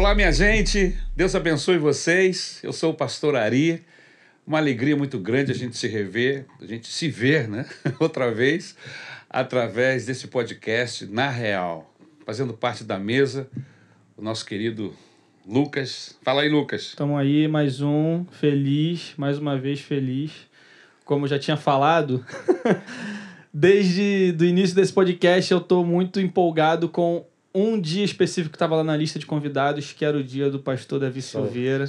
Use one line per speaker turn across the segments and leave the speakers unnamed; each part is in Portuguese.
Olá, minha gente. Deus abençoe vocês. Eu sou o pastor Ari. Uma alegria muito grande a gente se rever, a gente se ver, né? Outra vez, através desse podcast Na Real. Fazendo parte da mesa, o nosso querido Lucas. Fala aí, Lucas.
Estamos aí, mais um. Feliz, mais uma vez feliz. Como eu já tinha falado, desde o início desse podcast eu estou muito empolgado com um dia específico que estava lá na lista de convidados, que era o dia do pastor Davi Silveira.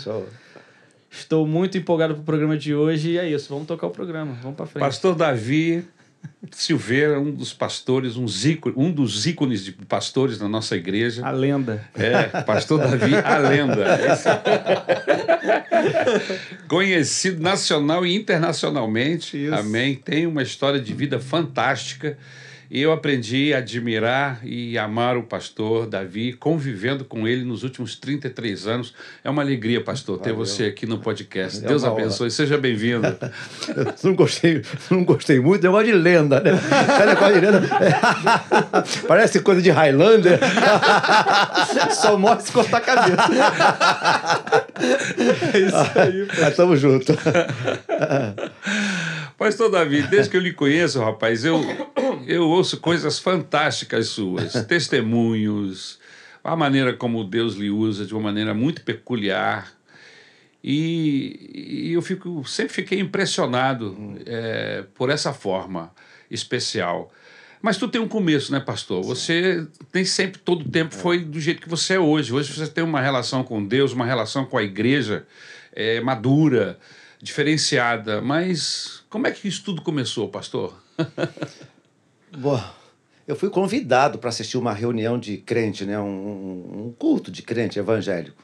Estou muito empolgado pro programa de hoje e é isso, vamos tocar o programa, vamos para frente.
Pastor Davi Silveira, um dos pastores, um, zico, um dos ícones de pastores na nossa igreja.
A lenda.
É, Pastor Davi, a lenda. Esse- Conhecido nacional e internacionalmente.
Isso.
Amém. Tem uma história de vida fantástica. E eu aprendi a admirar e amar o pastor Davi, convivendo com ele nos últimos 33 anos. É uma alegria, pastor, ter
Valeu.
você aqui no podcast.
É
Deus abençoe. Seja bem-vindo.
Eu não gostei, não gostei muito, negócio de lenda, né? Parece coisa de Highlander.
Só morre se cortar a cabeça. é isso aí, pô.
Mas tamo junto.
Pastor Davi, desde que eu lhe conheço, rapaz, eu, eu ouço coisas fantásticas suas, testemunhos, a maneira como Deus lhe usa de uma maneira muito peculiar. E, e eu fico, sempre fiquei impressionado eh, por essa forma especial. Mas tu tem um começo, né, pastor? Você nem sempre, todo o tempo, foi do jeito que você é hoje. Hoje você tem uma relação com Deus, uma relação com a igreja eh, madura, diferenciada. Mas como é que isso tudo começou, pastor?
Bom, eu fui convidado para assistir uma reunião de crente, né? Um, um- culto de crente evangélico.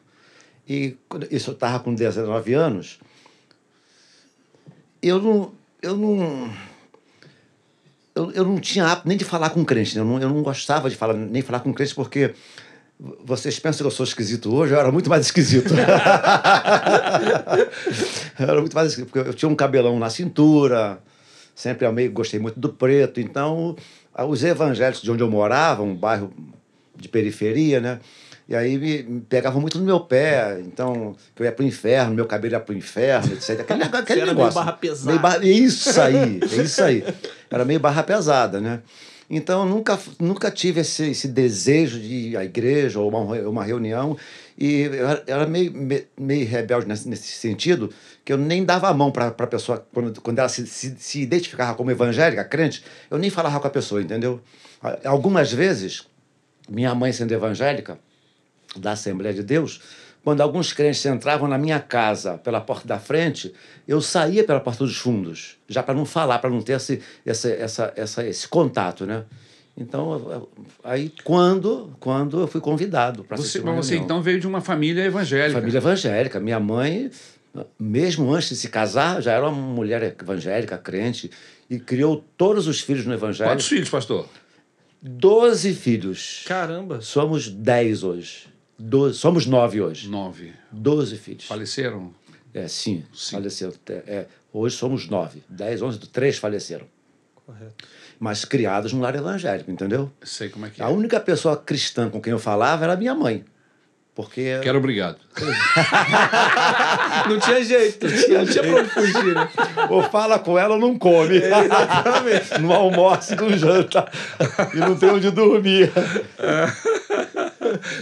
E isso eu estava com 19 anos. Eu não. Eu não. Eu, eu não tinha hábito nem de falar com crente, né? eu, não, eu não gostava de falar, nem falar com crente, porque vocês pensam que eu sou esquisito hoje, eu era muito mais esquisito. eu era muito mais esquisito, porque eu tinha um cabelão na cintura, sempre amei, gostei muito do preto, então ah, os evangélicos de onde eu morava, um bairro de periferia, né? E aí me, me pegavam muito no meu pé, então que eu ia pro inferno, meu cabelo ia pro inferno, etc. Aquele, negócio- aquele
Você era meio
negócio.
barra pesada.
Meio barra- isso aí, é isso aí. Era meio barra pesada, né? Então, eu nunca, nunca tive esse, esse desejo de ir à igreja ou uma, uma reunião. E eu era, meio, me- meio rebelde nesse, nesse sentido, que eu nem dava a mão para a pessoa, quando, quando ela se, se, se identificava como evangélica, crente, eu nem falava com a pessoa, entendeu? Algumas vezes, minha mãe sendo evangélica, da Assembleia de Deus, quando alguns crentes entravam na minha casa pela porta da frente, eu saía pela porta dos fundos, já para não falar, para não ter esse, essa, essa, essa, esse contato, né? Então, aí quando, quando eu fui convidado para
Você,
assistir
mas você então veio de uma família evangélica.
Família evangélica. Minha mãe, mesmo antes de se casar, já era uma mulher evangélica, crente, e criou todos os filhos no evangelho.
Quantos filhos, pastor?
Doze filhos.
Caramba.
Somos dez hoje. Doze, somos nove hoje.
Nove.
Doze filhos.
Faleceram?
É, sim,
Sim.
faleceram. É, é, hoje somos nove. Dez, onze, três faleceram.
Correto.
Mas criados no lar evangélico, entendeu?
Sei como é que é.
A única pessoa cristã com quem eu falava era minha mãe. Porque
Quero obrigado.
Não tinha jeito, não tinha pra onde fugir, né?
ou fala com ela ou não come. não almoça e não janta. E não tem onde dormir.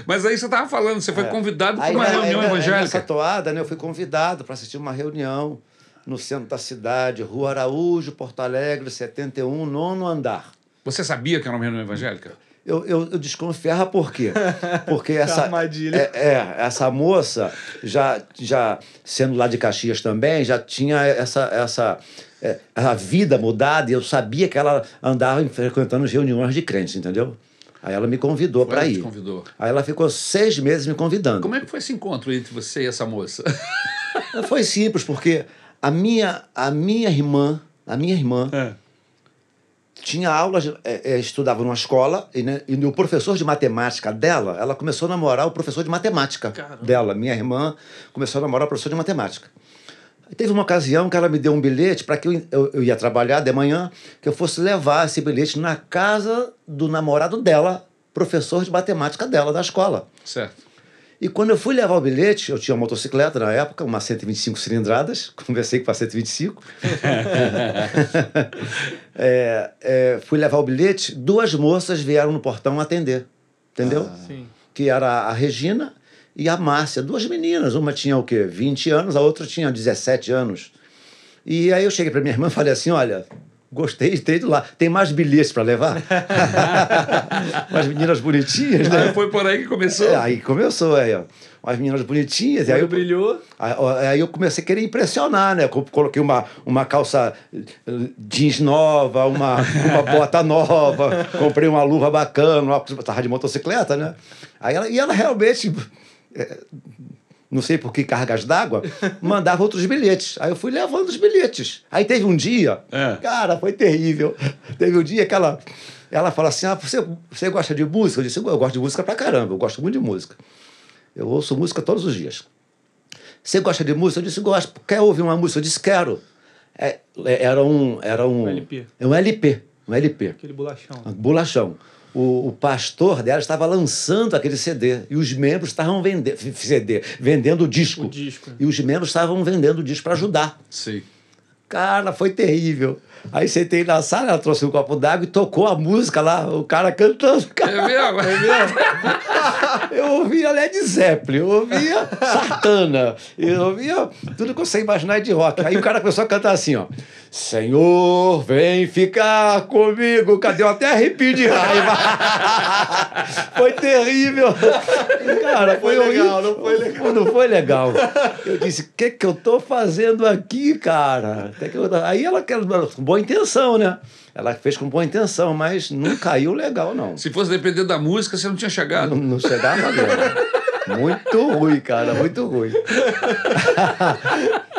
Mas aí você estava falando, você foi convidado para
É.
Uma reunião
aí, Nessa
evangélica.
toada, né, eu fui convidado para assistir uma reunião no centro da cidade, Rua Araújo, Porto Alegre, 71, nono andar.
Você sabia que era uma reunião evangélica?
Eu, eu, eu desconfiava por quê? Porque essa,
Armadilha.
é, é, essa moça, já, já sendo lá de Caxias também, já tinha essa, essa é, a vida mudada e eu sabia que ela andava frequentando reuniões de crentes, entendeu? Aí ela me convidou para ir.
te convidou.
Aí ela ficou seis meses me convidando.
Como é que foi esse encontro entre você e essa moça?
Foi simples, porque a minha, a minha irmã, a minha irmã, tinha aulas, é, é, estudava numa escola, e, né, e o professor de matemática dela, ela começou a namorar o professor de matemática
Caramba.
dela. Minha irmã começou a namorar o professor de matemática. Teve uma ocasião que ela me deu um bilhete para que eu, eu, eu ia trabalhar de manhã, que eu fosse levar esse bilhete na casa do namorado dela, professor de matemática dela, da escola.
certo.
E quando eu fui levar o bilhete, eu tinha uma motocicleta na época, uma 125 cilindradas, conversei com a 125. é, é, fui levar o bilhete, duas moças vieram no portão atender, entendeu?
Sim.
Que era a Regina e a Márcia, duas meninas. Uma tinha o quê? 20 anos, a outra tinha 17 anos. E aí eu cheguei para minha irmã e falei assim: olha, gostei de ter ido lá. Tem mais bilhetes para levar? Umas meninas bonitinhas, né?
Aí foi por aí que começou.
É, aí começou, aí, ó. Umas meninas bonitinhas. Aí eu,
brilhou.
aí, aí eu comecei a querer impressionar, né? Coloquei uma, uma calça eh, jeans nova, uma, uma bota nova, comprei uma luva bacana, uma, tava de motocicleta, né? Aí ela, e ela realmente, não sei por que cargas d'água, mandava outros bilhetes. Aí eu fui levando os bilhetes. Aí teve um dia,
É.
cara, foi terrível. Teve um dia que ela, ela fala assim: ah, você, você gosta de música? Eu disse: eu gosto de música pra caramba, eu gosto muito de música. Eu ouço música todos os dias. Você gosta de música? Eu disse, gosto. Quer ouvir uma música? Eu disse, quero. É, é, era um... Era um,
Um LP.
É um LP. Um LP.
Aquele bolachão.
Um bolachão. O, o pastor dela estava lançando aquele CD. E os membros estavam vendendo... CD. Vendendo o disco.
O disco.
E os membros estavam vendendo o disco para ajudar.
Sim.
Cara, foi terrível. Aí sentei na sala, ela trouxe um copo d'água e tocou a música lá, o cara cantando. Cara.
É mesmo?
Eu ouvia Led Zeppelin, eu ouvia Satana, eu ouvia tudo que você imaginar de rock. Aí o cara começou a cantar assim, ó. Senhor, vem ficar comigo. Cadê? Eu até arrepio de raiva. foi terrível. Cara, foi,
foi legal, não foi legal.
Não foi legal. Eu disse, o que, que eu tô fazendo aqui, cara? Que que eu- Aí ela, com boa intenção, né? Ela fez com boa intenção, mas não caiu legal, não.
Se fosse depender da música, você não tinha
Não,
chegado.
não chegava não. Muito ruim, cara, muito ruim.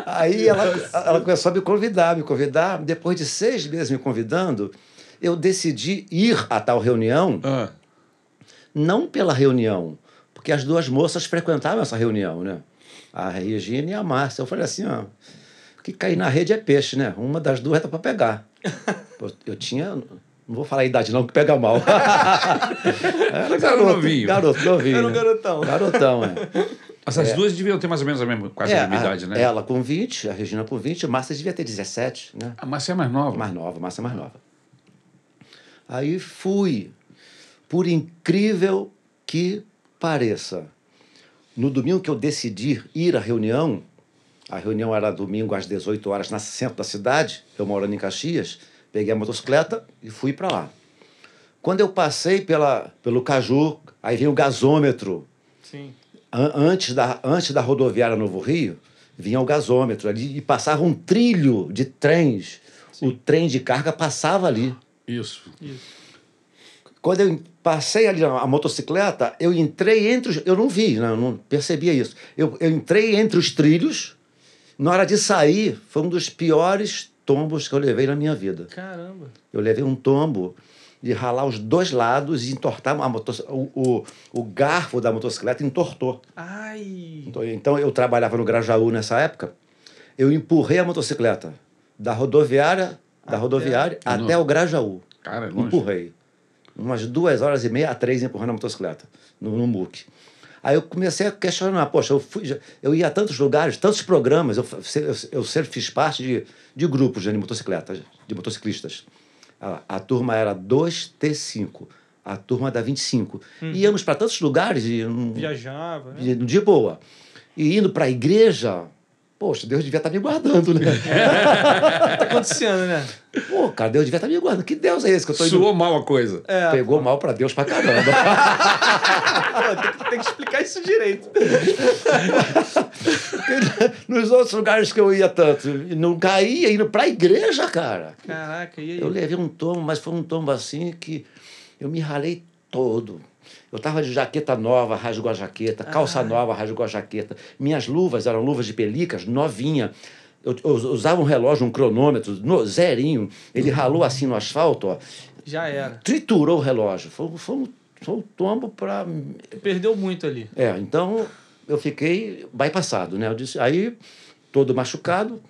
Aí ela, ela começou a me convidar, me convidar. Depois de seis meses me convidando, eu decidi ir a tal reunião,
Ah,
não pela reunião, porque as duas moças frequentavam essa reunião, né? A Regina e a Márcia. Eu falei assim, ó, que cair na rede é peixe, né? Uma das duas era para pegar. Eu tinha, não vou falar a idade não, que pega mal. Era
era novinho.
Garoto, novinho.
Era um garotão.
Garotão, é.
mas as duas deviam ter mais ou menos a mesma, quase
É,
a mesma idade, né?
Ela com 20, a Regina com 20, a Márcia devia ter 17, né?
A Márcia é mais nova.
Mais nova, Márcia é mais nova. Aí fui. Por incrível que pareça, no domingo que eu decidi ir à reunião, a reunião era domingo às 18 horas na centro da cidade, eu morando em Caxias, peguei a motocicleta e fui para lá. Quando eu passei pela, pelo Caju, aí vem o gasômetro,
Sim.
An- antes da, antes da rodoviária Novo Rio, vinha o gasômetro ali e passava um trilho de trens. O trem de carga passava ali.
Isso.
Isso.
Quando eu passei ali a motocicleta, eu entrei entre os. Eu não vi, né? eu não percebia isso. Eu, eu entrei entre os trilhos. Na hora de sair, foi um dos piores tombos que eu levei na minha vida.
Caramba.
Eu levei um tombo de ralar os dois lados e entortar a moto, o, o, o garfo da motocicleta entortou.
Ai.
Então, então eu trabalhava no Grajaú nessa época. Eu empurrei a motocicleta da rodoviária, da rodoviária
Nossa.
até o Grajaú.
Cara, é longe.
Empurrei. Umas duas horas e meia a três empurrando a motocicleta no, no MUC. Aí eu comecei a questionar, poxa, eu, fui, eu ia a tantos lugares, tantos programas, eu, eu, eu sempre fiz parte de, de grupos né, de motocicletas, de motociclistas. A, a turma era 2T5, a turma da 25. Íamos para tantos lugares e não-
Viajava, né?
de, de boa. E indo para a igreja, poxa, Deus devia estar me guardando, né?
Tá acontecendo, né?
Pô, cara, Deus devia estar me guardando. Que Deus é esse que eu tô indo?
Suou mal a coisa.
É.
Pegou mal para Deus pra caramba.
Tem, que, tem que explicar isso direito.
Nos outros lugares que eu ia tanto, não caía indo para a igreja, cara.
Caraca, e aí?
Eu levei um tombo, mas foi um tombo assim que eu me ralei todo. Eu tava de jaqueta nova, rasgou a jaqueta, calça nova, rasgou a jaqueta. Minhas luvas eram luvas de pelicas, novinha. Eu, eu usava um relógio, um cronômetro, no, zerinho. Ele ralou assim no asfalto, ó,
Já era.
triturou o relógio. Foi, foi, um, um tombo para
Perdeu muito ali.
É, então eu fiquei bypassado, né? Eu disse, aí, todo machucado,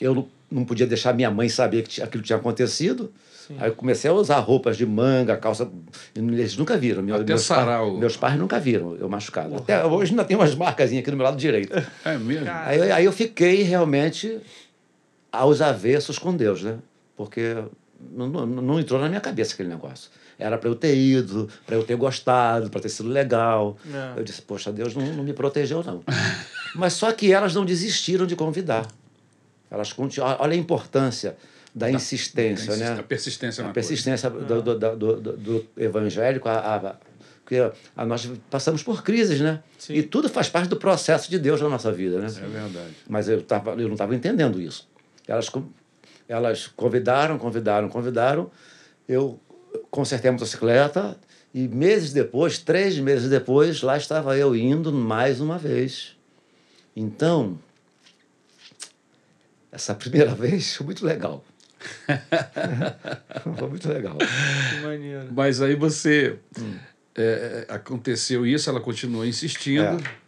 eu não podia deixar minha mãe saber que aquilo tinha acontecido.
Sim.
Aí eu comecei a usar roupas de manga, calça. Eles nunca viram. Meu-
Até
meus,
o-
meus pais nunca viram eu machucado. Até hoje ainda tem umas marcas aqui do meu lado direito.
É mesmo?
Aí, aí eu fiquei realmente aos avessos com Deus, né? Porque não, não, não entrou na minha cabeça aquele negócio. Era para eu ter ido, para eu ter gostado, para ter sido legal.
É.
Eu disse, poxa, Deus não, não me protegeu, não. Mas só que elas não desistiram de convidar. Elas continuam. Olha a importância da insistência, né?
A persistência
a persistência do, do, do, do, do evangélico, a, a, porque a, nós passamos por crises, né?
Sim.
E tudo faz parte do processo de Deus na nossa vida, né?
É verdade.
Mas eu, tava, eu não estava entendendo isso. Elas, elas convidaram, convidaram, convidaram. Eu consertei a motocicleta e meses depois, três meses depois, lá estava eu indo mais uma vez. Então, essa primeira vez foi muito legal. foi muito legal.
Que maneiro.
Mas aí você.
Hum.
é, aconteceu isso, ela continuou insistindo.
É.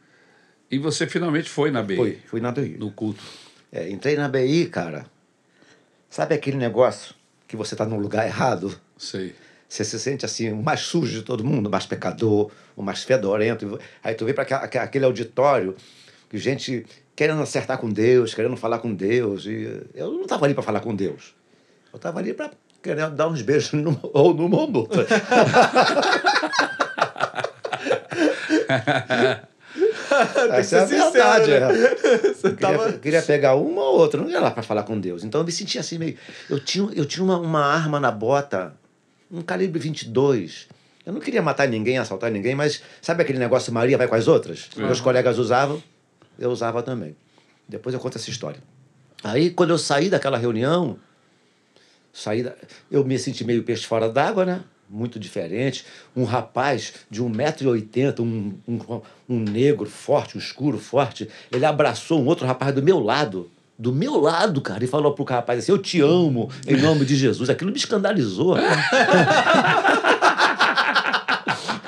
E você finalmente foi na BI,
Fui, fui na BI.
no culto.
É, entrei na BI, cara. Sabe aquele negócio que você está num lugar errado?
Sei.
Você se sente assim, o mais sujo de todo mundo, o mais pecador, o mais fedorento. Aí tu vem para aquele auditório que gente querendo acertar com Deus, querendo falar com Deus. E eu não estava ali para falar com Deus. Eu estava ali para querer dar uns beijos numa, ou numa ou noutra. Essa é a
sincero,
verdade.
né?
é. Eu queria,
tava-
queria pegar uma ou outra, não ia lá para falar com Deus. Então eu me sentia assim meio. Eu tinha, eu tinha uma, uma arma na bota, um calibre 22. Eu não queria matar ninguém, assaltar ninguém, mas sabe aquele negócio Maria vai com as outras? Meus colegas usavam, eu usava também. Depois eu conto essa história. Aí quando eu saí daquela reunião, saí da... eu me senti meio peixe fora d'água, né? Muito diferente. Um rapaz de 1,80m, um, um, um negro forte, um escuro forte, ele abraçou um outro rapaz do meu lado. Do meu lado, cara, e falou pro rapaz assim: Eu te amo, em nome de Jesus. Aquilo me escandalizou.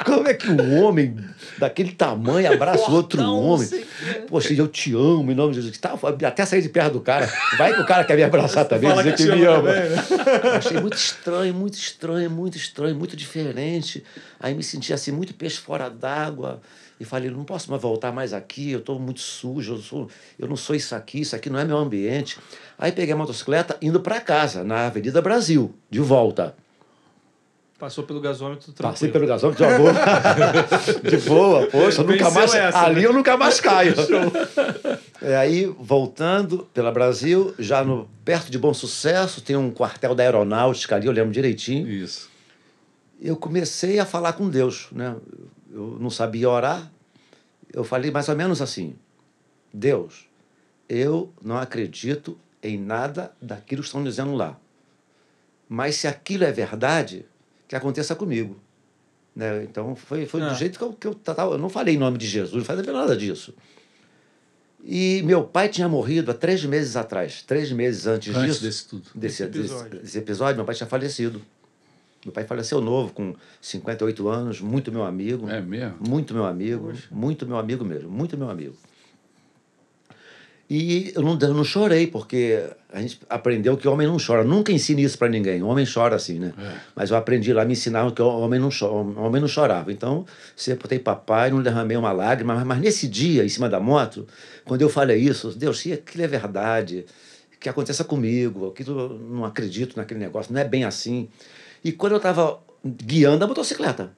Como é que um homem daquele tamanho abraça outro homem?
quê.
Poxa, eu te amo em nome de Jesus. Tá, até sair de perto do cara. Vai que o cara quer me abraçar também,
Fala
dizer
que
que, me
ama também, né?
Eu achei muito estranho, muito estranho, muito estranho, muito diferente. Aí me senti assim, muito peixe fora d'água. E falei, não posso mais voltar mais aqui, eu estou muito sujo, eu, sou, eu não sou isso aqui, isso aqui não é meu ambiente. Aí peguei a motocicleta indo para casa, na Avenida Brasil, de volta.
Passou pelo gasômetro
Passei
tranquilo.
pelo gasômetro de boa. de boa, poxa, eu nunca mais.
essa,
ali
né?
eu nunca mais caio. É, aí, voltando pela Brasil, já no, perto de Bom Sucesso, tem um quartel da aeronáutica ali, eu lembro direitinho.
Isso.
Eu comecei a falar com Deus, né? Eu não sabia orar. Eu falei mais ou menos assim: Deus, eu não acredito em nada daquilo que estão dizendo lá. Mas se aquilo é verdade, que aconteça comigo. Né? Então foi, foi
Ah.
do jeito que eu, que eu tava. Eu não falei em nome de Jesus, não falei nada disso. E meu pai tinha morrido há três meses atrás, três meses antes,
Antes
disso
desse tudo.
desse,
Desse
desse,
episódio.
desse episódio, meu pai tinha falecido. Meu pai faleceu novo, com 58 anos, muito meu amigo.
É mesmo?
Muito meu amigo,
Poxa.
muito meu amigo mesmo, muito meu amigo. E eu não, eu não chorei, porque a gente aprendeu que homem não chora. Nunca ensine isso para ninguém. Homem chora assim, né?
É.
Mas eu aprendi lá, me ensinaram que o homem não, chora, homem não chorava. Então, sempre botei papai, não derramei uma lágrima. Mas, mas nesse dia, em cima da moto, quando eu falei isso, Deus, se aquilo é verdade, que aconteça comigo, que eu não acredito naquele negócio, não é bem assim. E quando eu estava guiando a motocicleta,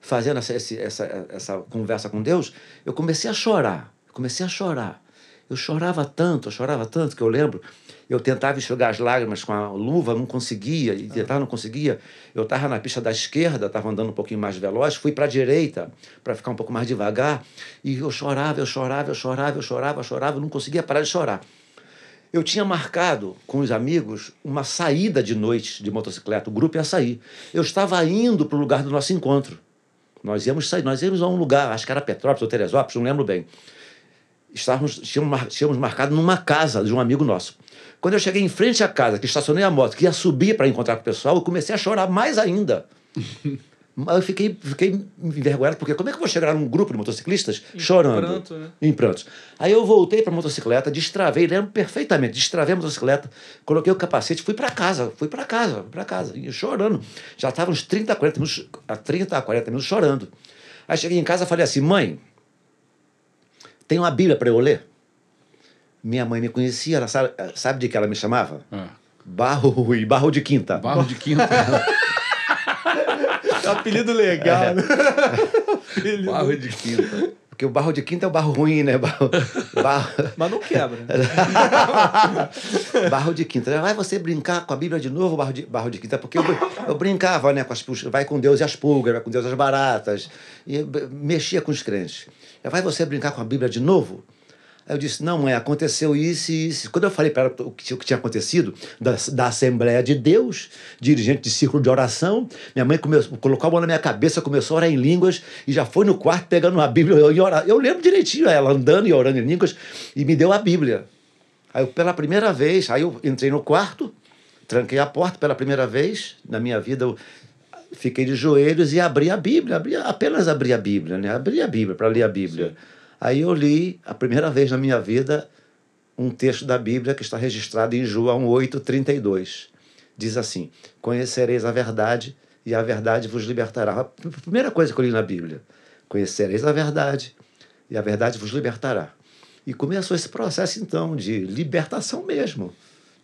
fazendo essa, essa, essa conversa com Deus, eu comecei a chorar. Comecei a chorar. Eu chorava tanto, eu chorava tanto que eu lembro. Eu tentava enxugar as lágrimas com a luva, não conseguia, e tentava, não conseguia. Eu estava na pista da esquerda, estava andando um pouquinho mais veloz, fui para a direita para ficar um pouco mais devagar, e eu chorava, eu chorava, eu chorava, eu chorava, eu chorava, eu não conseguia parar de chorar. Eu tinha marcado com os amigos uma saída de noite de motocicleta, o grupo ia sair. Eu estava indo para o lugar do nosso encontro. Nós íamos sair, nós íamos a um lugar, acho que era Petrópolis ou Teresópolis, não lembro bem. Estávamos, tínhamos, mar- tínhamos marcado numa casa de um amigo nosso. Quando eu cheguei em frente à casa, que estacionei a moto, que ia subir para encontrar com o pessoal, eu comecei a chorar mais ainda. Mas eu fiquei, fiquei envergonhado, porque como é que eu vou chegar num grupo de motociclistas chorando?
pranto, né?
Em prantos. Aí eu voltei para a motocicleta, destravei, lembro perfeitamente, destravei a motocicleta, coloquei o capacete, fui para casa, fui para casa, fui para casa, e chorando. Já estava uns 30, 40 minutos, a 30 a 40 minutos chorando. Aí cheguei em casa e falei assim, mãe, tem uma Bíblia para eu ler? Minha mãe me conhecia, ela sabe, sabe de que ela me chamava?
Ah,
Barro Rui, Barro de Quinta.
barro de quinta.
É apelido legal, né? Apelido-
barro de quinta.
Porque o barro de quinta é o barro ruim, né? Barro, barro,
Mas não quebra.
barro de quinta. Vai você brincar com a Bíblia de novo, barro de, barro de quinta? Porque eu, eu brincava, né? Com as, vai com Deus e as pulgas, vai com Deus e as baratas. E mexia com os crentes. Vai você brincar com a Bíblia de novo? Aí eu disse, não, mãe, aconteceu isso e isso. Quando eu falei para ela o que, tinha acontecido, da, da Assembleia de Deus, dirigente de círculo de oração, minha mãe começou, colocou a mão na minha cabeça, começou a orar em línguas e já foi no quarto pegando uma Bíblia e orar. Eu lembro direitinho ela andando e orando em línguas e me deu a Bíblia. Aí eu, pela primeira vez, aí eu entrei no quarto, tranquei a porta pela primeira vez na minha vida. Eu fiquei de joelhos e abri a Bíblia, abri, apenas abri a Bíblia, né? Abri a Bíblia para ler a Bíblia. Aí eu li a primeira vez na minha vida um texto da Bíblia que está registrado em João 8:32. Diz assim: Conhecereis a verdade e a verdade vos libertará. A primeira coisa que eu li na Bíblia: Conhecereis a verdade e a verdade vos libertará. E começou esse processo então de libertação mesmo.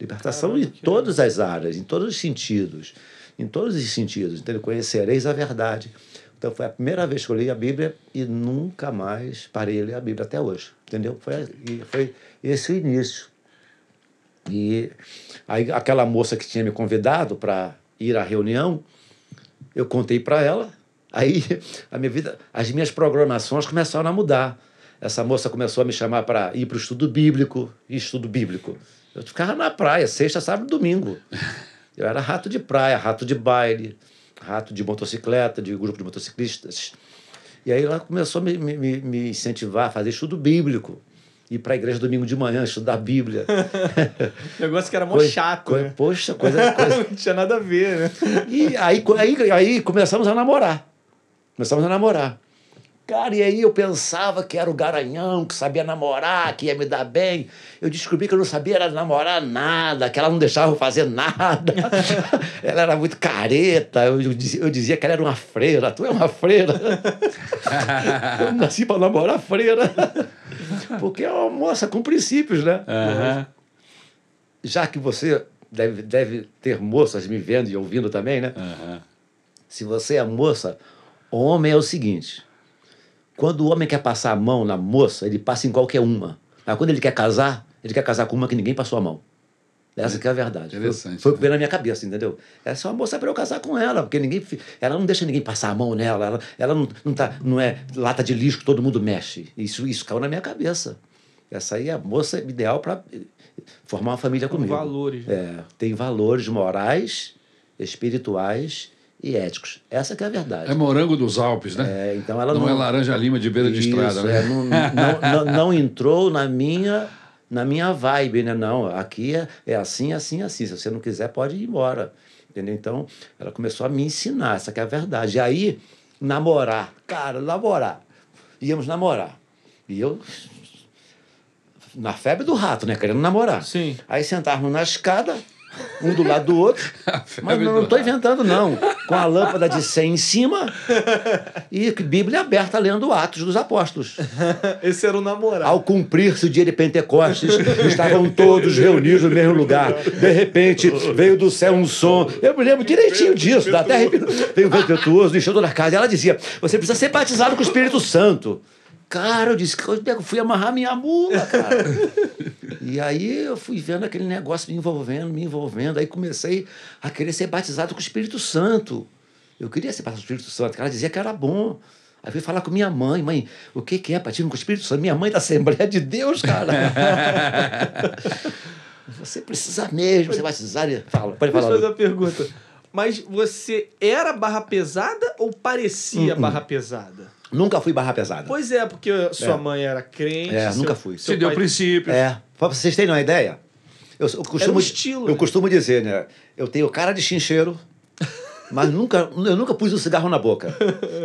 Libertação
Caramba,
em
que
todas as áreas, em todos os sentidos. Em todos os sentidos. Entendeu? Conhecereis a verdade. Então foi a primeira vez que eu li a Bíblia e nunca mais parei de ler a Bíblia até hoje. Entendeu? Foi, foi esse o início. E aí aquela moça que tinha me convidado para ir à reunião, eu contei para ela. Aí a minha vida, as minhas programações começaram a mudar. Essa moça começou a me chamar para ir para o estudo bíblico, estudo bíblico. Eu ficava na praia, sexta, sábado domingo. Eu era rato de praia, rato de baile, rato de motocicleta, de grupo de motociclistas. E aí ela começou a me, me, me- incentivar a fazer estudo bíblico. Ir para a igreja domingo de manhã, estudar a Bíblia.
Negócio que era mó chato,
coi-
né?
Poxa, coisa, coisa,
não tinha nada a ver, né?
e aí, aí, aí começamos a namorar. Começamos a namorar. Cara, e aí eu pensava que era o garanhão, que sabia namorar, que ia me dar bem. Eu descobri que eu não sabia era namorar nada, que ela não deixava eu fazer nada. ela era muito careta. Eu, eu dizia, que ela era uma freira. Tu é uma freira. eu nasci para namorar freira. Porque é uma moça com princípios, né?
Aham.
Já que você deve, deve ter moças me vendo e ouvindo também, né?
Aham.
Se você é moça, homem é o seguinte: quando o homem quer passar a mão na moça, ele passa em qualquer uma. Mas quando ele quer casar, ele quer casar com uma que ninguém passou a mão. Essa que é a verdade. Foi-
Interessante,
Foi o
né?
que veio na minha cabeça, entendeu? Essa é uma moça para eu casar com ela, porque ninguém, ela não deixa ninguém passar a mão nela, ela, ela não, não, tá, não é lata de lixo que todo mundo mexe. Isso, isso caiu na minha cabeça. Essa aí é a moça ideal para formar uma família
Com
comigo.
valores. né?
É, tem valores morais, espirituais e éticos. Essa que é a verdade.
É morango dos Alpes, né?
É, então ela
não,
não,
é laranja lima de beira de
Isso,
estrada, né?
é, não, não, não, não entrou na minha na minha vibe, né? Não, aqui é, é assim, assim, assim. Se você não quiser, pode ir embora. Entendeu? Então, ela começou a me ensinar, essa que é a verdade. E aí, namorar. Cara, namorar. Íamos namorar. E eu, na febre do rato, né? Querendo namorar.
Sim.
Aí sentávamos na escada, um do lado do outro. Mas
febre
não, estou inventando, não. Com a lâmpada de 100 em cima e Bíblia aberta lendo Atos dos Apóstolos.
Esse era o namorado.
Ao cumprir-se o dia de Pentecostes, estavam todos reunidos no mesmo lugar. De repente, veio do céu um som. Eu me lembro direitinho disso, da terra veio um vento impetuoso, encheu toda a casa. E ela dizia: Você precisa ser batizado com o Espírito Santo. Cara, eu disse, é que eu fui amarrar minha mula, cara? e aí eu fui vendo aquele negócio me envolvendo, me envolvendo. Aí comecei a querer ser batizado com o Espírito Santo. Eu queria ser batizado com o Espírito Santo, ela dizia que era bom. Aí fui falar com minha mãe, mãe, o que, que é batismo com o Espírito Santo? Minha mãe da Assembleia de Deus, cara. Você precisa mesmo ser batizado. Fala, pode
Deixa eu
falar.
fazer uma pergunta. Mas você era barra pesada ou
Hum,
parecia barra pesada?
Nunca fui barra pesada.
Pois é, porque sua
É.
mãe era crente.
É,
seu-
nunca fui.
seu
Se deu
pai-
princípios.
É, para vocês terem uma ideia, eu, eu costumo,
um estilo,
eu
né?
costumo dizer, né? Eu tenho cara de chincheiro, mas nunca, eu nunca pus um cigarro na boca.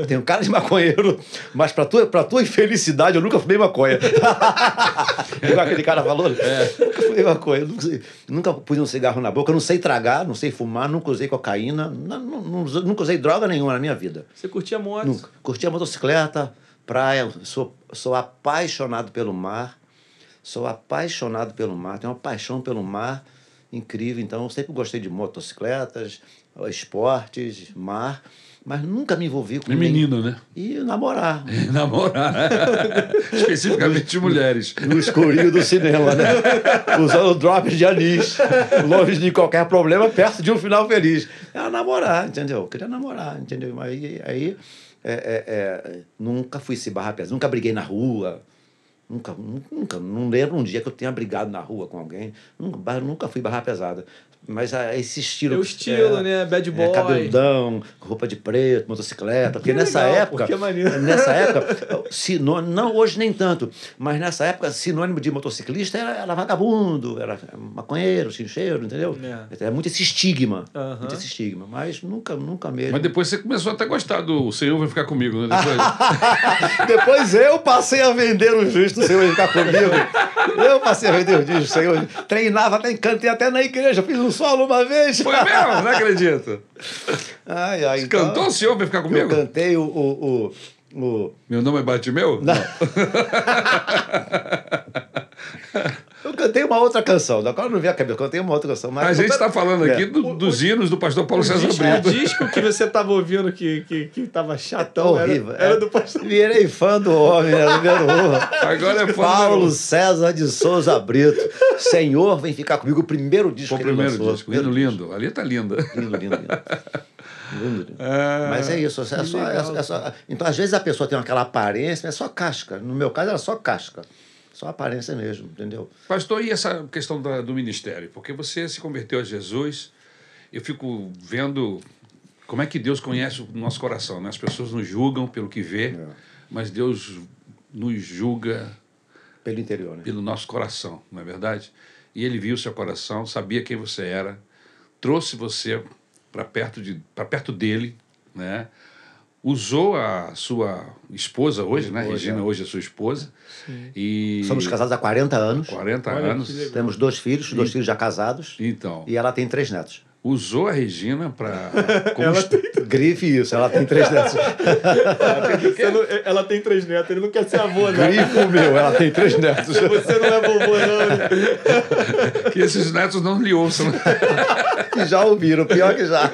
Tenho cara de maconheiro, mas pra tua, pra tua infelicidade eu nunca fumei maconha. Igual aquele cara falou? É. Nunca fumei maconha, nunca, nunca pus um cigarro na boca, eu não sei tragar, não sei fumar, nunca usei cocaína, não, não, não, nunca usei droga nenhuma na minha vida.
Você curtia moto?
Nunca. Curtia motocicleta, praia, sou, sou apaixonado pelo mar, sou apaixonado pelo mar, tenho uma paixão pelo mar incrível, então eu sempre gostei de motocicletas, esportes, mar, mas nunca me envolvi com.
E menino, né?
E namorar.
E namorar. Especificamente de mulheres.
No escurinho do cinema, né? Usando drops de anis, longe de qualquer problema, perto de um final feliz. Era namorar, entendeu? Eu queria namorar, entendeu? Aí, aí é, é, é, nunca fui se barrar pesado, nunca briguei na rua. Nunca, nunca, não lembro um dia que eu tenha brigado na rua com alguém. Nunca, nunca fui barra pesada. Mas ah, esse estilo.
É o estilo, é, né? Bad boy. É,
cabeludão, roupa de preto, motocicleta. Porque que nessa legal, época.
Que maneiro.
Nessa época, sinônimo, não hoje nem tanto, mas nessa época, sinônimo de motociclista era, era vagabundo, era maconheiro, chincheiro, entendeu? É. Era muito esse estigma. Uh -huh. Muito esse estigma. Mas nunca, nunca mesmo.
Mas depois você começou até a gostar do o Senhor vai ficar comigo, né?
Depois, depois eu passei a vender o justo, o Senhor vai ficar comigo. Eu passei a vender o justo, o Senhor. Treinava, até cantei até na igreja, fiz um solo uma vez.
Foi mesmo? Não acredito.
Ai, ai,
então, cantou o senhor vai ficar comigo?
Eu cantei o. o, o, o...
Meu nome é Batimeu? Não.
Eu cantei uma outra canção, agora não vi a cabeça, eu cantei uma outra canção. Mas
a gente está falando aqui é. do, dos hinos do pastor Paulo César
disco,
Brito.
O disco que você estava ouvindo que, que, que tava chatão é horrível. Era, era é. do pastor.
Virei fã do homem, era número um.
Agora é fã
Paulo do... César de Souza Brito. Senhor, vem ficar comigo, o primeiro disco
o primeiro disco, lindo, lindo. Ali tá linda.
Lindo, lindo, lindo. lindo. É... Mas é isso. É só, é, só, então, às vezes a pessoa tem aquela aparência, é só casca. No meu caso, era só casca. Só aparência mesmo, entendeu?
Pastor, e essa questão da, do ministério? Porque você se converteu a Jesus, eu fico vendo como é que Deus conhece o nosso coração. Né? As pessoas nos julgam pelo que vê, é. mas Deus nos julga
pelo interior, né?
pelo nosso coração, não é verdade? E Ele viu o seu coração, sabia quem você era, trouxe você para perto de para perto dele, né? Usou a sua esposa hoje, né? Hoje, Regina, é. hoje é sua esposa.
Sim. E... Somos casados há 40 anos.
40 Olha, anos.
Temos dois filhos, dois e... filhos já casados.
Então.
E ela tem três netos.
Usou a Regina para.
ela tem... Grife isso, ela tem três netos.
ela, tem, não, ela tem três netos, ele não quer ser avô, né?
Grifo meu, ela tem três netos.
Você não é vovô, não.
que esses netos não lhe ouçam.
que já ouviram, pior que já.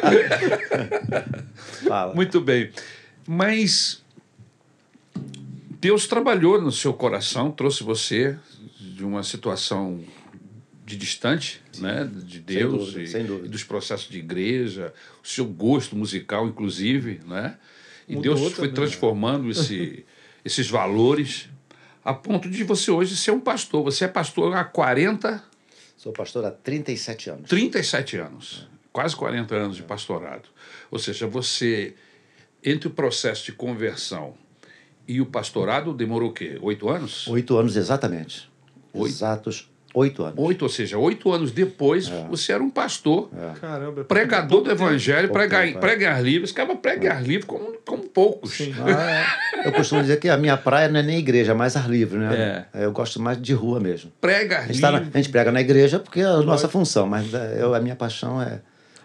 Fala. Muito bem. Mas Deus trabalhou no seu coração, trouxe você de uma situação de distante né, de Deus
dúvida, e,
e, dos processos de igreja, o seu gosto musical, inclusive. Né? E Mudou Deus foi também, transformando esse, esses valores a ponto de você hoje ser um pastor. Você é pastor há 40.
Sou pastor há 37 anos.
37 anos. É. Quase 40 anos de pastorado. Ou seja, você entre o processo de conversão e o pastorado demorou o quê? Oito anos?
Oito anos, exatamente. Oito? Exatos oito anos.
Oito, ou seja, oito anos depois, é. você era um pastor, é. Caramba, pregador do evangelho, pregar, tempo, é. pregar livros. Ficava pregar é. livros como, como poucos.
Ah, é. eu costumo dizer que a minha praia não é nem igreja, é mais ar livre, né? É. Eu gosto mais de rua mesmo.
Pregar livros.
Tá a gente prega na igreja porque é a nossa função, mas eu, a minha paixão é...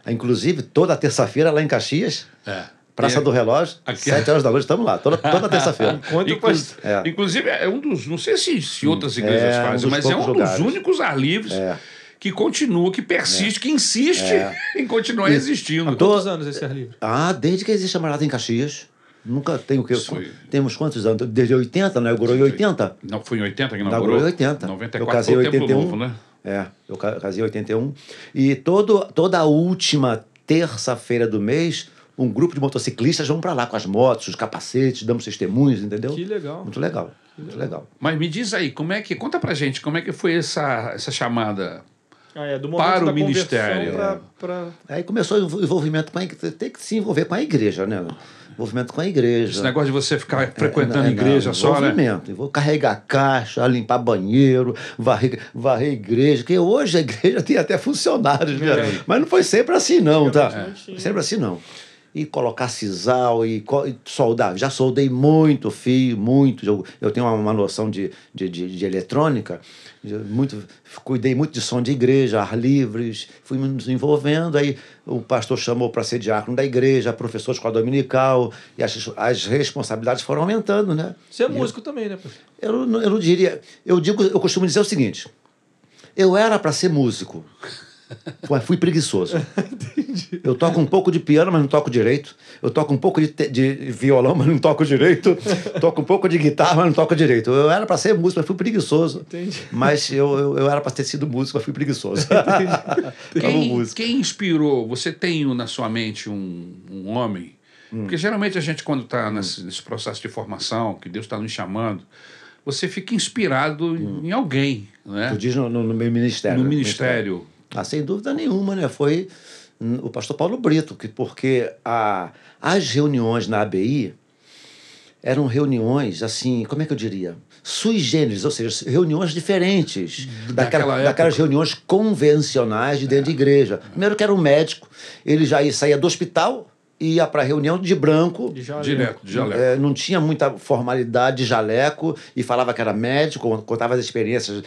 Inclusive, toda terça-feira lá em Caxias... É Praça é, do Relógio, aqui, sete horas da noite, estamos lá, toda, toda terça-feira.
Inclu é. Inclusive, é um dos. Não sei se, se outras igrejas é, fazem, um mas é um lugares. dos únicos ar livres é. que continua, que persiste, é. que insiste é. em continuar e, existindo.
Há quantos anos esse ar livre?
Ah, desde que existe a Marada em Caxias. Nunca tem o que. Foi... Temos quantos anos? Desde 80, né? Inaugurou em 80?
Não, foi em 80 que
inaugurou? Inaugurou em 80.
94
eu casei em 81.
Novo, né?
É, eu casei em 81. E todo, toda a última terça-feira do mês um grupo de motociclistas vão para lá com as motos, os capacetes, damos testemunhos, entendeu?
Que legal.
Muito legal. Muito legal.
Mas me diz aí, como é que. Conta pra gente, como é que foi essa, essa chamada
ah, é,
para o ministério? Pra,
pra... Aí começou o envolvimento com a Tem que se envolver com a igreja, né? Envolvimento com a igreja.
Esse negócio de você ficar é, frequentando é, é, igreja só,
envolvimento. né? Envolvimento. Vou carregar caixa, limpar banheiro, varrer, varrer igreja. Que hoje a igreja tem até funcionários, né? Mas não foi sempre assim, não, tá? Sempre assim, não. E colocar sisal e, e soldar. Já soldei muito fio, muito. Eu, eu tenho uma, uma noção de, de, de, de eletrônica, muito, cuidei muito de som de igreja, ar livres, fui me desenvolvendo. Aí o pastor chamou para ser diácono da igreja, professor de escola dominical, e as, as responsabilidades foram aumentando, né?
Você é
E eu-
músico também, né,
eu, eu não diria. Eu digo, eu costumo dizer o seguinte: eu era para ser músico, mas fui preguiçoso. Eu toco um pouco de piano, mas não toco direito. Eu toco um pouco de, de violão, mas não toco direito. toco um pouco de guitarra, mas não toco direito. Eu era para ser músico, mas fui preguiçoso.
Entendi.
Mas eu, eu, eu era para ter sido músico, mas fui preguiçoso.
Quem, quem inspirou? Você tem na sua mente um, um homem?
Hum.
Porque geralmente a gente, quando está nesse, nesse processo de formação, que Deus está nos chamando, você fica inspirado
Hum.
em alguém, né?
Tu diz no, no, no meu ministério.
No ministério.
Ah, sem dúvida nenhuma, né? Foi o pastor Paulo Brito, que, porque a, as reuniões na ABI eram reuniões, assim, como é que eu diria? Sui generis, ou seja, reuniões diferentes
Daquela
daquela, daquelas reuniões convencionais de dentro de igreja. Primeiro que era um médico, ele já ia, saía do hospital ia para a reunião de branco,
De jaleco.
Direto, de jaleco.
é, não tinha muita formalidade de jaleco e falava que era médico, contava as experiências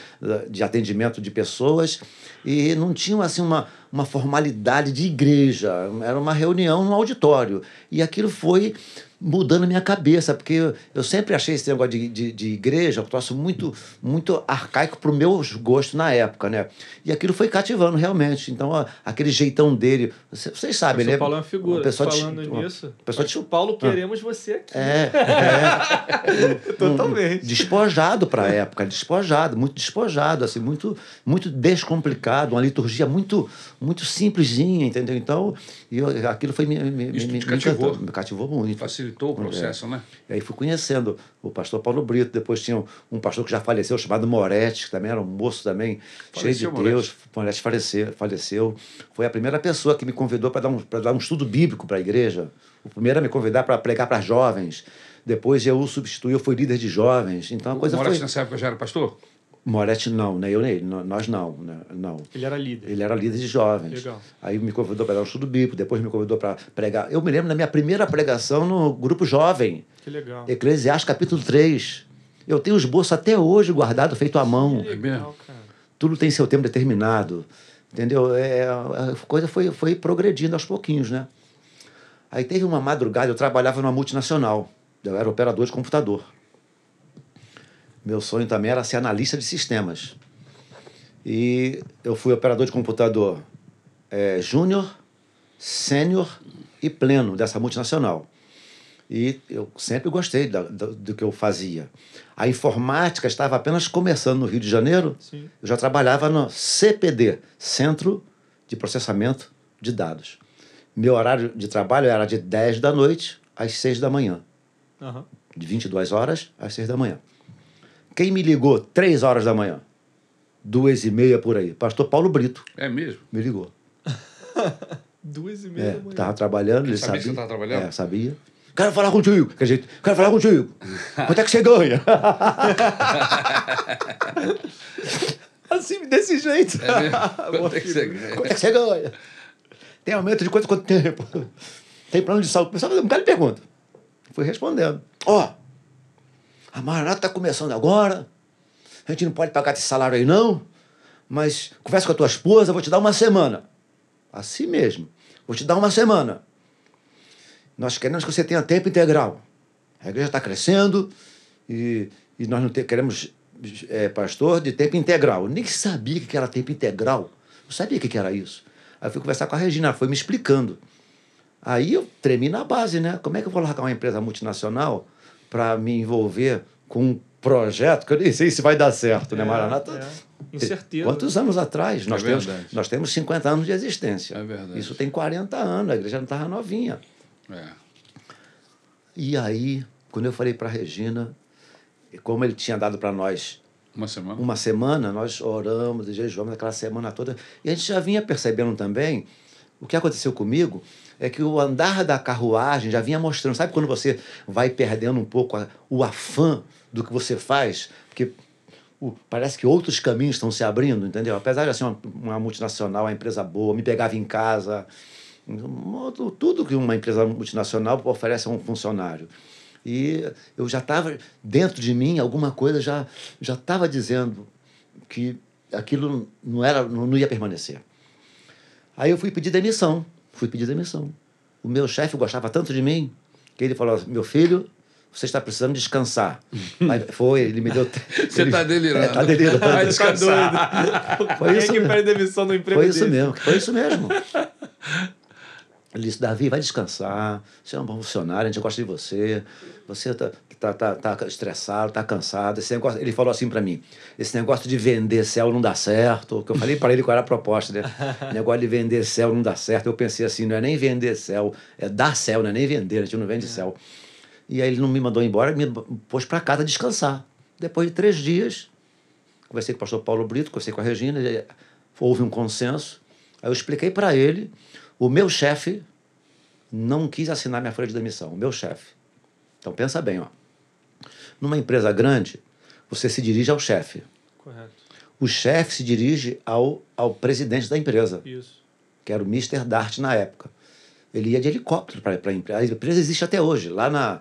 de atendimento de pessoas e não tinha assim uma, uma formalidade de igreja, era uma reunião no auditório. E aquilo foi mudando a minha cabeça, porque eu, eu sempre achei esse negócio de, de, de igreja um troço muito, muito arcaico para o meu gosto na época, né? E aquilo foi cativando realmente. Então, ó, aquele jeitão dele, vocês, vocês
O
sabem, né?
Paulo é uma figura.
Uma pessoa de-
Falando
uma
nisso.
pessoa de-
Paulo, queremos você aqui.
É, é.
Totalmente.
despojado para a época, despojado, muito despojado, assim, muito, muito descomplicado, uma liturgia muito, muito simplesinha, entendeu? Então, eu, aquilo foi me, me,
Isso
me, me
cativou.
encantou, me cativou muito.
Facilitou o processo, né?
E aí fui conhecendo o pastor Paulo Brito, depois tinha um, um pastor que já faleceu, chamado Moretti, que também era um moço também, cheio de
Faleceu, Moretti?
Deus. Moretti faleceu, faleceu. Foi a primeira pessoa que me convidou para dar, um, dar um estudo bíblico para a igreja. O primeiro a me convidar para pregar para jovens. Depois eu o substituí, eu fui líder de jovens. Então a coisa
o Moraes
foi...
nessa época já era pastor?
Moretti não, né? Eu nem nós não, né? não.
Ele era líder.
Ele era líder de jovens.
Legal.
Aí me convidou para dar um estudo bíblico, depois me convidou para pregar. Eu me lembro da minha primeira pregação no grupo jovem.
Que legal.
Eclesiastes capítulo 3. Eu tenho os bolsos até hoje guardado, feito à mão.
Que
É
legal, cara.
Tudo tem seu tempo determinado. Entendeu? É, a coisa foi, foi progredindo aos pouquinhos, né? Aí teve uma madrugada, eu trabalhava numa multinacional. Eu era operador de computador. Meu sonho também era ser analista de sistemas. E eu fui operador de computador é, júnior, sênior e pleno dessa multinacional. E eu sempre gostei da, da- do que eu fazia. A informática estava apenas começando no Rio de Janeiro.
Sim.
Eu já trabalhava no CPD, Centro de Processamento de Dados. Meu horário de trabalho era de 10 da noite às 6 da manhã.
Aham.
De 22 horas às 6 da manhã. Quem me ligou 3 horas da manhã? Duas e meia por aí. Pastor Paulo Brito
É mesmo?
me ligou.
Duas e meia
É,
da manhã.
tava trabalhando, ele
sabia
sabia.
que você tava trabalhando?
É, sabia. Quero falar contigo. Quer dizer, quero falar contigo. Quanto é que você ganha?
Assim, desse jeito.
É mesmo? Quanto é que você ganha?
Quanto é que você ganha? Tem aumento de quanto quanto tempo? Tem plano de saúde? O pessoal um cara de pergunta. Fui respondendo. Ó, a Maranata está começando agora. A gente não pode pagar esse salário aí, não. Mas conversa com a tua esposa, vou te dar uma semana. Assim mesmo. Vou te dar uma semana. Nós queremos que você tenha tempo integral. A igreja está crescendo e, e nós não te- queremos é, pastor de tempo integral. Eu nem sabia que era tempo integral. Não sabia o que era isso. Aí eu fui conversar com a Regina, ela foi me explicando. Aí eu tremi na base, né? Como é que eu vou largar uma empresa multinacional para me envolver com um projeto que eu nem sei se vai dar certo, né,
É,
Maranata?
é. Incerteza.
Quantos anos atrás? Nós, temos,
verdade.
nós temos 50 anos de existência.
É verdade.
Isso tem 40 anos, a igreja não estava novinha.
É.
E aí, quando eu falei para a Regina, como ele tinha dado para nós
Uma semana?
uma semana, nós oramos e jejuamos aquela semana toda. E a gente já vinha percebendo também, o que aconteceu comigo é que o andar da carruagem já vinha mostrando. Sabe quando você vai perdendo um pouco a- o afã do que você faz? Porque o- parece que outros caminhos estão se abrindo, entendeu? Apesar de ser uma, uma multinacional, uma empresa boa, me pegava em casa, tudo que uma empresa multinacional oferece a um funcionário. E eu já estava, dentro de mim, alguma coisa já estava dizendo que aquilo não, era, não ia permanecer. Aí eu fui pedir demissão. Fui pedir demissão. O meu chefe gostava tanto de mim que ele falou: meu filho, você está precisando descansar. Aí foi, ele me deu.
Você
ele-
está delirando.
É, tá delirando.
Vai descansar.
Foi
Quem
isso
é que
mesmo.
pede demissão no emprego
Foi isso
desse?
mesmo, foi isso mesmo. Ele disse, Davi, vai descansar. Você é um bom funcionário, a gente gosta de você. Você tá, tá, tá, tá estressado, tá cansado. Esse negócio, ele falou assim para mim: esse negócio de vender céu não dá certo. Que eu falei para ele qual era a proposta, né? negócio de vender céu não dá certo. Eu pensei assim: não é nem vender céu, é dar céu, não é nem vender, a gente não vende céu. E aí ele não me mandou embora, me pôs para casa descansar. Depois de três dias, conversei com o pastor Paulo Brito, conversei com a Regina, houve um consenso. Aí eu expliquei para ele, o meu chefe não quis assinar minha folha de demissão, o meu chefe. Então pensa bem, ó. Numa empresa grande, você se dirige ao chefe.
Correto.
O chefe se dirige ao, ao presidente da empresa,
Isso.
que era o Mr. Dart na época. Ele ia de helicóptero para a empresa. A empresa existe até hoje, lá na,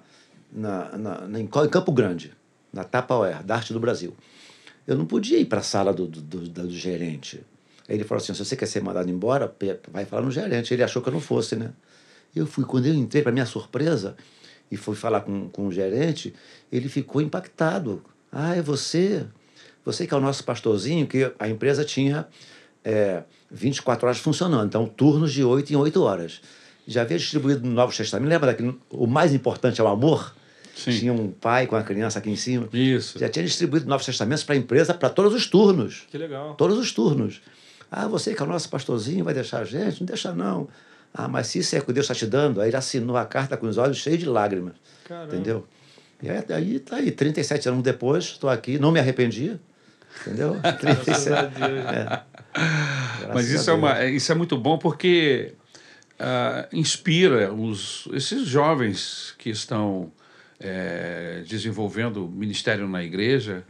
na, na, na- em Campo Grande, na Tupperware, Dart do Brasil. Eu não podia ir para a sala do, do, do, do gerente. Aí ele falou assim: se você quer ser mandado embora, vai falar no gerente. Ele achou que eu não fosse, né? Eu fui, quando eu entrei, para minha surpresa, e fui falar com, com o gerente, ele ficou impactado. Ah, é você? Você que é o nosso pastorzinho, que a empresa tinha é, 24 horas funcionando, então turnos de 8 em 8 horas. Já havia distribuído no Novo Testamento, lembra daquele, o mais importante é o amor?
Sim.
Tinha um pai com a criança aqui em cima.
Isso.
Já tinha distribuído Novos Testamentos para a empresa, para todos os turnos.
Que legal.
Todos os turnos. Ah, você que é o nosso pastorzinho, vai deixar a gente? Não deixa, não. Ah, mas se isso é o que Deus está te dando, aí ele assinou a carta com os olhos cheios de lágrimas.
Caramba.
Entendeu? E aí, aí tá aí, 37 anos depois, estou aqui, não me arrependi. Entendeu?
Graças a
37.
Deus.
É.
Mas isso é, uma, é- isso é muito bom porque ah, inspira os, esses jovens que estão eh, desenvolvendo ministério na igreja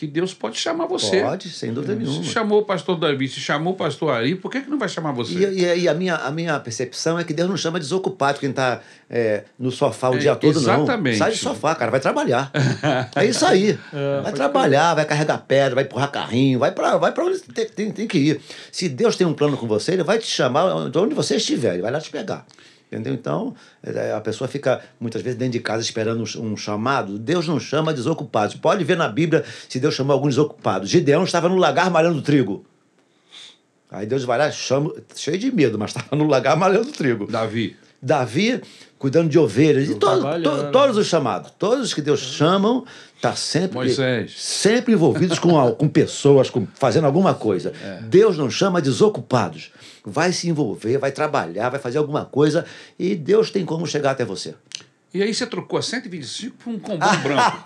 que Deus pode chamar você.
Pode, sem dúvida nenhuma.
Se chamou o pastor Davi, se chamou o pastor Ari, por que, que não vai chamar você?
E, e- e a, minha, a minha percepção é que Deus não chama desocupado quem está no sofá o
É,
dia todo,
exatamente.
não. Sai do sofá, cara, vai trabalhar. é isso aí. vai
pode
trabalhar, vai carregar pedra, vai empurrar carrinho, vai para vai pra onde tem, tem, tem que ir. Se Deus tem um plano com você, ele vai te chamar de onde você estiver, ele vai lá te pegar. Entendeu? Então, é, a pessoa fica muitas vezes dentro de casa esperando um, chamado. Deus não chama desocupados. Pode ver na Bíblia se Deus chamou alguns desocupados. Gideão estava no lagar malhando trigo. Aí Deus vai lá, chama, cheio de medo, mas estava no lagar malhando trigo.
Davi.
Davi cuidando de ovelhas, e to,
trabalhando.
to- todos os chamados, todos os que Deus chamam, tá sempre
Moisés.
sempre envolvidos com, com pessoas, com, fazendo alguma coisa. Deus não chama desocupados. Vai se envolver, vai trabalhar, vai fazer alguma coisa e Deus tem como chegar até você.
E aí você trocou a 125 por um combão branco.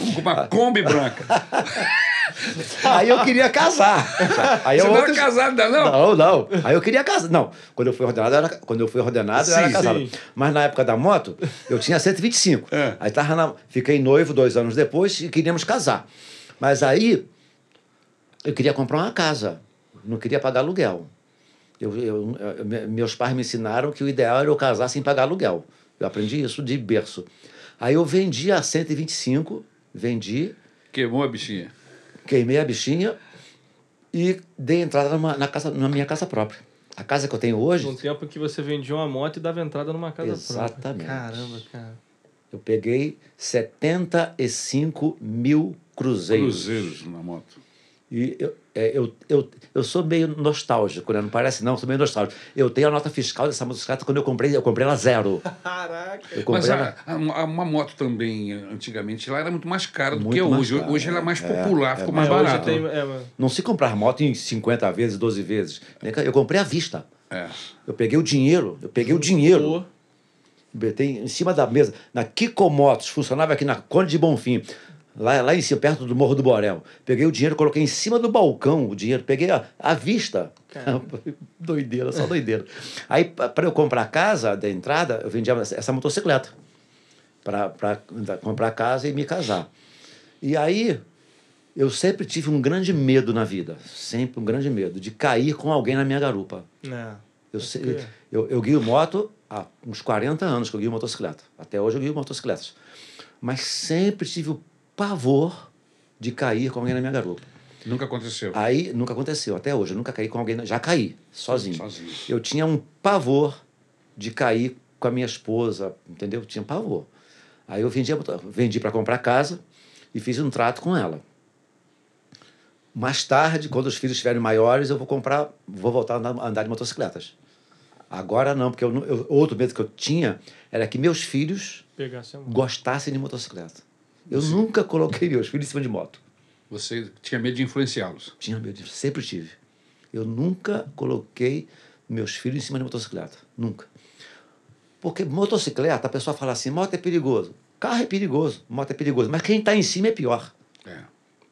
Um- Uma Kombi branca.
Aí eu queria casar. Aí
Você
é
não era
outro-
casado ainda, não?
Não, não. Aí eu queria casar. Não, quando eu fui ordenado, eu era, quando eu fui ordenado, eu era
Sim,
casado.
sim.
Mas na época da moto, eu tinha 125.
É.
Aí tava na, fiquei noivo dois anos depois e queríamos casar. Mas aí eu queria comprar uma casa. Não queria pagar aluguel. Eu, eu- eu- me- meus pais me ensinaram que o ideal era eu casar sem pagar aluguel. Eu aprendi isso de berço. Aí eu vendi a 125, vendi,
Queimou a bichinha.
queimei a bichinha e dei entrada numa, na, casa, na minha casa própria. A casa que eu tenho hoje,
Num tempo que você vendia uma moto e dava entrada numa casa
Exatamente.
própria. Caramba, cara.
eu peguei 75 mil cruzeiros.
Cruzeiros na moto.
E eu, é, eu, eu, eu sou meio nostálgico, né? Não parece não, sou meio nostálgico. Eu tenho a nota fiscal dessa motocicleta quando eu comprei, eu comprei ela zero.
Caraca.
Eu
Mas
comprei
a,
ela...
a- a- uma moto também, antigamente, lá era muito mais cara do
Muito
que
mais
hoje.
cara,
hoje ela é
é.
mais
É,
popular,
é
ficou
mais-
mais
É, hoje
barato.
tem. É.
Não se comprar moto em 50 vezes, 12 vezes. Eu comprei à vista.
É.
Eu peguei o dinheiro, eu peguei o dinheiro. Botei em cima da mesa, na Kiko Motos, funcionava aqui na Conde de Bonfim, lá, lá em cima, perto do Morro do Borel. Peguei o dinheiro, coloquei em cima do balcão o dinheiro, peguei a, à vista. doideira, só doideira. Aí, para eu comprar a casa da entrada, eu vendia essa motocicleta para comprar a casa e me casar. E aí, eu sempre tive um grande medo na vida, sempre um grande medo, de cair com alguém na minha garupa.
né.
Eu, eu, eu guio moto há uns 40 anos que eu guio motocicleta. Até hoje eu guio motocicletas. Mas sempre tive o pavor de cair com alguém na minha garupa.
Nunca aconteceu.
Aí nunca aconteceu, até hoje. Eu nunca caí com alguém. na- Já caí, sozinho.
Sozinho.
Eu tinha um pavor de cair com a minha esposa, entendeu? Eu tinha pavor. Aí eu vendi, vendi para comprar casa e fiz um trato com ela. Mais tarde, quando os filhos estiverem maiores, eu vou comprar, vou voltar a andar- de motocicletas. Agora não, porque eu, eu- outro medo que eu tinha era que meus filhos
Pegasse
gostassem de motocicleta. Eu nunca coloquei meus filhos em cima de moto.
Você tinha medo de influenciá-los.
Tinha medo sempre tive. Eu nunca coloquei meus filhos em cima de motocicleta. Nunca. Porque motocicleta, a pessoa fala assim: moto é perigoso. Carro é perigoso, moto é perigoso. Mas quem está em cima é pior.
É.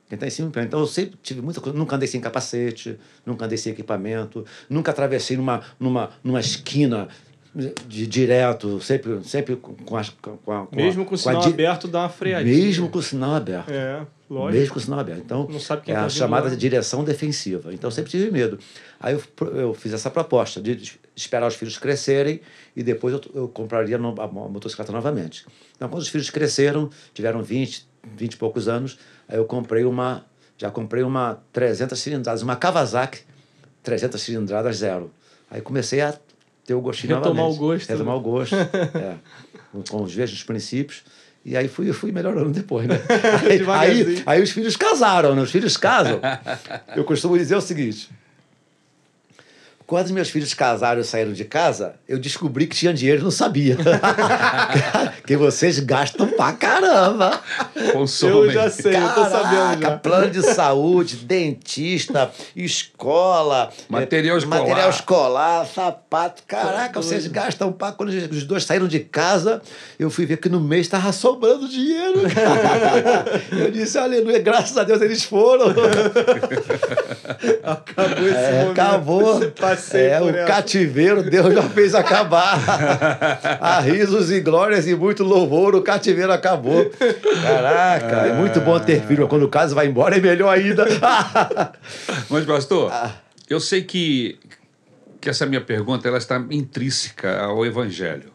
Quem está em cima é pior. Então eu sempre tive muita coisa. Nunca andei sem capacete, nunca andei sem equipamento, nunca atravessei numa, numa, numa esquina de, direto, sempre, sempre com as. Com, a, com
Mesmo com o sinal aberto, dá uma freadinha.
Mesmo com o sinal aberto.
É, lógico.
Mesmo com o sinal aberto. Então,
Não sabe quem
é
tá
a chamada
lá.
de direção defensiva. Então, sempre tive medo. Aí eu, eu fiz essa proposta de esperar os filhos crescerem e depois eu, eu compraria a motocicleta novamente. Então, quando os filhos cresceram, tiveram 20, 20 e poucos anos, aí eu comprei uma, já comprei uma 300 cilindradas, uma Kawasaki 300 cilindradas zero. Aí comecei a ter o gostinho
Retomar
novamente.
o gosto, né?
Retomar o gosto, é, com, os mesmos princípios. E aí fui, fui melhorando depois, né? Aí, aí, aí os filhos casaram, né? Os filhos casam. Eu costumo dizer o seguinte. Quando meus filhos casaram e saíram de casa, eu descobri que tinha dinheiro e não sabia. que vocês gastam pra caramba.
Consomem.
Eu já sei, eu tô sabendo já.
plano de saúde, dentista, escola,
Material
eh,
escolar.
material escolar, sapato. Caraca,
Tá
vocês
doido.
gastam pra quando os dois saíram de casa, eu fui ver que no mês estava sobrando dinheiro. cara. eu disse, aleluia, graças a Deus eles foram.
Acabou esse
É,
momento.
acabou.
Passei
é,
por
o
essa.
cativeiro Deus já fez acabar. a risos e glórias e muito louvor, o cativeiro acabou. Caraca, é muito bom ter filho. Quando o caso vai embora, é melhor ainda.
Mas, pastor,
Ah.
eu sei que, que essa minha pergunta ela está intrínseca ao Evangelho.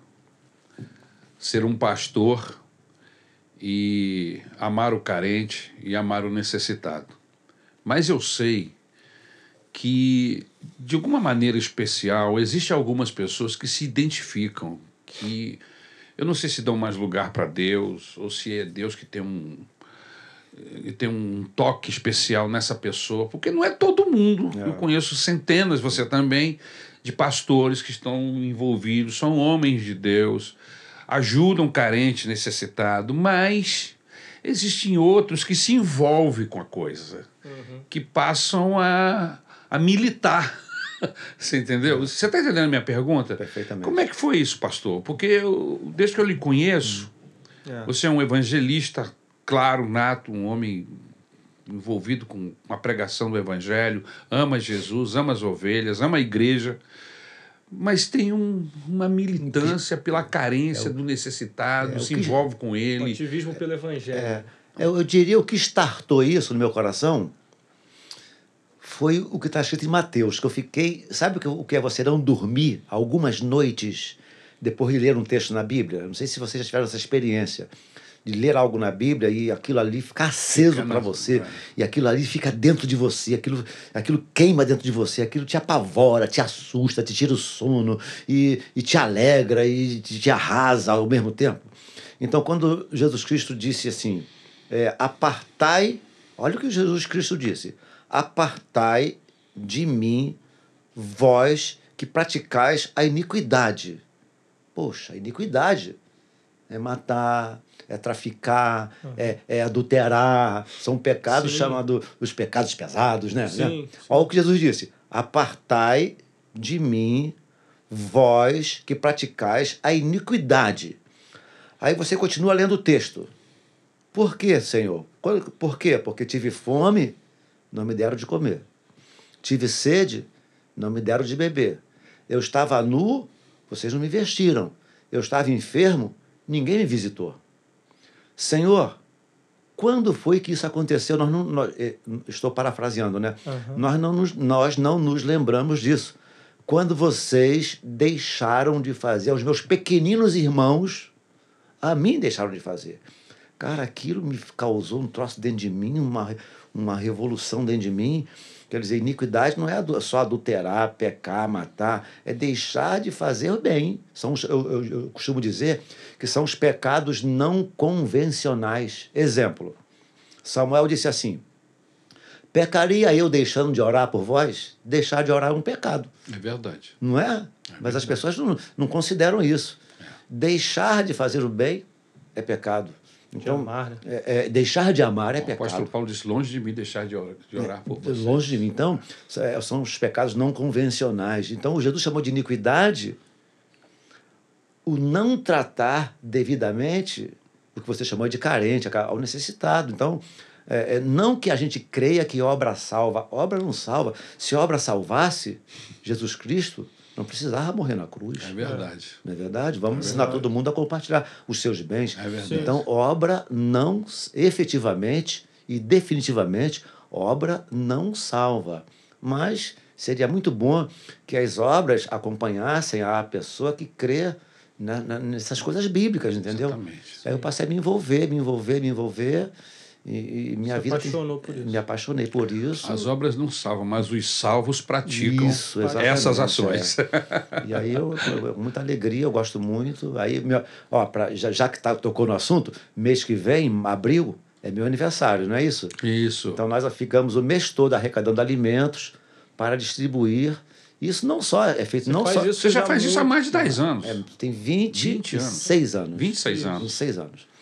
Ser um pastor e amar o carente e amar o necessitado. Mas eu sei que, de alguma maneira especial, existem algumas pessoas que se identificam, que eu não sei se dão mais lugar para Deus ou se é Deus que tem um, e tem um toque especial nessa pessoa, porque não é todo mundo. Eu conheço centenas, você também, de pastores que estão envolvidos, são homens de Deus, ajudam carente, necessitado, mas existem outros que se envolvem com a coisa, que passam a, a militar. Você entendeu? Você está entendendo a minha pergunta?
Perfeitamente.
Como é que foi isso, pastor? Porque eu, desde que eu lhe conheço,
É.
você é um evangelista claro, nato, um homem envolvido com a pregação do evangelho, ama Jesus, ama as ovelhas, ama a igreja, mas tem um- uma militância pela carência do necessitado,
é o
se
que-
envolve com ele.
Ativismo pelo evangelho.
É, eu, eu diria o que startou isso no meu coração foi o que está escrito em Mateus, que eu fiquei. Sabe o que, é você não dormir algumas noites depois de ler um texto na Bíblia? Eu Não sei se vocês já tiveram essa experiência de ler algo na Bíblia e aquilo ali ficar aceso para você,
é.
e aquilo ali fica dentro de você, aquilo, aquilo queima dentro de você, aquilo te apavora, te assusta, te tira o sono, e, e te alegra, e te, te arrasa ao mesmo tempo. Então, quando Jesus Cristo disse assim, é, apartai, olha o que Jesus Cristo disse, apartai de mim, vós que praticais a iniquidade. Poxa, a iniquidade é matar, é traficar, é, é adulterar, são pecados
Sim.
chamados os pecados pesados, né?
Sim,
né?
sim.
Olha o que Jesus disse: apartai de mim, vós que praticais a iniquidade. Aí você continua lendo o texto. Por quê, Senhor? Por quê? Porque tive fome, não me deram de comer. Tive sede, não me deram de beber. Eu estava nu, vocês não me vestiram. Eu estava enfermo, ninguém me visitou. Senhor, quando foi que isso aconteceu? Nós não, nós- eh, estou parafraseando, né?
Aham.
Nós, não nos, nós não nos lembramos disso. quando vocês deixaram de fazer aos meus pequeninos irmãos, a mim deixaram de fazer. Cara, aquilo me causou um troço dentro de mim, uma, uma revolução dentro de mim. Quer dizer, iniquidade não é só adulterar, pecar, matar, é deixar de fazer o bem. São, eu, eu, eu costumo dizer que são os pecados não convencionais. Exemplo, Samuel disse assim: Pecaria eu deixando de orar por vós? Deixar de orar é um pecado.
É verdade.
Não é? é Mas as pessoas não, não consideram isso. É. Deixar de fazer o bem é pecado.
Então, de amar, né?
é, é, deixar de amar é o pecado. O
apóstolo Paulo disse: longe de mim deixar de orar, de orar por você.
Longe de mim. Então, é, são os pecados não convencionais. Então, Jesus chamou de iniquidade o não tratar devidamente o que você chamou de carente, ao necessitado. Então, é, é, não que a gente creia que obra salva, obra não salva. Se obra salvasse, Jesus Cristo não precisava morrer na cruz.
É verdade.
Não é verdade? Vamos é ensinar todo mundo a compartilhar os seus bens.
É verdade.
Então, obra não, efetivamente e definitivamente, obra não salva. Mas seria muito bom que as obras acompanhassem a pessoa que crê na, na, nessas coisas bíblicas, entendeu?
Exatamente.
Aí eu passei a me envolver, me envolver, me envolver. E, e minha
Se
vida.
apaixonou por isso.
Me apaixonei por isso.
As obras não salvam, mas os salvos praticam
isso,
essas ações.
É. E aí eu, eu, muita alegria, eu gosto muito. Aí, meu, ó, pra, já, já que tá, tocou no assunto, mês que vem, abril, é meu aniversário, não é isso?
Isso.
Então nós ficamos o mês todo arrecadando alimentos para distribuir. Isso não só é feito.
Você
não só,
Você já faz isso há mais de 10 anos.
É, tem 20, 26 anos.
26 anos.
26 anos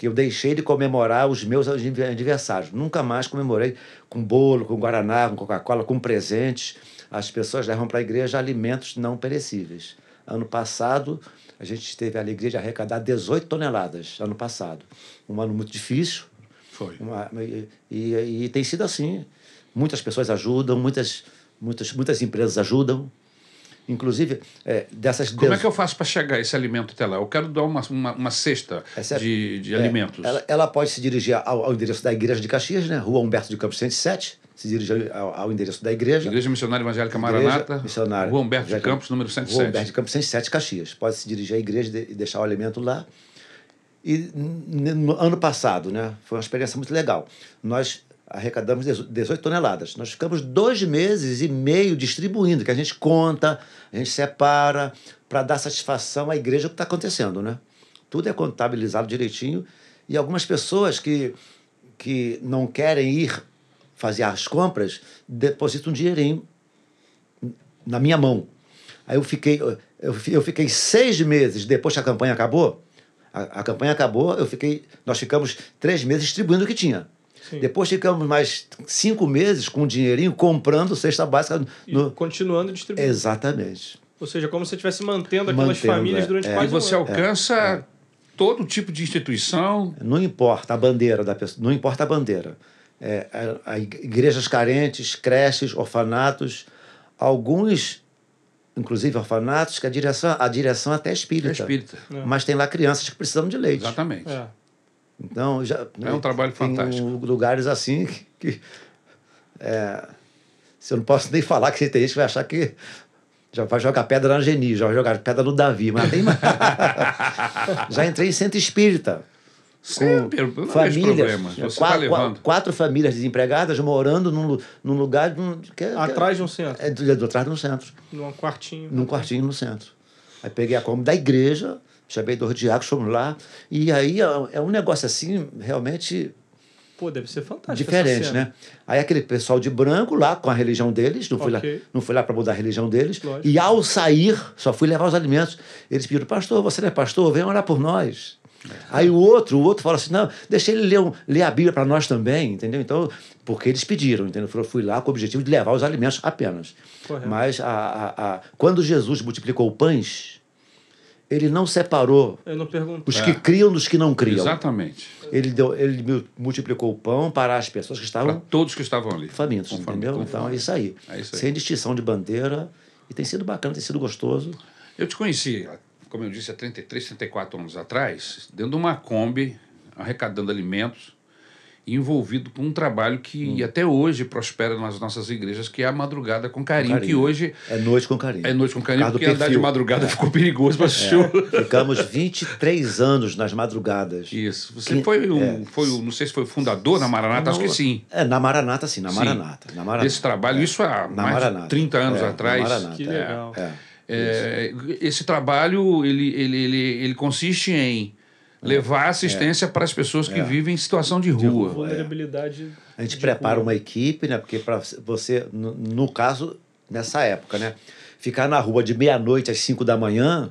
que eu deixei de comemorar os meus aniversários. Nunca mais comemorei com bolo, com guaraná, com Coca-Cola, com presentes. As pessoas levam para a igreja alimentos não perecíveis. Ano passado, a gente teve a alegria de arrecadar 18 toneladas, ano passado. Um ano muito difícil.
Foi.
Uma, e, e, e tem sido assim. Muitas pessoas ajudam, muitas, muitas, muitas empresas ajudam. Inclusive, é, dessas...
Como é que eu faço para chegar esse alimento até lá? Eu quero dar uma, uma, uma cesta Essa, de, de é, alimentos.
Ela, ela, pode se dirigir ao, ao, endereço da Igreja de Caxias, né? Rua Humberto de Campos 107, se dirige ao, ao endereço da igreja.
Igreja Missionária Evangélica Maranata, Missionária, Rua Humberto de Campos, número 107.
Rua Humberto de Campos 107, Caxias. Pode se dirigir à igreja e deixar o alimento lá. E no ano passado, né? Foi uma experiência muito legal. Nós arrecadamos 18 toneladas. Nós ficamos dois meses e meio distribuindo, que a gente conta, a gente separa, para dar satisfação à igreja que está acontecendo, né? Tudo é contabilizado direitinho. E algumas pessoas que, que não querem ir fazer as compras depositam um dinheirinho na minha mão. Aí eu fiquei, eu, eu fiquei seis meses depois que a campanha acabou. A, a campanha acabou, eu fiquei, nós ficamos três meses distribuindo o que tinha. Sim. Depois ficamos mais cinco meses com o dinheirinho comprando cesta básica.
No... E continuando distribuindo.
Exatamente.
Ou seja, como se você estivesse mantendo aquelas mantendo, famílias é, durante
é,
quase
E você um alcança é, todo tipo de instituição.
Não importa a bandeira da pessoa, não importa a bandeira. É, a, a igrejas carentes, creches, orfanatos, alguns inclusive orfanatos, que a direção, a direção até é espírita. É
espírita.
Mas tem lá crianças que precisam de leite.
Exatamente.
É.
Então, já,
é um trabalho
tem
fantástico.
lugares assim que. que é, se eu não posso nem falar que tem gente que vai achar que já vai jogar pedra na Geni, já vai jogar pedra no Davi, mas tem mais. já entrei em centro espírita.
Sempre, com famílias, Você tá quatro,
quatro, quatro, famílias desempregadas morando num, num lugar. Num,
que, é, atrás de um centro.
É, do, atrás de um centro.
Num quartinho.
Num quartinho no centro. Aí peguei a Kombi da igreja, chamei dois diáconos, fomos lá. E aí é, é um negócio assim, realmente.
Pô, deve ser fantástico.
Diferente, né? Aí aquele pessoal de branco lá, com a religião deles, não fui okay. lá, não fui lá para mudar a religião deles. Lógico. E ao sair, só fui levar os alimentos. Eles pediram, pastor, você não é pastor? Vem orar por nós. É. Aí o outro, o outro fala assim: não, deixa ele ler, ler a Bíblia para nós também, entendeu? Então, porque eles pediram, entendeu? Eu fui lá com o objetivo de levar os alimentos apenas. Correto. Mas a, a, a, quando Jesus multiplicou pães, ele não separou
não
os que é. criam dos que não criam.
Exatamente.
Ele, deu, ele multiplicou o pão para as pessoas que estavam. Para
todos que estavam ali.
Famintos, entendeu? então é isso, aí.
é isso aí.
Sem distinção de bandeira. E tem sido bacana, tem sido gostoso.
Eu te conheci, como eu disse, há 33, 34 anos atrás, dentro de uma Kombi, arrecadando alimentos. Envolvido com um trabalho que até hoje prospera nas nossas igrejas, que é a madrugada com carinho,
carinho.
que hoje
É noite com carinho.
é noite com carinho,
Por
porque andar de madrugada ficou perigoso para assistir o...
Ficamos 23 anos nas madrugadas.
Isso. Você
Que-
foi um,
é.
foi um, não sei se foi fundador na Maranata, acho que sim.
É, na Maranata, sim, na
Sim.
Maranata. Na Maranata.
Desse trabalho, isso há
Na
mais
Maranata.
de 30 anos
É, na
atrás.
Maranata.
Que
É.
legal.
É.
É, esse trabalho ele, ele, ele, ele consiste em levar assistência para as pessoas que vivem em situação de rua.
Vulnerabilidade.
A gente
de
prepara
rua.
uma equipe, né? Porque para você, no, no caso, nessa época, né? Ficar na rua de meia-noite às 5 da manhã,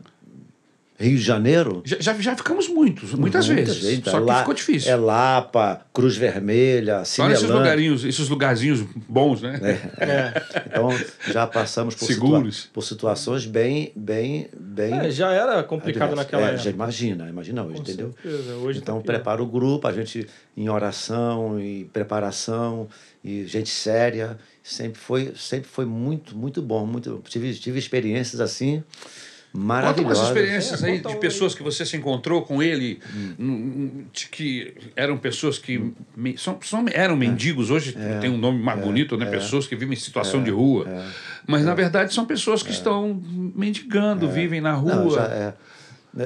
Rio de Janeiro.
Já, já, já ficamos muitos, muitas, vezes. Só que
lá-
ficou difícil.
É Lapa, Cruz Vermelha,
Só nesses
Cinelândia.
lugarinhos, esses lugarzinhos bons, né?
É.
Então já passamos por,
Seguros.
por situações bem, bem, bem.
É, já era complicado
adversas.
naquela
É,
época.
Já imagina, imagina hoje,
Com
entendeu?
certeza. Hoje
Então
tá
prepara o grupo, a gente em oração e preparação e gente séria, sempre foi, sempre foi muito, muito bom, muito tive, tive experiências assim
Conta
maravilhosas.
umas experiências
É,
aí
conta
de pessoas que você se encontrou com ele, de que eram pessoas que me- são, são- eram mendigos, hoje tem um nome mais bonito, né? Pessoas que vivem em situação de rua. Mas, na verdade, são pessoas que estão mendigando, vivem na rua.
Não, já é.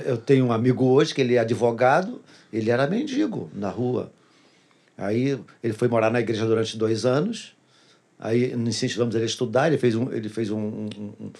Eu tenho um amigo hoje que ele é advogado, ele era mendigo na rua. Aí ele foi morar na igreja durante dois anos. Aí incentivamos ele a estudar. Ele fez um, ele fez um, um- um-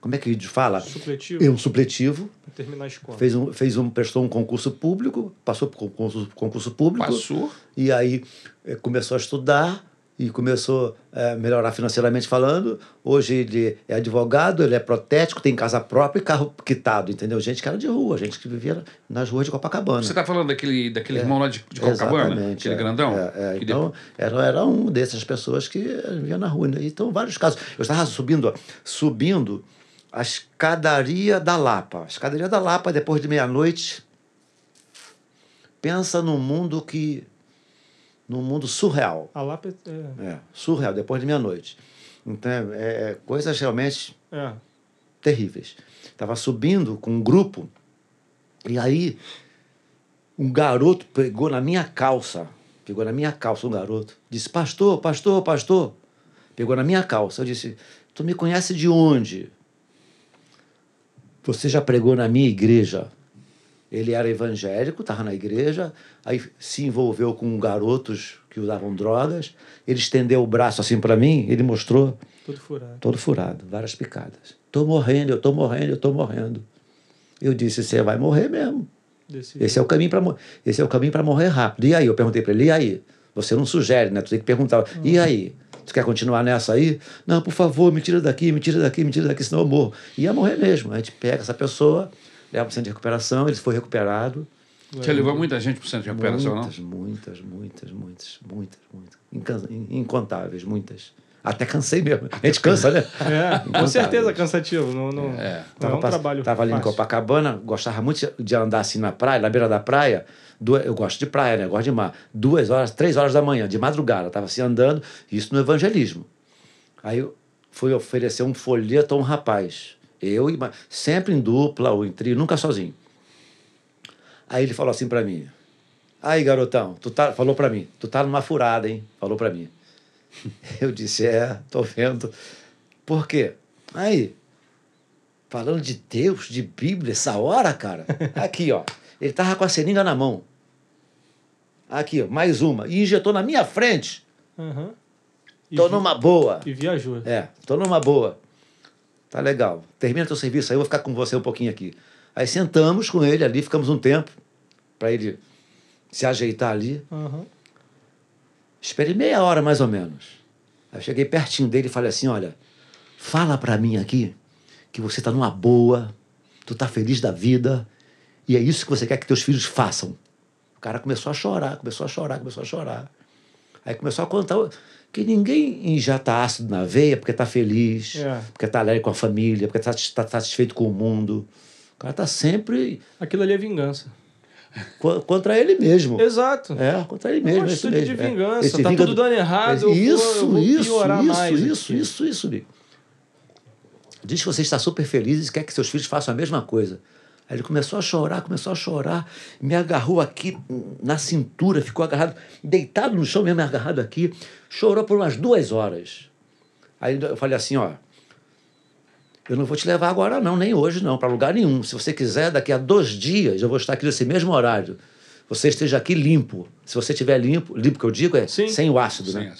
como é que fala?
Supletivo.
É um supletivo.
Terminar a escola.
Fez um, fez um, prestou um concurso público, passou por concurso, concurso público.
Passou.
E aí eh, começou a estudar e começou a melhorar financeiramente falando. Hoje ele é advogado, ele é protético, tem casa própria e carro quitado, entendeu? Gente que era de rua, gente que vivia nas ruas de Copacabana.
Você está falando daquele, daquele irmão lá de, de Copacabana?
Exatamente,
Aquele
é.
grandão?
É, é, então, era, era um dessas pessoas que vivia na rua. né? Então, vários casos. Eu estava subindo, ó, subindo a escadaria da Lapa. A escadaria da Lapa, depois de meia-noite. Pensa num mundo que. Num mundo surreal.
A Lapa é.
É, surreal, depois de meia-noite. Então, é, é coisas realmente
é.
terríveis. Estava subindo com um grupo, e aí um garoto pegou na minha calça, pegou na minha calça um garoto, disse, pastor, pastor, pastor. Pegou na minha calça. Eu disse, tu me conhece de onde? Você já pregou na minha igreja. Ele era evangélico, estava na igreja, aí se envolveu com garotos que usavam drogas. Ele estendeu o braço assim para mim, ele mostrou
Tudo furado.
todo furado, várias picadas. Tô morrendo, eu tô morrendo, eu tô morrendo. Eu disse, você vai morrer mesmo.
Desse
Esse é o caminho para esse é o caminho para morrer rápido. E aí, eu perguntei para ele, e aí? Você não sugere, né? Tu tem que perguntar. E aí? Tu quer continuar nessa aí? Não, por favor, me tira daqui, me tira daqui, me tira daqui, senão eu morro. Ia morrer mesmo. A gente pega essa pessoa, leva para o centro de recuperação, ele foi recuperado.
Você levou muita gente para o centro de recuperação, não?
muitas, muitas, muitas, muitas, muitas, muitas. Incan- Incontáveis, muitas. Até cansei mesmo. A gente cansa, né?
É, com certeza cansativo. Não, não,
É.
não é um trabalho.
Tava ali em. Copacabana, gostava muito de andar assim na praia, na beira da praia. Duas, eu gosto de praia, né? Eu gosto de mar. Duas horas, três horas da manhã, de madrugada. Tava assim andando, isso no evangelismo. Aí eu fui oferecer um folheto a um rapaz. Eu, e sempre em dupla ou em trio, nunca sozinho. Aí ele falou assim para mim: Aí, garotão, tu tá, falou para mim, tu tá numa furada, hein? Falou para mim. Eu disse: É, tô vendo. Por quê? Aí, falando de Deus, de Bíblia, essa hora, cara. Aqui, ó. Ele tava com a seringa na mão. Aqui, ó, mais uma. E injetou na minha frente.
E
Tô
vi-
numa boa.
E viajou.
É, tô numa boa. Tá legal. Termina teu serviço aí, eu vou ficar com você um pouquinho aqui. Aí sentamos com ele ali, ficamos um tempo para ele se ajeitar ali.
Aham.
Esperei meia hora mais ou menos. Aí eu cheguei pertinho dele e falei assim: olha, fala para mim aqui que você tá numa boa, tu tá feliz da vida e é isso que você quer que teus filhos façam. O cara começou a chorar, começou a chorar, começou a chorar. Aí começou a contar que ninguém injeta ácido na veia porque tá feliz,
É.
porque tá alegre com a família, porque tá tá satisfeito com o mundo. O cara tá sempre
Aquilo ali é vingança.
co- contra ele mesmo.
Exato.
É, contra ele
É
mesmo.
uma
é
atitude de
mesmo, é.
vingança,
Esse
tá
vinga-
tudo dando errado,
Isso,
vou
isso, isso,
mais
isso,
aqui.
isso, isso, Bi. Diz que você está super feliz e quer que seus filhos façam a mesma coisa. Aí ele começou a chorar, começou a chorar, me agarrou aqui na cintura, ficou agarrado, deitado no chão mesmo, agarrado aqui, chorou por umas duas horas. Aí eu falei assim, ó, eu não vou te levar agora não, nem hoje não, para lugar nenhum. Se você quiser, daqui a dois dias eu vou estar aqui nesse mesmo horário. Você esteja aqui limpo. Se você estiver limpo, limpo que eu digo é
Sim.
sem o ácido, né?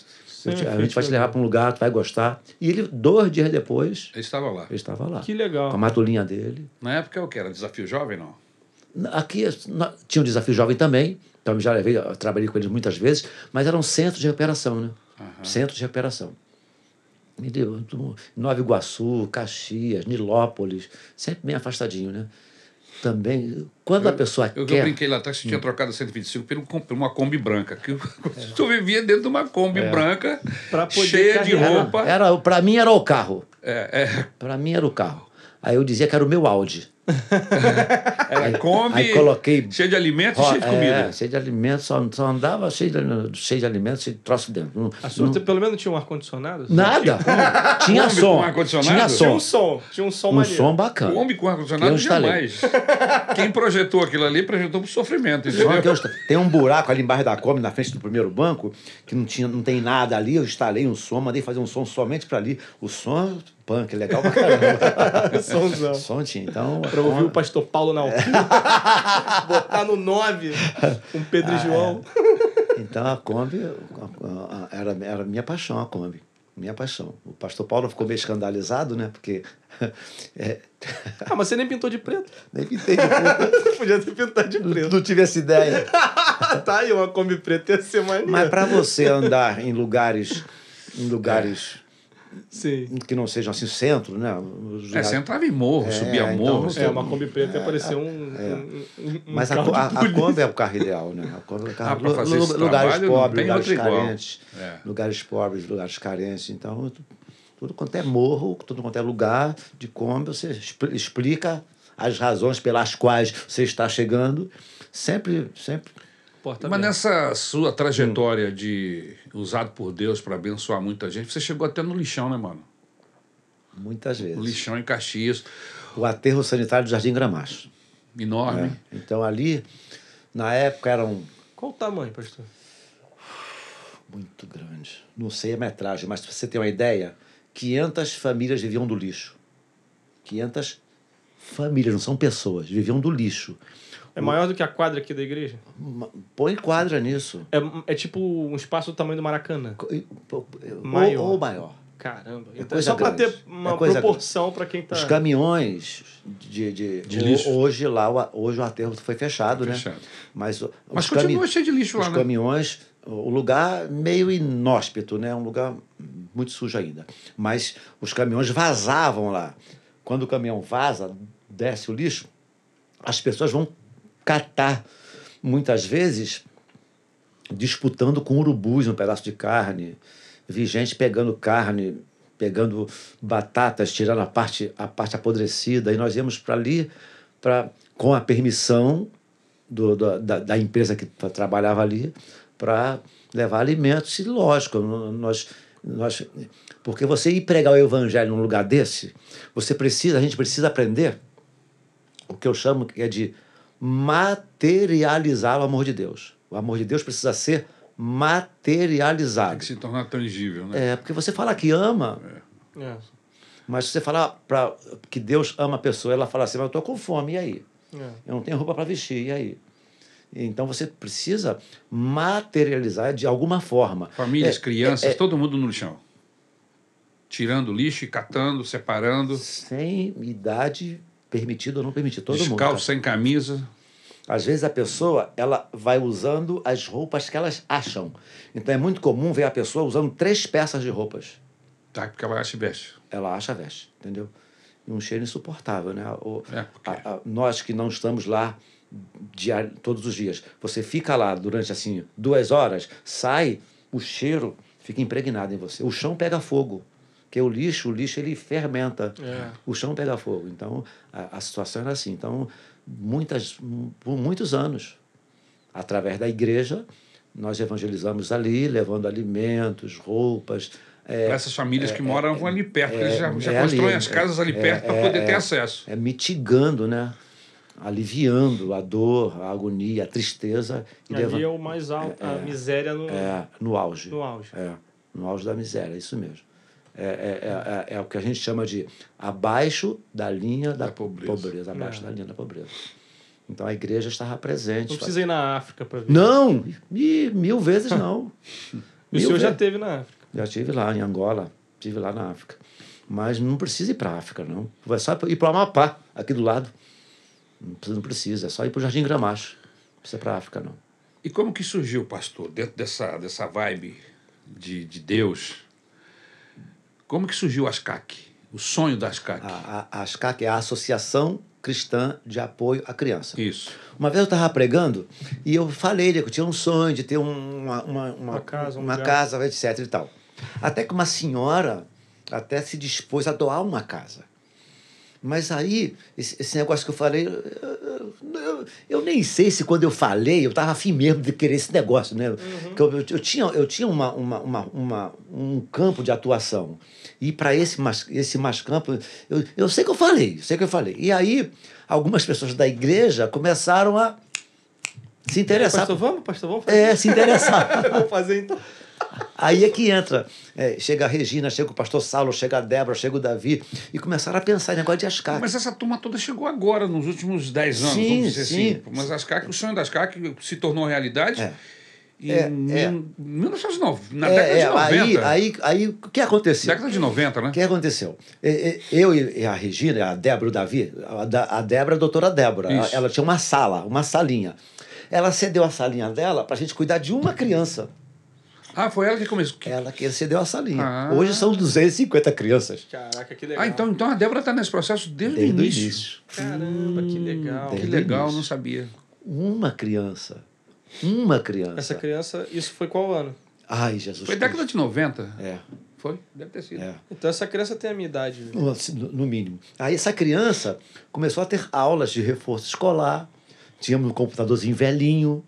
Sim,
te- a gente vai te levar para um lugar, tu vai gostar. E ele, dois dias depois,
Ele estava lá.
ele estava lá.
Que legal.
Com a matulinha dele.
Na época, o que era? Desafio Jovem, não?
Aqui na- tinha um desafio jovem também, então já levei, eu trabalhei com eles muitas vezes, mas era um centro de recuperação, né? Centro de recuperação. Me deu Nova Iguaçu, Caxias, Nilópolis, sempre bem afastadinho, né? Também, quando a pessoa
Eu, eu
quer.
brinquei lá atrás que você tinha trocado a 125 por, um, por uma Kombi branca. Que eu- tu vivia dentro de uma Kombi branca,
Pra poder
cheia de
carregar.
roupa.
Era, para mim era o carro.
É, é,
Para mim era o carro. Aí eu dizia que era o meu Audi.
era Kombi,
aí coloquei-
cheia de alimentos e cheia de comida.
É, cheio de alimentos, só, só andava cheio de, cheio de alimentos, cheio de troço dentro. Não-
A sua, pelo menos tinha um ar-condicionado?
Nada. Tinha
Kombi
som.
com ar-condicionado?
Tinha
Tinha um
som.
som. Tinha um som
Um
maneiro.
som bacana.
Kombi com ar-condicionado jamais. Quem projetou aquilo ali, projetou pro sofrimento, entendeu?
eu tem um buraco ali embaixo da Kombi, na frente do primeiro banco, que não, tinha, não tem nada ali. Eu instalei um som, mandei fazer um som somente para ali. O som, punk, legal pra caramba.
Somzão.
som tinha. Então,
Pra ouvir o pastor Paulo na altura. Botar no 9 com Pedro
Ah,
e João.
então a Kombi a- a- era, era minha paixão, a Kombi. Minha paixão. O pastor Paulo ficou meio escandalizado, né? Porque é,
Ah, mas você nem pintou de preto.
nem pintei de preto.
Podia ter pintado de preto.
não tive essa ideia.
tá aí, uma Kombi preta ia ser maneiro.
Mas para você andar em lugares, em lugares
Sim.
que não sejam assim centro, né? Os
É, você entrava em morro, subia
então
morro.
É, uma Kombi preta ia parecer um, um, um- um
Mas a,
carro
a, a. Kombi é o carro ideal, né? A Kombi é o carro,
Ah, pra fazer
lu-
esse
lugares pobres, lugares carentes,
É.
lugares pobres, lugares carentes. Então, tu- tudo quanto é morro, tudo quanto é lugar de Kombi, você expl- explica as razões pelas quais você está chegando. Sempre, sempre.
Porta
Mas
aberta.
nessa sua trajetória de usado por Deus para abençoar muita gente, você chegou até no lixão, né, mano?
Muitas
No
vezes.
lixão em Caxias,
O aterro sanitário do Jardim Gramacho.
enorme.
né? Então, ali, na época, era um
Qual o tamanho, pastor?
muito grande. Não sei a metragem, mas para você ter uma ideia, 500 famílias viviam do lixo. 500 famílias, não são pessoas, viviam do lixo.
É maior do que a quadra aqui da igreja?
Põe quadra nisso.
É, é tipo um espaço do tamanho do Maracanã.
Co- Ou,
Maior.
ou maior.
Caramba.
É
Então,
coisa
só para
grande.
ter uma
É
proporção para quem tá.
Os caminhões de, de,
De lixo.
Hoje lá, o- hoje o aterro foi fechado,
Fechado.
né? Mas,
Mas
os
continua
cami-
cheio de lixo lá,
os
né?
caminhões, o lugar meio inóspito, né? Um lugar muito sujo ainda. Mas os caminhões vazavam lá. Quando o caminhão vaza, desce o lixo, as pessoas vão catar, muitas vezes, disputando com urubus um pedaço de carne. Vi gente pegando carne, pegando batatas, tirando a parte, a parte apodrecida. E nós íamos para ali pra, com a permissão do, do- da, da empresa que tra- trabalhava ali para levar alimentos. E lógico, nós, nós, porque você ir pregar o evangelho num lugar desse, você precisa, a gente precisa aprender o que eu chamo que é de materializar o amor de Deus. O amor de Deus precisa ser materializado.
Tem que se tornar tangível, né?
É, porque você fala que ama,
É.
mas se você falar pra, que Deus ama a pessoa, ela fala assim, mas eu estou com fome, e aí?
É.
Eu não tenho roupa para vestir, e aí? Então você precisa materializar de alguma forma.
Famílias,
É,
crianças,
é-
todo mundo no lixão. Tirando lixo e catando, separando.
Sem idade permitida ou não permitida, todo mundo.
descalço, sem camisa.
Às vezes a pessoa ela vai usando as roupas que elas acham. Então é muito comum ver a pessoa usando três peças de roupas.
Tá, porque ela se veste.
Ela acha veste, entendeu? E um cheiro insuportável, né? O,
É, porque-
a- a- nós que não estamos lá diário, todos os dias, você fica lá durante assim duas horas, sai, o cheiro fica impregnado em você. O chão pega fogo, que o lixo, o lixo ele fermenta.
É.
O chão pega fogo. Então a, a situação era assim. Então muitas, por muitos anos, através da igreja, nós evangelizamos ali, levando alimentos, roupas. é,
Para essas famílias que moram ali perto, eles já, já
é
constroem
ali,
as casas ali
é,
perto para
é,
poder
é.
ter acesso.
é, mitigando, né? aliviando a dor, a agonia, a tristeza. E
Ali
leva-
é o mais alto, a miséria no,
é, no auge.
no auge.
É, no auge da miséria, é isso mesmo. É, é, é, é o que a gente chama de abaixo da linha da,
Da pobreza.
pobreza. Abaixo
É.
da linha da pobreza. Então a igreja estava presente.
Não precisa ir na África para ver.
Não! E mil vezes não.
E o senhor já teve na África.
Já estive lá em Angola, estive lá na África. Mas não precisa ir para a África, não. Vai só ir para o Amapá, aqui do lado. Não precisa, não precisa, é só ir para o Jardim Gramacho. Não precisa ir para a África, não.
E como que surgiu, pastor, dentro dessa, dessa vibe de, de Deus? Como que surgiu a ASCAC? O sonho da ASCAC?
A, a, a ASCAC é a Associação Cristã de Apoio à Criança.
Isso.
Uma vez eu estava pregando e eu falei né, que eu tinha um sonho de ter um- uma, uma, uma,
Uma casa, um
uma casa, etc. e tal. Até que uma senhora até se dispôs a doar uma casa. Mas aí, esse, negócio que eu falei, eu, eu- eu- nem sei se quando eu falei, eu estava afim mesmo de querer esse negócio, né? Que eu, eu, eu tinha, eu tinha uma, uma, uma, uma- um campo de atuação. E para esse mais, esse mais campo, eu, eu sei que eu falei, sei que eu falei. E aí, algumas pessoas da igreja começaram a se interessar.
Pastor, vamos, pastor, vamos fazer.
É, se interessar.
vamos fazer então.
Aí é que entra. É, chega a Regina, chega o pastor Saulo, chega a Débora, chega o Davi, e começaram a pensar em negócio de ascar.
Mas essa turma toda chegou agora, nos últimos 10 anos,
Sim,
vamos dizer
sim.
assim. Mas ASCAC, o sonho da ASCAC se tornou realidade
É.
em
É, é.
mil- 1990, na
É,
década
é,
de 90.
aí, aí, aí, o que aconteceu?
Década de 90, né?
O que aconteceu? É, é, Eu e a Regina, a Débora e o Davi, a Débora é a doutora Débora, ela,
Isso.
ela tinha uma sala, uma salinha. Ela cedeu a salinha dela para a gente cuidar de uma criança.
Ah, foi ela que começou. Que-
Ela que cedeu a salinha.
Ah.
Hoje são 250 crianças.
Caraca, que legal.
Ah, então, então a Débora está nesse processo desde,
Desde
o início.
início.
Caramba, que legal.
Que
Desde o
legal, não sabia.
Uma criança. Uma criança.
Essa criança, isso foi qual ano?
Ai, Jesus
Foi década de 90?
É,
Foi? Deve ter sido.
é.
Então essa criança tem a minha idade.
No, no mínimo. Aí essa criança começou a ter aulas de reforço escolar. Tínhamos um computadorzinho velhinho.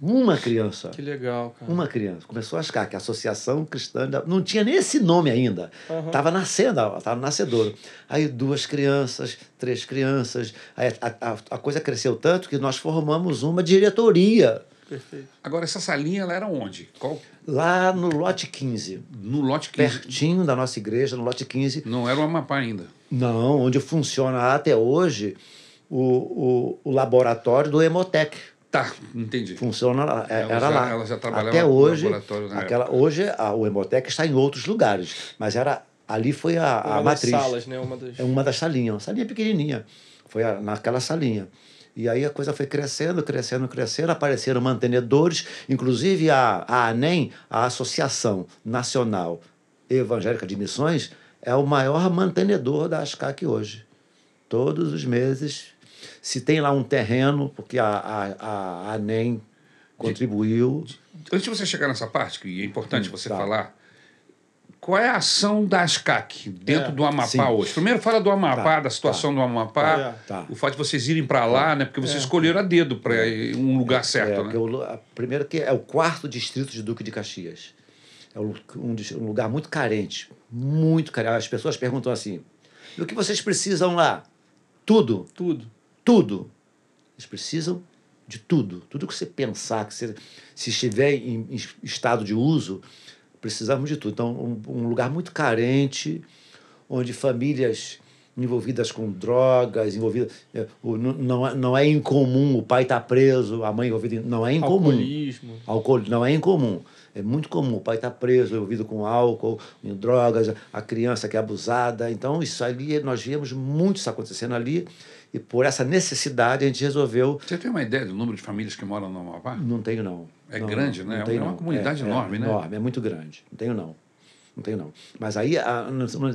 Uma criança.
Que legal, cara.
Uma criança. Começou a ASCAC, a Associação Cristã. da- Não tinha nem esse nome ainda. Estava nascendo, estava nascedor. Aí duas crianças, três crianças. Aí a, a, a coisa cresceu tanto que nós formamos uma diretoria
Perfeito.
Agora, essa salinha ela era onde? Qual?
lá no lote 15.
No lote 15.
Pertinho da nossa igreja, no lote 15.
Não era o Amapá ainda.
Não, onde funciona até hoje o, o, o laboratório do Hemotec.
Tá, entendi.
Funciona lá, é-
Ela
era
já-
lá.
ela já trabalhava
até
no
hoje,
laboratório na
aquela, hoje a, o Hemotec está em outros lugares, mas era ali foi a, a
Uma das
matriz.
salas, né? Uma das...
É uma das salinhas, uma salinha pequenininha. Foi a- naquela salinha. E aí a coisa foi crescendo, crescendo, crescendo. Apareceram mantenedores, inclusive a, a ANEM, a Associação Nacional Evangélica de Missões, é o maior mantenedor da ASCAC hoje. Todos os meses, se tem lá um terreno, porque a, a, a ANEM contribuiu.
Antes de você chegar nessa parte, que é importante
Hum,
você
tá.
falar, qual é a ação da ASCAC dentro
É,
do Amapá
sim.
hoje? Primeiro fala do Amapá,
Tá,
da situação do Amapá,
Tá.
o fato de vocês irem para lá, né? Porque vocês escolheram a dedo para um lugar certo,
é,
né?
lu- a primeiro que é o quarto distrito de Duque de Caxias. É um, um um lugar muito carente, muito carente. As pessoas perguntam assim: "E o que vocês precisam lá?" Tudo,
Tudo.
Tudo. Eles precisam de tudo. Tudo que você pensar, que você, se estiver em, em estado de uso, precisamos de tudo. Então, um, um lugar muito carente, onde famílias envolvidas com drogas, envolvidas. é, não- não, é- incomum o pai estar preso, a mãe envolvida. Não é incomum.
Alcoolismo.
Álcool não é incomum. É muito comum. O pai está preso, envolvido com álcool, em drogas, a criança que é abusada. Então, isso ali, nós vimos muito isso acontecendo ali. E por essa necessidade, a gente resolveu.
Você tem uma ideia do número de famílias que moram no Amapá?
Não tenho, não.
É
Não,
grande,
não,
né?
não tenho,
É uma comunidade enorme, né?
Enorme, é muito grande. Não tenho, não. Não tenho, não. Mas aí há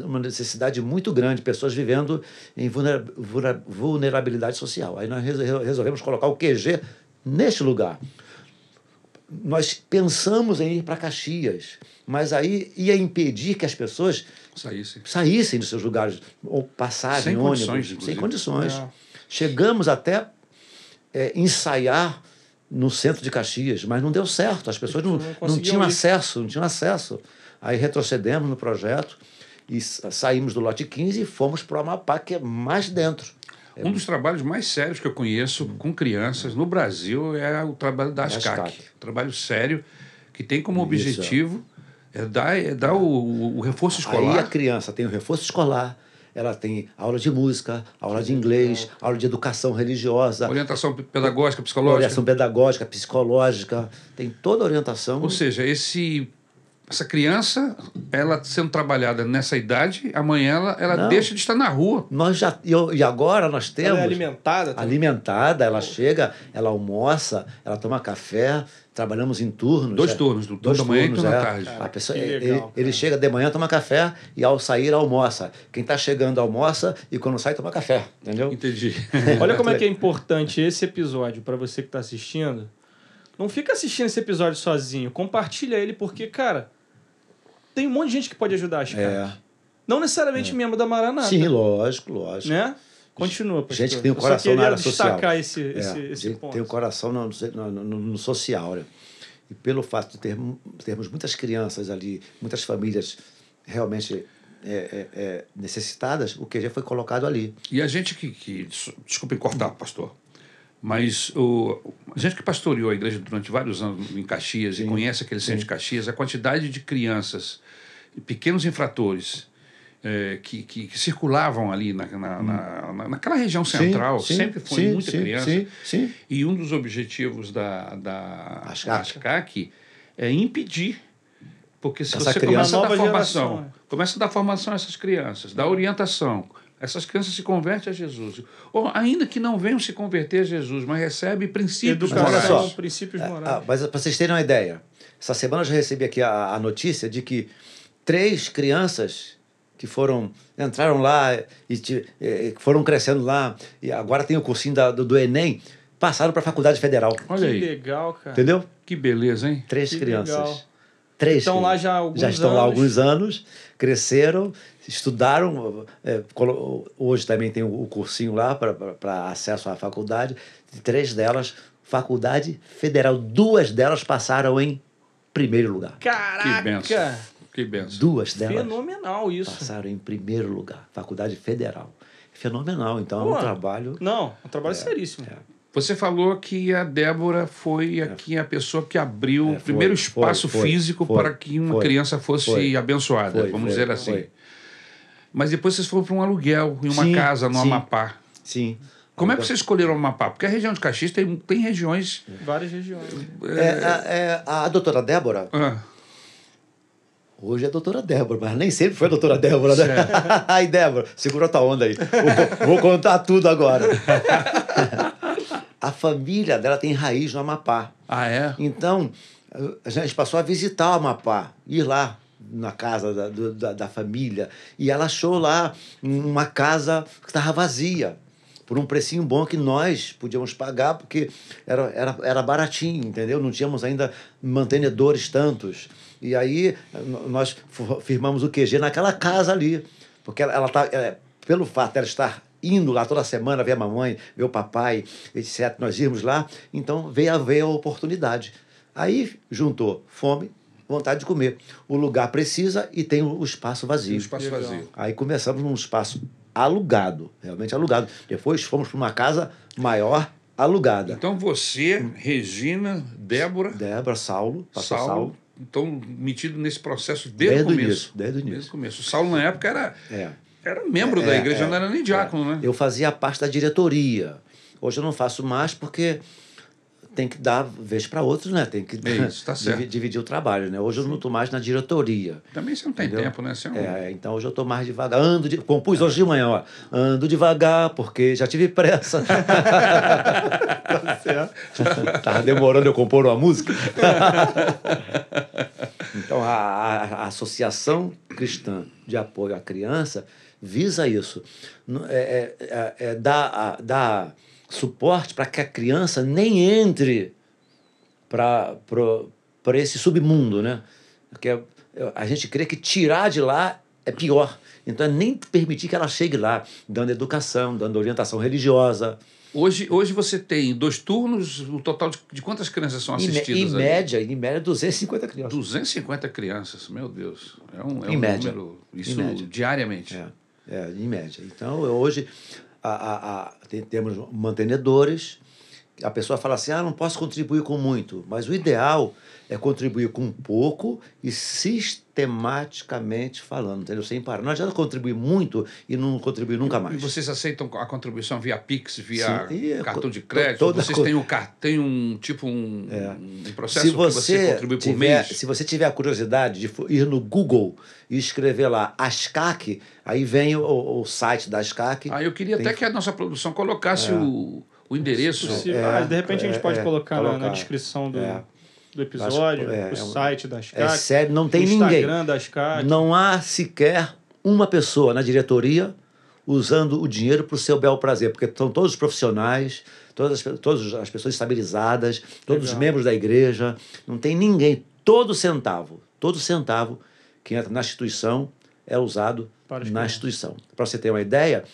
uma necessidade muito grande, pessoas vivendo em vulnera- vulnera- vulnerabilidade social. Aí nós resol- resolvemos colocar o QG neste lugar. Nós pensamos em ir para Caxias, mas aí ia impedir que as pessoas
Saísse.
saíssem dos seus lugares, ou passagem,
Sem
ônibus,
condições,
sem condições.
É.
Chegamos até é, ensaiar no centro de Caxias, mas não deu certo. As pessoas não,
Não
não, tinham
ir.
acesso, não tinham acesso. Aí retrocedemos no projeto e sa- saímos do lote 15 e fomos para o Amapá, que é mais dentro.
Um dos trabalhos mais sérios que eu conheço com crianças no Brasil é o trabalho da ASCAC. Um trabalho sério que tem como
Isso.
objetivo é dar, é dar o, o- reforço
Aí a
escolar.
criança tem o reforço escolar, ela tem aula de música, aula de inglês, aula de educação religiosa,
Orientação pedagógica, psicológica.
orientação pedagógica, psicológica, tem toda a orientação.
Ou seja, esse, essa criança, ela sendo trabalhada nessa idade, amanhã ela, ela
Não.
deixa de estar na rua.
Nós já e eu- e agora nós
Ela
temos
é alimentada também.
alimentada, ela chega, ela almoça, ela toma café, trabalhamos em turnos.
Dois
é.
turnos, do
Dois
turno da manhã e
turnos,
turno da
é.
tarde.
A pessoa, ele,
legal,
ele
cara.
chega de manhã, toma café e ao sair almoça. Quem está chegando almoça e quando sai toma café, entendeu?
Entendi.
Olha como é que é importante esse episódio para você que tá assistindo. Não fica assistindo esse episódio sozinho. Compartilha ele, porque, cara, tem um monte de gente que pode ajudar as
É.
Não necessariamente membro da Maranata.
Sim, lógico, lógico.
Né? Continua, pastor.
Gente que tem o
Eu só
coração na área social.
destacar esse,
É,
esse, esse ponto.
tem o coração no, no, no- no social, né? E pelo fato de ter, termos muitas crianças ali, muitas famílias realmente é, é, é, necessitadas, o QG foi colocado ali.
E a gente que. que des- desculpe cortar, pastor. Mas o, a gente que pastoreou a igreja durante vários anos em Caxias e conhece aquele centro de Caxias, a quantidade de crianças, pequenos infratores, eh, que, que, que circulavam ali na, na, na- na- naquela região central,
sim,
sempre foi
sim,
muita
sim,
criança.
sim, sim.
E um dos objetivos da, da
ASCAC.
ASCAC é impedir. Porque se
Essa
você começa a dar
Nova
formação,
geração, é.
começa a dar formação a essas crianças, dar orientação, essas crianças se convertem a Jesus. Ou ainda que não venham se converter a Jesus, mas recebem princípios
Educação,
só.
princípios
Ah,
morais.
mas para vocês terem uma ideia, essa semana eu já recebi aqui a, a notícia de que três crianças que foram entraram lá e foram crescendo lá e agora tem o cursinho da- do, do Enem passaram para a faculdade federal,
Olha
que
aí,
legal, cara.
entendeu?
que beleza, hein?
Três
Que
crianças.
legal.
Três.
Estão lá já há alguns
já estão lá há
anos.
alguns anos, cresceram, estudaram. é, hoje também tem o cursinho lá para acesso à faculdade. Três delas, faculdade federal. Duas delas passaram em primeiro lugar.
Caraca!
Que benção. Que benção.
Duas delas
Fenomenal isso.
passaram em primeiro lugar. Faculdade federal. Fenomenal. Então é
Pô,
um trabalho.
Não, um trabalho seríssimo.
Você falou que a Débora foi aqui a pessoa que abriu
É,
o
foi,
primeiro
foi,
espaço
foi,
físico
foi,
para que uma
foi,
criança fosse
foi,
abençoada,
foi,
vamos
foi,
dizer assim. Mas depois vocês foram para um aluguel, em uma
Sim,
casa no
sim.
Amapá.
Sim.
Como é que vocês escolheram o Amapá? Porque a região de Caxias tem, tem regiões.
Várias regiões.
É, a, é, a doutora Débora,
Ah,
Hoje é a doutora Débora, mas nem sempre foi a doutora Débora, né? Ai, Débora, segura tua onda aí. Vou, vou contar tudo agora. a família dela tem raiz no Amapá.
ah, é?
Então, a gente passou a visitar o Amapá, ir lá na casa da, da, da família, e ela achou lá uma casa que estava vazia, por um precinho bom que nós podíamos pagar, porque era, era, era baratinho, entendeu? Não tínhamos ainda mantenedores tantos. E aí nós firmamos o QG naquela casa ali, porque ela, ela tá, é, pelo fato dela estar indo lá toda semana ver a mamãe, ver o papai, etc., nós íamos lá, então veio a, veio a oportunidade. Aí juntou fome, vontade de comer. O lugar precisa e tem o espaço vazio.
Tem um espaço
Legal.
vazio.
Aí começamos num espaço alugado, realmente alugado. Depois fomos para uma casa maior, alugada.
Então você, Regina, Débora,
Débora, Saulo, pastor
Saulo,
Saulo.
estão metidos nesse processo desde,
Desde
o
o
começo.
início, desde o
Desde
início.
o começo. O Saulo, na época, era,
É.
era membro da
É,
igreja,
é,
não era nem diácono, né?
Eu fazia parte da diretoria. Hoje eu não faço mais porque tem que dar vez para outros, né? Tem que
É isso, tá certo.
divi- dividir o trabalho, né? Hoje eu não estou mais na diretoria.
Também você não tem
Entendeu?
tempo, né? Você é
É, então hoje eu estou mais devagar. Ando de... Compus hoje de manhã, ó. Ando devagar porque já tive pressa. tá certo. Tava demorando eu compor uma música. então a, a- a Associação Cristã de Apoio à Criança visa isso. É, é, é, é dar, dar suporte para que a criança nem entre para esse submundo, né? Porque a gente crê que tirar de lá é pior. Então é nem permitir que ela chegue lá, dando educação, dando orientação religiosa.
Hoje, hoje você tem dois turnos, o total de, de quantas crianças são
Em,
assistidas?
em
ali?
média, em média, 250 crianças.
250 crianças, meu Deus. É um, é
Em
um
média.
número. Isso
Em
diariamente.
É, é, em média. Então, hoje, a, a, a- tem- temos mantenedores. A pessoa fala assim: ah, não posso contribuir com muito. Mas o ideal é contribuir com pouco e sistematicamente falando, entendeu? Sem parar. Não adianta contribuir muito e não contribuir nunca mais.
E vocês aceitam a contribuição via Pix, via
Sim, e é
cartão de crédito?
toda
vocês têm um, têm um tipo um, um processo
se
que
você,
você contribui por
tiver,
mês?
se você tiver a curiosidade de ir no Google e escrever lá ASCAC, aí vem o, o site da ASCAC.
Ah, eu queria até que a nossa produção colocasse o, o endereço.
Se-
É,
ah, de repente a gente
é,
pode
é,
colocar, na- Na,
colocar.
descrição do,
É.
do episódio,
é,
o
é
site da
é
SCAC,
sério, não tem ninguém.
Instagram da SCAC.
Não há sequer uma pessoa na diretoria usando o dinheiro para o seu bel prazer, porque estão todos os profissionais, todas as, todas as pessoas estabilizadas, todos os
Legal.
membros da igreja, não tem ninguém. Todo centavo, todo centavo que entra na instituição é usado
Para
na instituição. Para você ter uma ideia,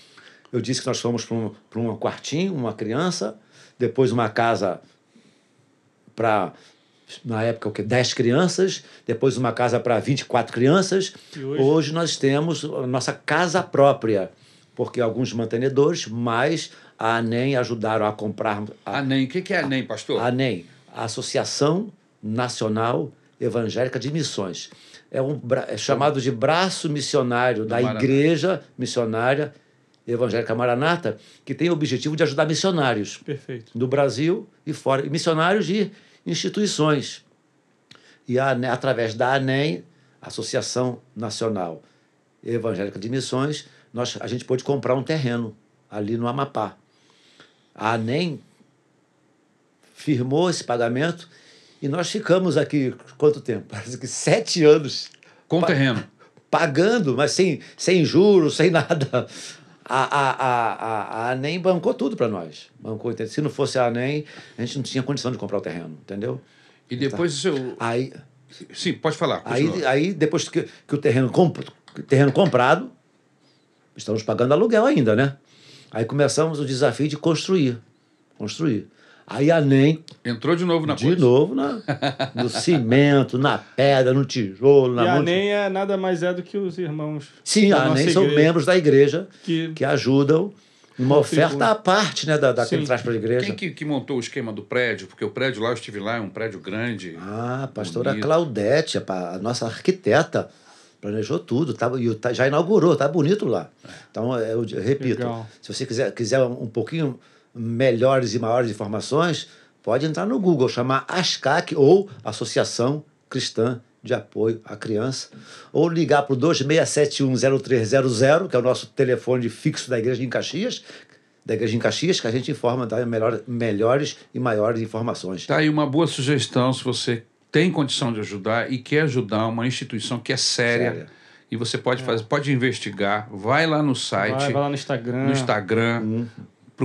eu disse que nós fomos para um, para um quartinho, uma criança, depois uma casa para, na época, o quê? 10 crianças, depois uma casa para 24 crianças.
E hoje?
Hoje? nós temos a nossa casa própria, porque alguns mantenedores, mais a ANEM ajudaram a comprar. A,
ANEM. O que que é ANEM, pastor?
a ANEM, a Associação Nacional Evangélica de Missões. É, um, é chamado de braço missionário da
Maranata.
Igreja Missionária Evangélica Maranata, que tem o objetivo de ajudar missionários
Perfeito.
do Brasil e fora, e missionários de instituições. E a, através da ANEM, Associação Nacional Evangélica de Missões, nós, a gente pôde comprar um terreno ali no Amapá. A ANEM firmou esse pagamento e nós ficamos aqui, quanto tempo? Parece que sete anos
Com
Pa-
terreno.
pagando, mas sem, sem juros, sem nada. A, a, a, a, a ANEM bancou tudo para nós. Bancou, entendeu? Se não fosse a ANEM, a gente não tinha condição de comprar o terreno, entendeu?
E depois o seu...
Aí,
Sim, pode falar.
aí, aí depois que, que o terreno, comp, terreno comprado, estamos pagando aluguel ainda, né? Aí começamos o desafio de construir. Construir. Aí a ANEM,
Entrou de novo na
de
coisa.
novo, na, no cimento, na pedra, no tijolo, na
e a NEM é nada mais é do que os irmãos.
Sim,
da
a
nossa
ANEM são membros da igreja
Que,
que ajudam
Contribui.
oferta à parte né, da, da que traz para a igreja.
Quem que, que montou o esquema do prédio? Porque o prédio lá, eu estive lá, é um prédio grande.
Ah, a pastora
Bonito.
Claudete, a, nossa arquiteta, planejou tudo, tá, e o- tá- já inaugurou, tá bonito lá. Então, eu, eu repito,
Legal.
se você quiser, quiser um pouquinho melhores e maiores informações, pode entrar no Google, chamar ASCAC ou Associação Cristã de Apoio à Criança, ou ligar para o 26710300, que é o nosso telefone fixo da Igreja em Caxias, da Igreja em Caxias, que a gente informa, dá melhor, melhores e maiores informações.
Tá aí uma boa sugestão se você tem condição de ajudar e quer ajudar uma instituição que é séria.
Séria.
E você pode fazer, pode investigar, vai lá no site,
vai, vai lá no Instagram.
no Instagram,
Uhum.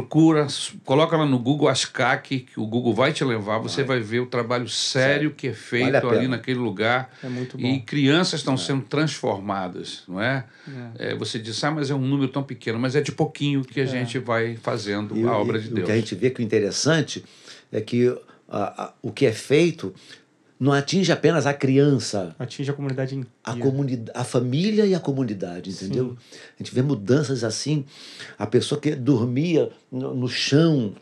Procura, coloca lá no Google Ascac, que o Google vai te levar, você vai, ver o trabalho sério que é feito
Vale
ali naquele lugar.
É muito bom.
E crianças estão sendo transformadas, não é? É, você diz, ah, mas é um número tão pequeno, mas é de pouquinho que a gente vai fazendo
E
a
o-
obra
e
de
O
Deus.
que a gente vê que o interessante é que a- a- o que é feito não atinge apenas a criança,
Atinge a comunidade inteira.
a, comunidade, a família e a comunidade, entendeu? A gente vê mudanças assim. A pessoa que dormia no, no chão.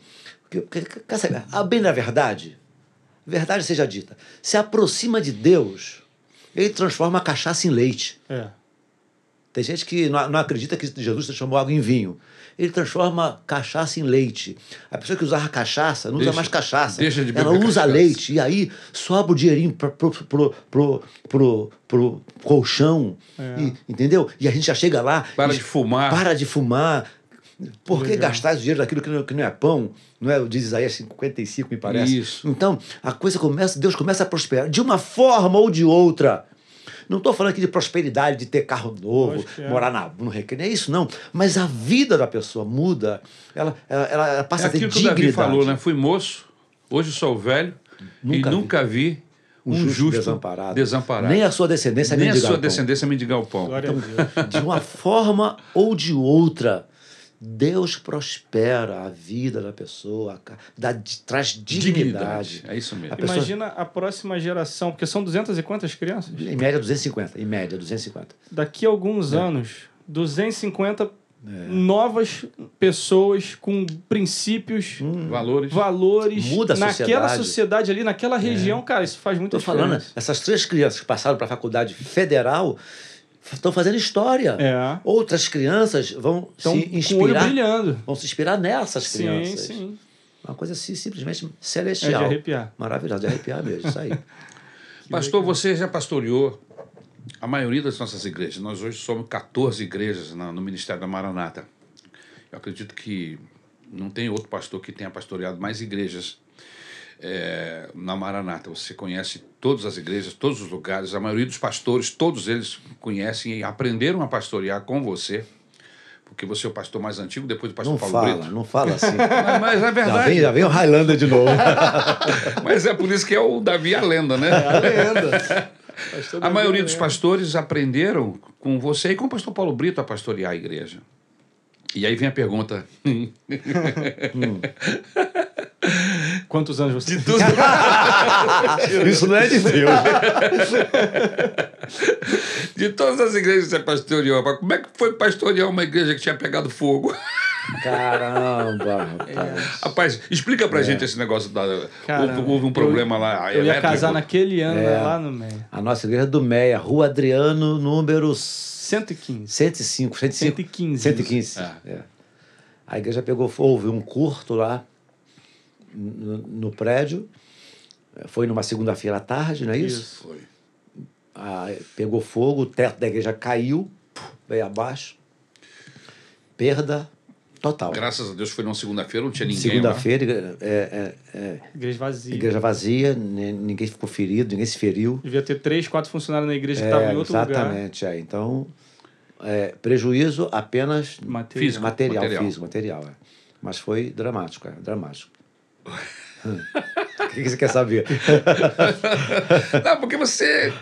Que, que, quer saber? A bem da verdade, verdade seja dita, se aproxima de Deus, ele transforma a cachaça em leite.
É.
Tem gente que não, acredita que Jesus transformou água em vinho. Ele transforma cachaça em leite. A pessoa que usava cachaça não
Deixa-
usa mais cachaça.
deixa de
Ela
beber
usa
cachaça.
leite. E aí sobra o dinheirinho pro, pro, pro, pro, pro, pro colchão.
É.
E- entendeu? E a gente já chega lá.
Para de fumar.
Para de fumar. Por que
Legal.
gastar esse dinheiro daquilo que não, que não é pão? Não é? Diz Isaías 55, me parece.
Isso.
Então, a coisa começa, Deus começa a prosperar de uma forma ou de outra. Não estou falando aqui de prosperidade, de ter carro novo,
é.
morar na, no recreio, não é isso não. Mas a vida da pessoa muda, ela, ela, ela- ela
É
passa a ter
aquilo que o
dignidade.
Davi falou, né? Fui moço, hoje sou velho
Nunca
e
vi.
nunca vi um, justo,
desamparado.
desamparado.
Nem a sua descendência
Nem a sua descendência mendigar o pão.
Deus.
De uma forma ou de outra, Deus prospera a vida da pessoa, dá, traz dignidade.
É isso mesmo.
A pessoa-
Imagina a próxima geração, porque são 200 e quantas crianças?
Em média, 250. Em média, 250.
Daqui a alguns
É.
anos, 250 novas pessoas com princípios,
Valores.
valores
Muda a
naquela
sociedade.
sociedade ali, naquela região, cara, isso faz muita
Estou falando, essas três crianças que passaram para a faculdade federal estão fazendo história.
É.
Outras crianças vão se inspirar,
brilhando.
vão se inspirar nessas
Sim,
crianças.
sim.
Uma coisa assim, simplesmente
É de
celestial.
arrepiar.
Maravilhosa, de arrepiar mesmo, isso aí.
Pastor, você já pastoreou a maioria das nossas igrejas. Nós hoje somos 14 igrejas no Ministério da Maranata. Eu acredito que não tem outro pastor que tenha pastoreado mais igrejas é, na Maranata. Você conhece todas as igrejas, todos os lugares. A maioria dos pastores, todos eles conhecem e aprenderam a pastorear com você. Porque você é o pastor mais antigo, depois do pastor
Não
Paulo
fala,
Brito.
não fala assim.
Mas, mas é
Já
verdade.
vem, já vem o Highlander de novo.
Mas é por isso que é o Davi a lenda, né?
a lenda.
A maioria dos pastores aprenderam com você e com o pastor Paulo Brito a pastorear a igreja. E aí vem a pergunta.
Quantos anos você tem?
Isso não é de Deus.
De todas as igrejas que você pastoreou, rapaz, como é que foi pastorear uma igreja que tinha pegado fogo?
Caramba, rapaz.
Rapaz, explica pra gente esse negócio da.
Caramba,
houve, houve um
eu-
problema lá.
Eu ia
elétrico.
casar naquele ano,
É.
lá no meio.
A nossa igreja é do Meia, Rua Adriano, número
115.
105. 105
115.
115.
É.
é. A igreja pegou fogo, houve um curto lá no, no prédio. Foi numa segunda-feira à tarde, não é isso?
Isso.
Foi.
Ah, pegou fogo, o teto da igreja caiu, veio abaixo. Perda total.
Graças a Deus foi numa segunda-feira, não tinha ninguém. lá.
Segunda-feira, é, é, é,
Igreja vazia.
igreja vazia, ni- ninguém ficou ferido, ninguém se feriu.
Devia ter três, quatro funcionários na igreja que estavam
É,
em outro lugar.
exatamente, é. Então, é, prejuízo apenas
Material.
Físico.
material,
material.
físico, material. É. Mas foi dramático, é, dramático. O que você quer saber?
Não, porque você.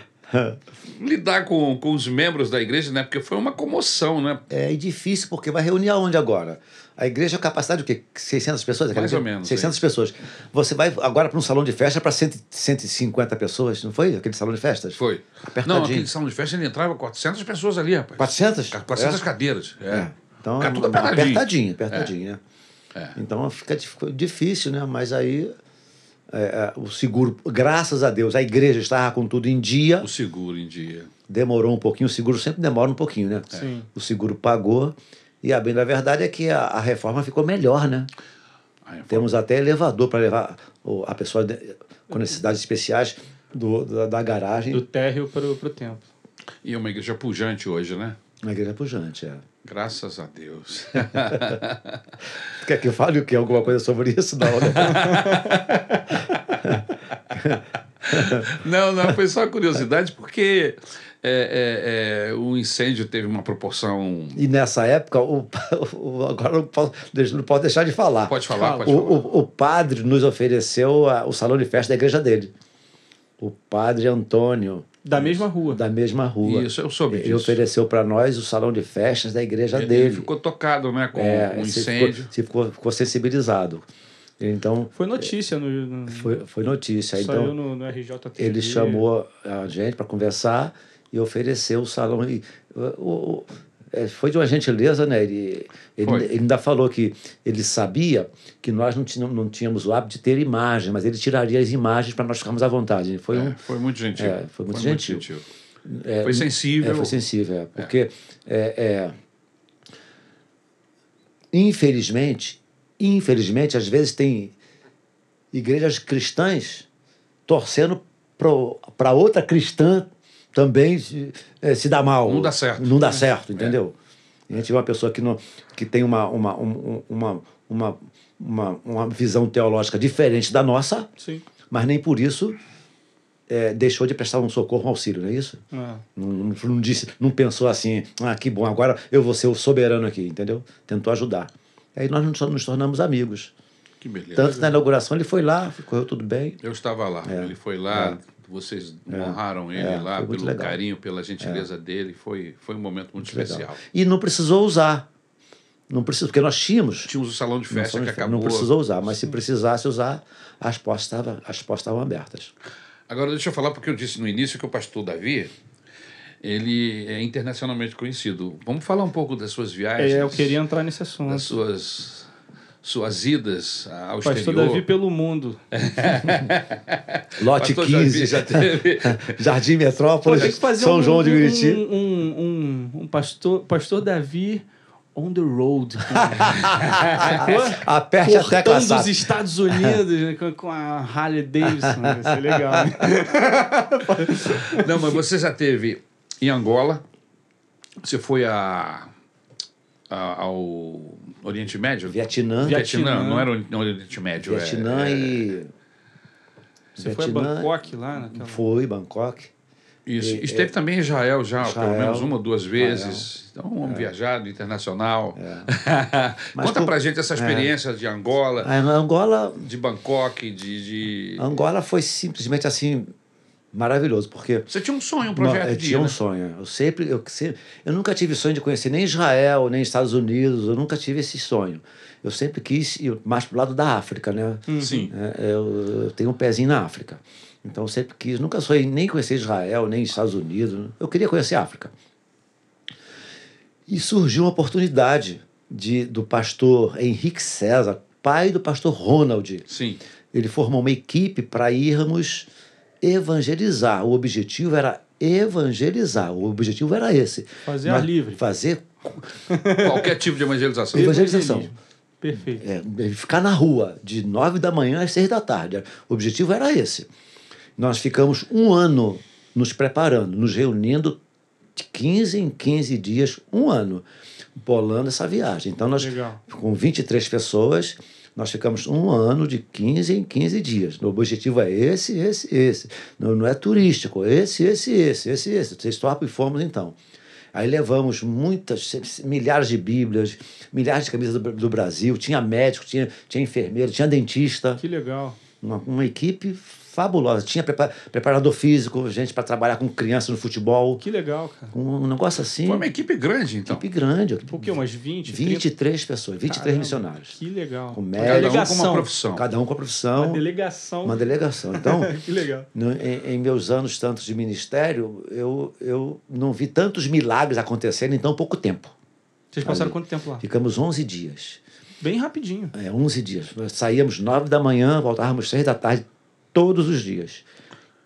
lidar com, com os membros da igreja, né? Porque foi uma comoção, né?
É difícil, porque vai reunir aonde agora? A igreja é capacidade do quê? 600 pessoas?
Mais ou menos,
600 pessoas. Você vai agora para um salão de festa para 150 pessoas, não foi? Aquele salão de festas?
Foi.
Apertadinho.
Não, aquele salão de festa ele entrava 400 pessoas ali, rapaz.
400?
400
É.
cadeiras. É.
É. Então,
Fica
é
tudo apertadinho.
apertadinho, apertadinho, né?
É.
Então fica dif- difícil, né? Mas aí é, é, o seguro, graças a Deus, a igreja estava com tudo em dia,
O seguro em dia.
demorou um pouquinho, o seguro sempre demora um pouquinho, né?
Sim.
O seguro pagou, e a bem da verdade é que a, a reforma ficou melhor, né?
Foi-
Temos até elevador para levar o- a pessoa de- com necessidades especiais do, da, da garagem
Do térreo pro, pro templo.
E é uma igreja pujante hoje, né?
na igreja pujante. É.
Graças a Deus.
Quer que eu fale o quê? Alguma coisa sobre isso? Não, né?
não, não, foi só curiosidade, porque é, é, é, o incêndio teve uma proporção.
E nessa época, o, o- agora não posso, não posso deixar de falar.
Pode falar,
Fala.
pode
O,
falar.
o, o padre nos ofereceu a- o salão de festa da igreja dele. O padre Antônio,
Da mesma rua.
da mesma rua.
Isso, eu soube
Ele
disso.
ofereceu para nós o salão de festas da igreja
Ele,
dele.
ele ficou tocado né, com
É,
o
você
incêndio.
Ficou, ficou, ficou sensibilizado. Então,
Foi notícia no, no
foi, foi notícia.
saiu
Então,
no, no
ele chamou a gente para conversar e ofereceu o salão. E, o, o- foi de uma gentileza, né? Ele, ele,
Foi.
ele ainda falou que ele sabia que nós não tínhamos, não tínhamos o hábito de ter imagem, mas ele tiraria as imagens para nós ficarmos à vontade. Foi
É,
um.
foi muito gentil.
É, foi muito gentil. é,
foi sensível.
É, foi sensível, é, porque é, é, infelizmente, infelizmente, às vezes tem igrejas cristãs torcendo para outra cristã também se, eh, se dar mal.
Não dá certo.
Não dá certo, entendeu? A gente vê uma pessoa que, não, que tem uma, uma, um- uma, uma, uma, uma visão teológica diferente da nossa,
Sim.
mas nem por isso eh, deixou de prestar um socorro, um auxílio, não é isso?
É.
Não, não, não disse, não pensou assim, ah, que bom, agora eu vou ser o soberano aqui, entendeu? Tentou ajudar. Aí nós nos, nos tornamos amigos.
Que beleza.
Tanto na inauguração ele foi lá, correu tudo bem.
Eu estava lá. Ele foi lá, vocês honraram ele
É,
lá
muito
pelo
legal.
carinho, pela gentileza dele. Foi, foi um momento muito, especial.
Legal. E não precisou usar. Não precisou, porque nós tínhamos.
Tínhamos o salão de
não
festa que acabou.
Não precisou usar, mas se precisasse usar, as portas estavam, as portas estavam abertas.
Agora, deixa eu falar, porque eu disse no início que o pastor Davi, ele é internacionalmente conhecido. Vamos falar um pouco das suas viagens.
É, eu queria entrar nesse assunto.
Das suas, suas idas ao
Pastor
exterior.
Davi pelo mundo.
Lote
Pastor
15,
Davi já teve.
Jardim
Pô,
Metrópolis,
fazer
São
um,
João de Meriti.
Um, um, um, um pastor, pastor Davi on the road.
Aperte até
Cortando os
caçar.
Estados Unidos né, com, com a Harley Davidson. Vai ser legal. né?
Não, mas você já teve em Angola, você foi a, a- ao Oriente Médio?
Vietnã,
Vietnã.
Vietnã, não era o Oriente Médio. é-
Vietnã
é,
e.
Você foi a
Vietnã,
Bangkok lá naquela...
Foi, Bangkok.
Isso. Esteve também em Israel já, pelo
Israel.
menos uma ou duas vezes. Então, um homem viajado, internacional.
Mas
Conta
com-
pra gente essa experiência de Angola,
A Angola,
de Bangkok, de, de-
Angola foi simplesmente assim maravilhoso, porque
Você tinha um sonho, um
Não,
projeto
eu
de
tinha
ir,
um
né?
sonho. Eu sempre, eu sempre, eu nunca tive sonho de conhecer nem Israel, nem Estados Unidos. Eu nunca tive esse sonho. Eu sempre quis ir mais pro lado da África, né?
Sim.
É, eu, eu tenho um pezinho na África. Então eu sempre quis, nunca sonhei nem conhecer Israel, nem Estados Unidos. Eu queria conhecer a África. E surgiu uma oportunidade de, do pastor Henrique César, pai do pastor Ronald.
Sim.
Ele formou uma equipe para irmos evangelizar. O objetivo era evangelizar. O objetivo era esse.
Fazer ar livre.
Fazer
Qualquer tipo de evangelização.
Evangelização.
Perfeito.
é, ficar na rua de nove da manhã às seis da tarde. O objetivo era esse. Nós ficamos um ano nos preparando, nos reunindo de 15 em 15 dias, um ano, bolando essa viagem. Então, nós,
Legal.
com 23 pessoas, nós ficamos um ano de 15 em 15 dias. O objetivo é esse, esse, esse. Não, não é turístico, esse, esse, esse, esse, esse. Vocês topam e fomos então. Aí levamos muitas, milhares de bíblias, milhares de camisas do, do Brasil. Tinha médico, tinha, tinha enfermeiro, tinha dentista.
Que legal.
Uma, uma equipe fabulosa. Tinha prepa- preparador físico, gente para trabalhar com criança no futebol.
Que legal, cara.
Um, um negócio assim.
Foi uma equipe grande, então.
equipe grande.
Por quê? Umas 20, 30?
23 pessoas, 23
Caramba,
missionários.
Que legal.
Com
Uma
médico,
Cada um com
delegação.
uma profissão.
Cada um com a profissão.
Uma delegação.
Uma delegação. Então,
que legal.
no- em, em meus anos tantos de ministério, eu, eu não vi tantos milagres acontecerem em tão pouco tempo.
Vocês passaram
Ali.
quanto tempo lá?
Ficamos 11 dias.
Bem rapidinho.
É, 11 dias. Nós Saíamos 9 da manhã, voltávamos 6 da tarde, todos os dias.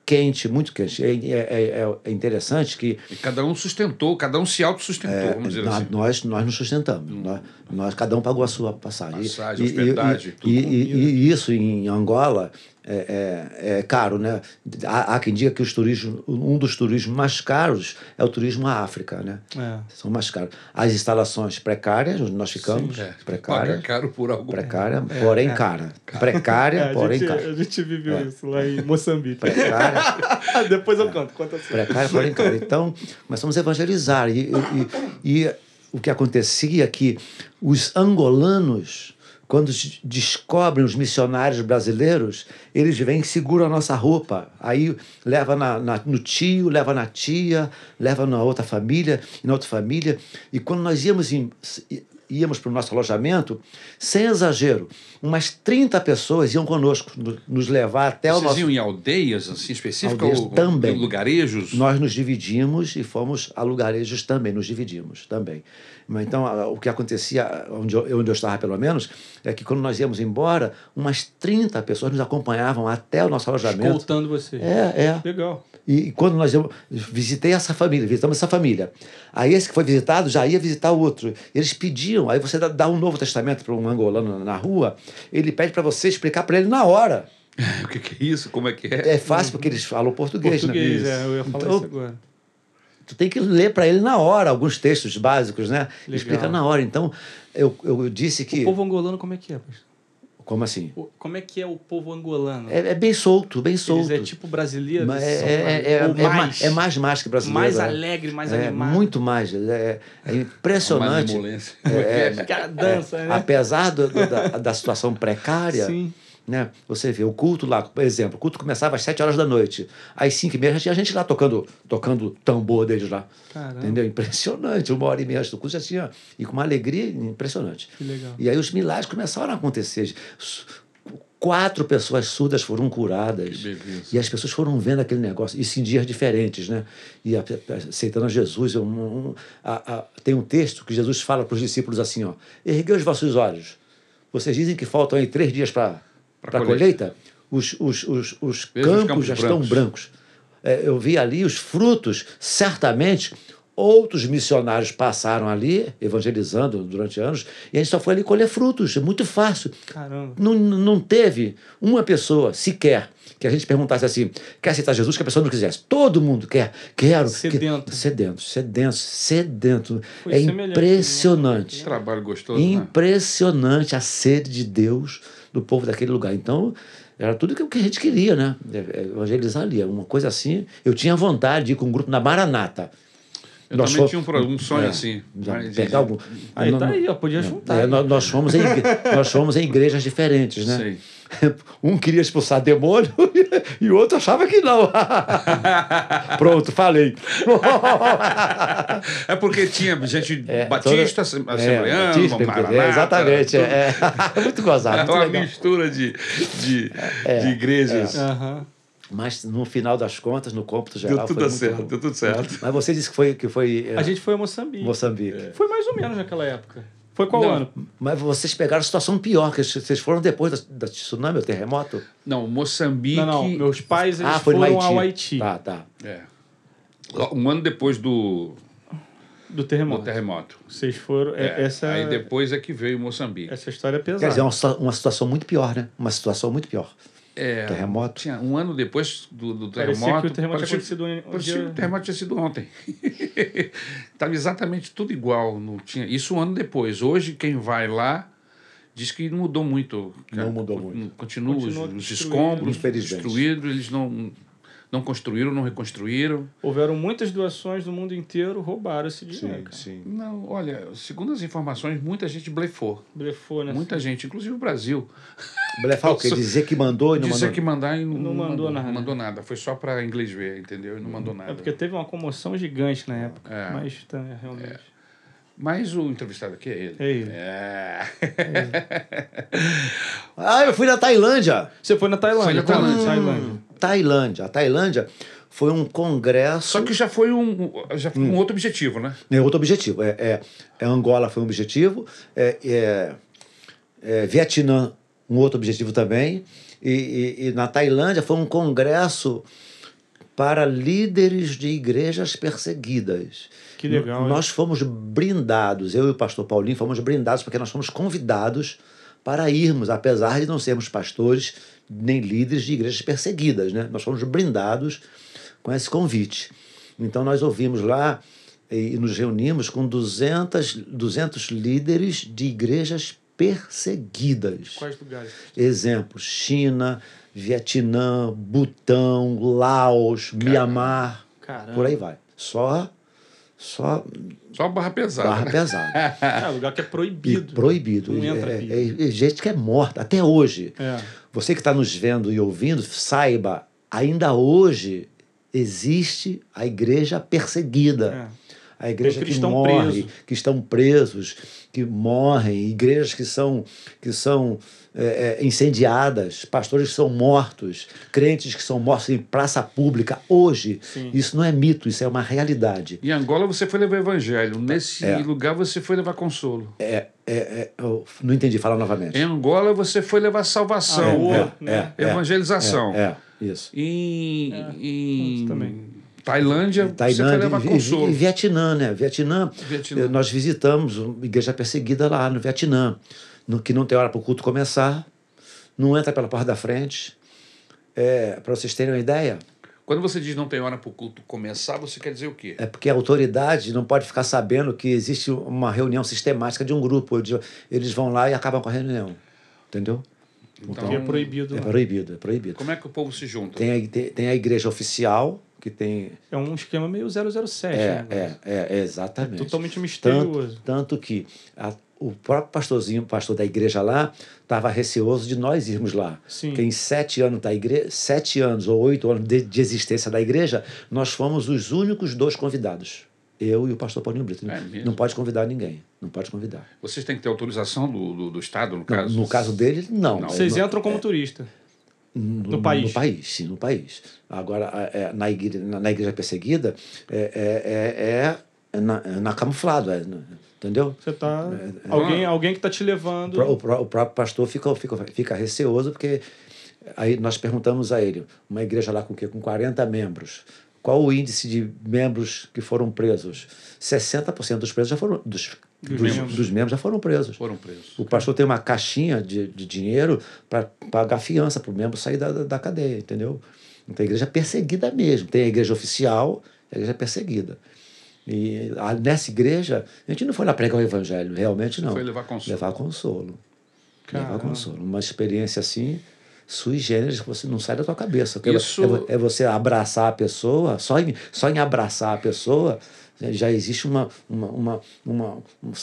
Quente, muito quente. É, é- é- é interessante que
E cada um sustentou, cada um se autossustentou, vamos dizer
na-
assim.
nós, nós nos sustentamos. Nós, nós, cada um pagou a sua passagem.
Passagem,
e,
hospedagem,
e,
tudo
e, e- e isso em Angola é, é, é caro, né? Há, há quem diga que os turismos, um dos turismos mais caros é o turismo à África, né?
É.
São mais caros. As instalações precárias, onde nós ficamos,
É,
precárias.
paga caro por algo.
Precária, porém cara. Precária,
É, a,
porém
gente,
cara.
a gente viveu isso lá em Moçambique.
Precária,
Depois eu conto. Conta assim.
precária, porém cara. Então, começamos a evangelizar. E, e, e o que acontecia é que os angolanos, quando descobrem os missionários brasileiros, eles vêm e seguram a nossa roupa. Aí leva na, na- no tio, leva na tia, leva na outra família, na outra família. E quando nós íamos em, íamos para o nosso alojamento, sem exagero, umas 30 pessoas iam conosco, no- nos levar até o
Vocês
nosso
iam em aldeias assim, específicas?
Aldeias
ou,
também.
em lugarejos?
nós nos dividimos e fomos a lugarejos também, nos dividimos também. Mas Então, o que acontecia, onde eu, onde eu estava pelo menos, é que quando nós íamos embora, umas 30 pessoas nos acompanhavam até o nosso alojamento.
Escoltando você.
É, é.
Legal.
E quando nós eu visitei essa família, visitamos essa família. Aí esse que foi visitado já ia visitar o outro. Eles pediam, aí você dá, dá um Novo Testamento para um angolano na rua, ele pede para você explicar para ele na hora.
o que, que é isso? Como é que é?
É fácil porque eles falam português,
Português,
né?
é, eu ia falar
Então,
isso agora.
tu tem que ler para ele na hora alguns textos básicos, né?
Legal.
Explica na hora. Então, eu, eu disse que.
O povo angolano, como é que é? pastor?
Como assim?
Como é que é o povo angolano?
É, é bem solto, bem solto.
Eles é tipo brasileiro?
Mas é, é, é, é mais, é mais mais que brasileiro.
mais
é.
alegre, mais
é,
animado.
Muito mais. É, é impressionante.
Malemolência.
É,
caras dançam, né?
Apesar do- do- da, da situação precária,
Sim.
Né? Você vê o culto lá, por exemplo, o culto começava às 7 horas da noite. Às 5 e meia já tinha gente lá tocando, tocando tambor deles lá.
Caramba.
Entendeu? Impressionante. Uma hora e meia antes do culto já tinha. E com uma alegria impressionante.
Que legal.
E aí os milagres começaram a acontecer. Quatro pessoas surdas foram curadas. E as pessoas foram vendo aquele negócio, isso em dias diferentes, né? E aceitando a Jesus. Um- um- a- a- tem um texto que Jesus fala para os discípulos assim: ó, erguei os vossos olhos. Vocês dizem que faltam aí três dias para
Pra
a colheita. Os, os, os, os
os
campos,
campos
já
brancos.
estão brancos. É, eu vi ali os frutos, certamente. Outros missionários passaram ali, evangelizando durante anos, e a gente só foi ali colher frutos. É muito fácil.
Caramba.
Não, não teve uma pessoa sequer que a gente perguntasse assim: quer aceitar Jesus? Que a pessoa não quisesse. Todo mundo quer, quero.
Sedento.
Que, sedento, sedento, sedento.
Foi
é
semelhante,
impressionante.
Trabalho gostoso, né?
Impressionante a sede de Deus do povo daquele lugar. Então, era tudo que- o que a gente queria, né? É, é, Evangelizar ali. Uma coisa assim. Eu tinha vontade de ir com um grupo na Maranata.
Eu
Nós
também
fomos-
tinha um, um sonho
É,
assim.
pegar algum.
Aí
Não-
tá aí, ó, podia juntar.
é, nós, nós fomos em, nós fomos em igrejas diferentes, né?
Sei.
Um queria expulsar demônio e o outro achava que não. Pronto, falei.
É porque tinha gente
É,
batista,
toda-
assembleano,
é, Batista,
Maranata,
é, exatamente.
tudo.
É, é. muito gozado,
É
muito
uma
legal.
mistura de, de,
É,
de igrejas.
Aham.
Mas no final das contas, no cômputo
Deu
geral,
tudo
foi muito
certo, deu tudo certo.
Mas você disse que foi, que foi é,
A gente foi a Moçambique.
Moçambique.
Foi mais ou menos naquela época. Foi qual
Não.
ano?
Mas vocês pegaram a situação pior, que vocês foram depois da, da tsunami, o terremoto?
Não, Moçambique.
Não, não. Meus pais eles
ah,
foram
Haiti.
ao Haiti
Tá, tá.
É. Um ano depois do,
do
do
terremoto.
terremoto.
Vocês foram. é-
É,
Essa,
Aí depois é que veio Moçambique.
essa história é
Quer
pesada.
dizer, é uma, uma situação muito pior, né? Uma situação muito pior.
É,
Terremoto.
Tinha, um ano depois do, do
Parecia
terremoto.
que o terremoto tinha
parecia-
acontecido
parecia
dia-
que o terremoto tinha sido ontem. Estava exatamente tudo igual. Não tinha, isso um ano depois. Hoje, quem vai lá diz que não mudou muito.
Não mudou muito.
Continua, os-
Continua
os,
destruído.
escombros destruídos, eles não, não construíram, não reconstruíram.
Houveram muitas doações do mundo inteiro, roubaram esse dinheiro. cara.
sim.
Não, olha, segundo as informações, muita gente blefou.
Blefou, né?
Muita gente, inclusive o Brasil.
Blefar o quê? Dizer que mandou e não
Dizer
mandou.
que mandar e não,
Não mandou nada.
Não mandou nada. Foi só para inglês ver, entendeu? E não mandou nada.
É porque teve uma comoção gigante na época.
É.
Mas tá, realmente.
Mas o entrevistado aqui é ele.
É ele.
É.
Ah, eu fui na Tailândia.
Você foi na Tailândia?
Foi na? Tailândia.
Tailândia.
Tailândia. A Tailândia foi um congresso.
Só que já foi um, já foi um outro objetivo, né?
É outro objetivo. É, é, é Angola foi um objetivo, é, é, é Vietnã um outro objetivo também, e, e- e na Tailândia foi um congresso para líderes de igrejas perseguidas.
Que legal, hein?
Nós fomos brindados, eu e o pastor Paulinho fomos brindados porque nós fomos convidados para irmos, apesar de não sermos pastores nem líderes de igrejas perseguidas, né? Nós fomos brindados com esse convite. Então nós ouvimos lá e nos reunimos com 200, 200 líderes de igrejas perseguidas.
Quais lugares?
Exemplos: China, Vietnã, Butão, Laos, Mianmar,
Caramba.
por aí vai. Só, só
Só barra pesada.
barra
né?
pesada.
É, lugar que é
E
proibido.
proibido.
Não entra
é, é- é gente que é morta, até hoje.
É.
Você que está nos vendo e ouvindo, saiba, ainda hoje existe a igreja perseguida.
É.
A igreja que morre,
preso.
que estão presos, que morrem, igrejas que são, que são é, é, incendiadas, pastores que são mortos, crentes que são mortos em praça pública. Hoje,
Sim.
isso não é mito, isso é uma realidade.
Em Angola você foi levar evangelho. Nesse
É.
lugar você foi levar consolo.
É, é, é, eu não entendi, fala novamente.
Em Angola você foi levar salvação.
É,
né?
é,
Evangelização.
É, é, isso.
Em, em
isso também.
Tailândia,
Tailândia
levar
e, e, e Vietnã, né? Vietnã,
Vietnã.
eh, nós visitamos uma igreja perseguida lá no Vietnã, no, que não tem hora para o culto começar, não entra pela porta da frente. É, para vocês terem uma ideia,
Quando você diz não tem hora para o culto começar, você quer dizer o quê?
é porque a autoridade não pode ficar sabendo que existe uma reunião sistemática de um grupo. Eles- Eles vão lá e acabam com a reunião. Entendeu?
Então,
Que é proibido.
É proibido, é proibido.
como é que o povo se junta?
Tem a, tem, tem a igreja oficial, que tem.
É um esquema meio 007.
É,
né?
é, é, é exatamente.
Totalmente
Tanto,
misterioso.
tanto que a- o próprio pastorzinho, pastor da igreja lá, estava receoso de nós irmos lá.
Sim.
Porque em sete anos da igreja, sete anos ou oito anos de, de existência da igreja, nós fomos os únicos dois convidados. Eu e o pastor Paulinho Brito.
É
não pode convidar ninguém. Não pode convidar.
Vocês têm que ter autorização do, do, do Estado, no caso?
no caso dele, não.
Não.
Vocês
Não-
entram como turista.
No,
No país.
No país, sim, no país. Agora, é, na, igreja, na, igreja perseguida, é, é, é, é na, é na camuflado, é, na- entendeu?
Você tá.
É,
Alguém, alguém que tá te levando.
O, o próprio pastor fica, fica, fica receoso, porque aí nós perguntamos a ele, uma igreja lá com o quê? Com 40 membros. Qual o índice de membros que foram presos? 60% dos presos já foram. Dos, dos,
membros.
dos membros já foram presos.
Foram presos.
O pastor tem uma caixinha de, de dinheiro para pagar fiança para o membro sair da, da cadeia, entendeu? Então a igreja é perseguida mesmo. Tem a igreja oficial a igreja é perseguida. E a- nessa igreja, a gente não foi lá pregar o evangelho, realmente não.
Foi levar consolo.
Levar consolo. Levar
Caramba.
consolo. Uma experiência assim, sui generis, que você não sai da tua cabeça. Porque
Isso-
é, é você abraçar a pessoa, só em, só em abraçar a pessoa, já existe uma, uma, uma, uma,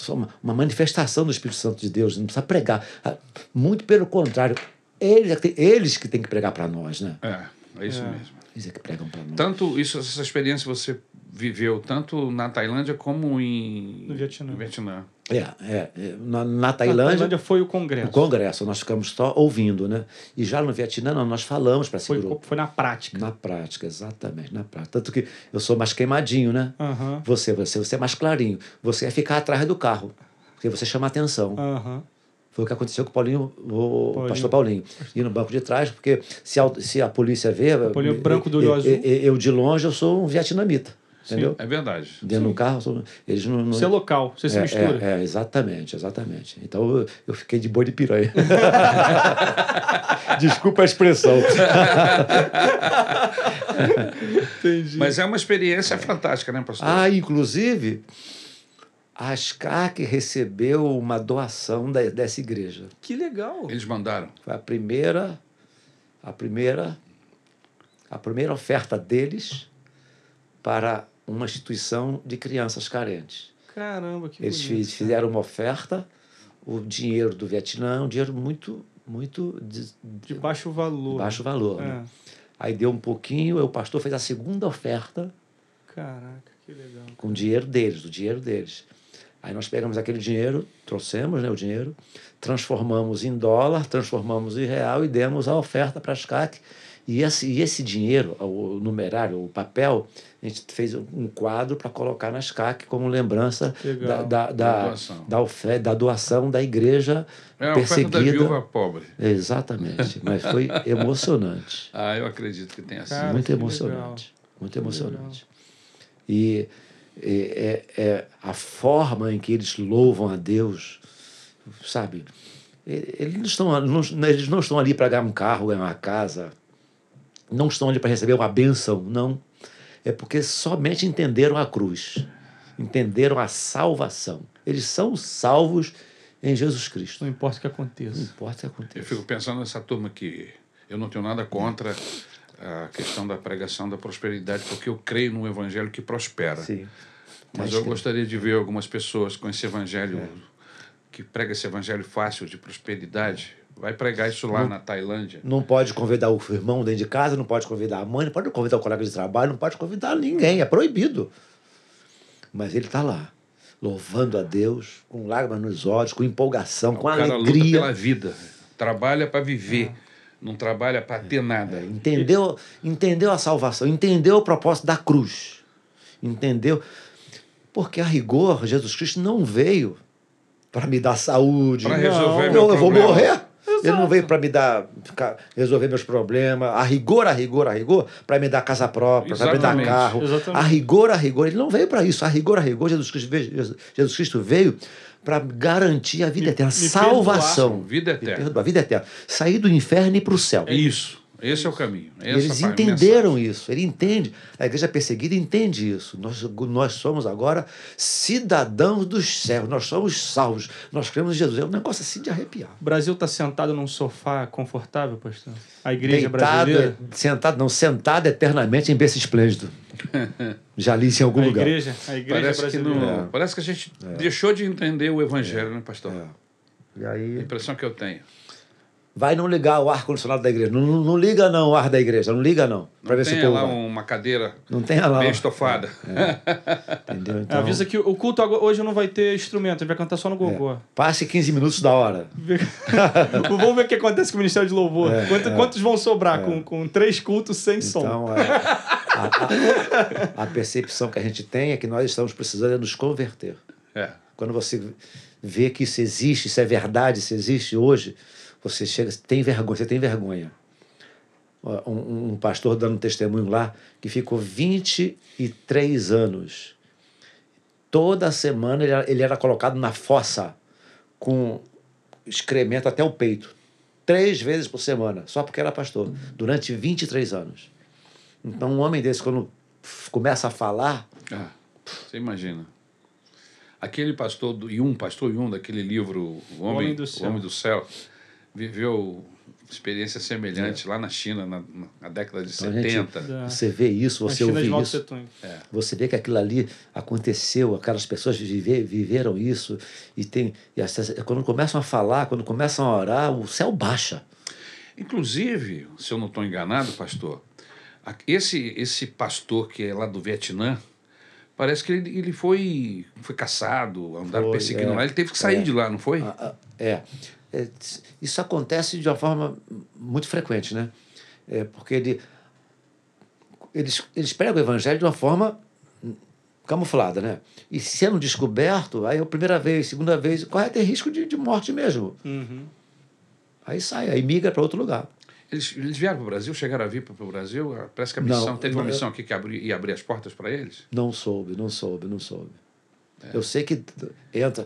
uma, uma manifestação do Espírito Santo de Deus. Não precisa pregar. Ah, Muito pelo contrário, eles, é que tem- eles que têm que pregar para nós, né?
É, é isso
É.
mesmo.
Eles é que pregam para nós.
Tanto isso, essa experiência você viveu tanto na Tailândia como em
No Vietnã.
no Vietnã.
É, é, é, na, na
Na
Tailândia,
Tailândia foi o congresso.
congresso, nós ficamos só ouvindo, né? E já no Vietnã, não, nós falamos para esse
Foi,
grupo.
foi na prática.
Na prática, exatamente, na prática. Tanto que eu sou mais queimadinho, né?
Aham.
Você, você, você é mais clarinho. Você é ficar atrás do carro, porque você chama atenção.
Aham.
Foi o que aconteceu com o Paulinho, o
Paulinho.
pastor Paulinho. Ir no banco de trás, porque se a, se a polícia vê.
Paulinho
eu-
branco do olho
eu,
azul.
Eu, eu, de longe, eu sou um vietnamita. Entendeu?
É verdade.
Dentro do carro, eles não. não
Você é local, você se
é,
mistura.
É, é, exatamente, exatamente. Então eu, eu fiquei de boi de piranha. Desculpa a expressão.
Entendi.
Mas é uma experiência fantástica, né, pastor?
Ah, inclusive, a SCAC recebeu uma doação da- dessa igreja.
Que legal.
Eles mandaram.
Foi a primeira, a primeira, a primeira oferta deles para uma instituição de crianças carentes.
Caramba, que
Eles
bonito.
fiz- fizeram uma oferta, o dinheiro do Vietnã, um dinheiro muito, muito de,
De baixo valor.
baixo valor.
É.
né? Aí deu um pouquinho, o pastor fez a segunda oferta
Caraca, que legal.
com o dinheiro deles, do dinheiro deles. Aí nós pegamos aquele dinheiro, trouxemos né, o dinheiro, transformamos em dólar, transformamos em real e demos a oferta para as CAC. E esse, e esse dinheiro, o numerário, o papel, a gente fez um quadro para colocar nas CAC como lembrança da,
Legal.
da,
Da
da,
doação.
da, ofe- da doação da igreja
É a oferta da
perseguida.
viúva pobre.
Exatamente, mas foi emocionante.
Ah, eu acredito que tenha sido.
Cara,
muito emocionante. Muito
Que
emocionante. E é, é, é a forma em que eles louvam a Deus, sabe? Eles não estão, não, eles não estão ali para ganhar um carro, ganhar uma casa, não estão ali para receber uma bênção, não. É porque somente entenderam a cruz, entenderam a salvação. Eles são salvos em Jesus Cristo.
Não importa o que
Não
aconteça.
importa o que
Eu
aconteça.
fico pensando nessa turma que eu não tenho nada contra a questão da pregação da prosperidade, porque eu creio num evangelho que prospera.
Sim.
Mas
Acho
eu gostaria de ver algumas pessoas com esse evangelho, que prega esse evangelho fácil de prosperidade. Vai pregar isso lá na Tailândia.
Não pode convidar o irmão dentro de casa, não pode convidar a mãe, não pode convidar o colega de trabalho, não pode convidar ninguém, é proibido. Mas ele está lá, louvando a Deus, com lágrimas nos olhos, com empolgação, com
o cara luta
alegria.
pela vida, trabalha para viver, não trabalha para ter nada.
Entendeu, entendeu a salvação, entendeu o propósito da cruz. Entendeu? Porque a rigor, Jesus Cristo não veio para me dar saúde.
Para
Não,
resolver
eu,
meu
eu vou
problema.
Morrer. Ele não veio para me dar resolver meus problemas. A rigor, a rigor, a rigor, para me dar casa própria, para me dar carro.
Exatamente.
A rigor, a rigor. Ele não veio para isso. A rigor, a rigor, Jesus Cristo veio, Jesus- Cristo veio para garantir a vida
Me-
eterna,
me
salvação.
Vida
Me
eterna.
perdoa, a vida eterna. Sair do inferno e ir para o céu.
É isso. Esse é o caminho. Essa
eles
é a
entenderam
mensagem.
isso, ele entende. A igreja perseguida entende isso. Nós, nós somos agora cidadãos dos céus, nós somos salvos, nós cremos em Jesus. É um negócio assim de arrepiar.
O Brasil está sentado num sofá confortável, pastor? A igreja
Deitado,
brasileira?
sentado, não, sentado eternamente em berço esplêndido. Já li isso em algum
A
lugar.
igreja, a igreja
Parece que,
brasileira.
não, parece que a gente deixou de entender o evangelho, né, pastor?
É. E
A
aí,
impressão que eu tenho.
Vai não ligar o ar-condicionado da igreja. Não, não, não liga não o ar da igreja, não liga não. Pra ver se o
Tem
povo
lá
vai.
uma cadeira
Não tem lá.
bem estofada.
Entendeu? Então,
Avisa que o culto hoje não vai ter instrumento, ele vai cantar só no gogó.
passe 15 minutos da hora.
Vamos ver o que acontece com o Ministério de Louvor.
É,
Quanto-
é.
Quantos vão sobrar com, com três cultos sem som?
Então, é, a, a- a percepção que a gente tem é que nós estamos precisando é nos converter.
É.
Quando você vê que isso existe, isso é verdade, isso existe hoje, você chega, tem vergonha, você tem vergonha. Um, um pastor dando um testemunho lá que ficou 23 anos. Toda semana ele era, ele era colocado na fossa com excremento até o peito. Três vezes por semana, só porque era pastor, durante 23 anos. Então, um homem desse, quando começa a falar,
Ah, você imagina. Aquele pastor do Yun, pastor Yun, daquele livro O Homem,
Homem do
o
Céu.
Homem do Céu, viveu experiência semelhante lá na China, na, na década de
Então, a gente-
70.
Da-
você vê isso,
Na
você
China de
ouve isso.
Tung.
Você vê que aquilo ali aconteceu, aquelas pessoas viver, viveram isso e tem e essas- quando começam a falar, quando começam a orar, o céu baixa.
Inclusive, se eu não estou enganado, pastor, esse, esse pastor que é lá do Vietnã, parece que ele, ele foi, foi caçado, andaram
Foi,
perseguindo
é.
lá, ele teve que sair
É.
de lá, não foi?
Ah, ah, É, É, isso acontece de uma forma muito frequente, né? É, porque ele, eles, eles pregam o evangelho de uma forma camuflada, né? E sendo descoberto, aí é a primeira vez, segunda vez, corre até risco de, de morte mesmo.
Uhum.
Aí sai, aí migra para outro lugar.
Eles, eles vieram para o Brasil, chegaram a vir para o Brasil? Ah, Parece que a
Não,
missão, teve uma
não,
missão aqui que abri, ia abrir as portas para eles?
Não soube, não soube, não soube.
É.
Eu sei que entra.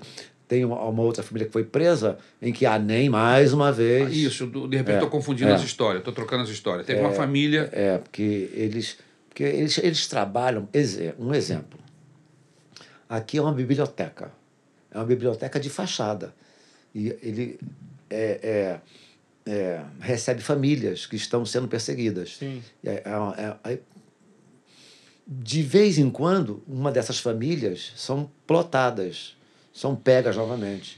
Tem uma, uma outra família que foi presa, em que a NEM, mais uma vez.
Ah, isso, de repente
É,
estou confundindo
é.
as histórias, estou trocando as histórias. Teve uma família.
É, porque eles, porque eles, eles trabalham. Um exemplo. Aqui é uma biblioteca. É uma biblioteca de fachada. E ele é, é, é, recebe famílias que estão sendo perseguidas.
Sim.
É- é- é- é- de vez em quando, uma dessas famílias são plotadas, são pegas novamente.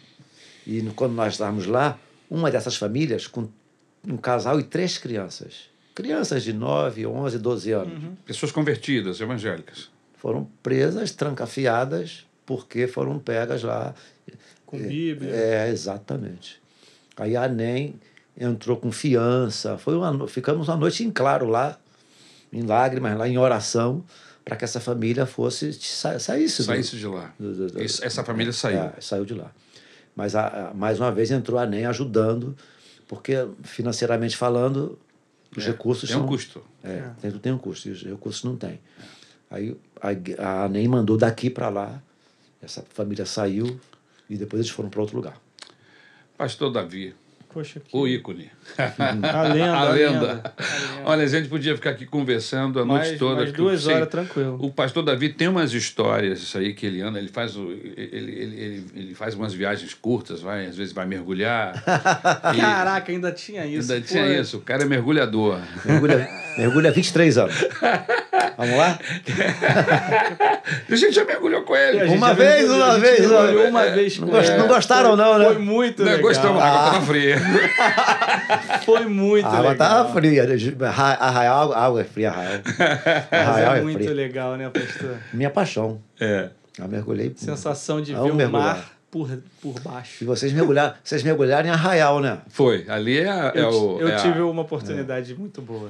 E no- quando nós estávamos lá, uma dessas famílias, com um casal e três crianças, crianças de 9, 11, 12 anos,
Pessoas convertidas, evangélicas.
foram presas, trancafiadas, porque foram pegas lá.
Com Bíblia.
É, exatamente. Aí a NEM entrou com fiança, foi uma, ficamos uma noite em claro lá, em lágrimas, lá em oração, para que essa família fosse sa, saísse. do-
Saísse de lá.
do- do-
essa família saiu.
É, saiu de lá. Mas a, a- mais uma vez entrou a NEM ajudando, porque financeiramente falando, os recursos
Tem um
são.
custo.
É, tem, tem um custo, e os recursos não tem. Aí a, a NEM mandou daqui para lá, essa família saiu e depois eles foram para outro lugar.
Pastor Davi,
Poxa, que...
o ícone.
A lenda,
a
a
lenda.
lenda.
Olha, a gente podia ficar aqui conversando a
Mais-
noite toda.
mais
que
duas
sei-
horas, tranquilo.
O pastor Davi tem umas histórias aí que ele anda, ele faz, o, ele, ele, ele, ele faz umas viagens curtas, vai, às vezes vai mergulhar. E
Caraca, ainda tinha isso.
ainda tinha
Pô,
isso, o cara é mergulhador.
Mergulha, mergulha há 23 anos. Vamos lá?
A gente já mergulhou com ele.
Uma vez, uma vez, uma vez.
uma vez
Não gostaram, não, né?
Foi muito
Não,
legal.
gostamos, a água tava fria.
Foi muito
A água
legal.
estava fria. Arra- Arraial, a água é fria, arraial. Arraial
Mas é
é
muito
fria.
legal, né, pastor?
Minha paixão.
É.
Eu mergulhei.
Sensação de ver o
mergulhar.
mar por, por baixo.
vocês mergulharam, vocês mergulharam em Arraial, né?
Foi, ali é, a- é
Eu,
o.
eu
é a-
tive uma oportunidade muito boa.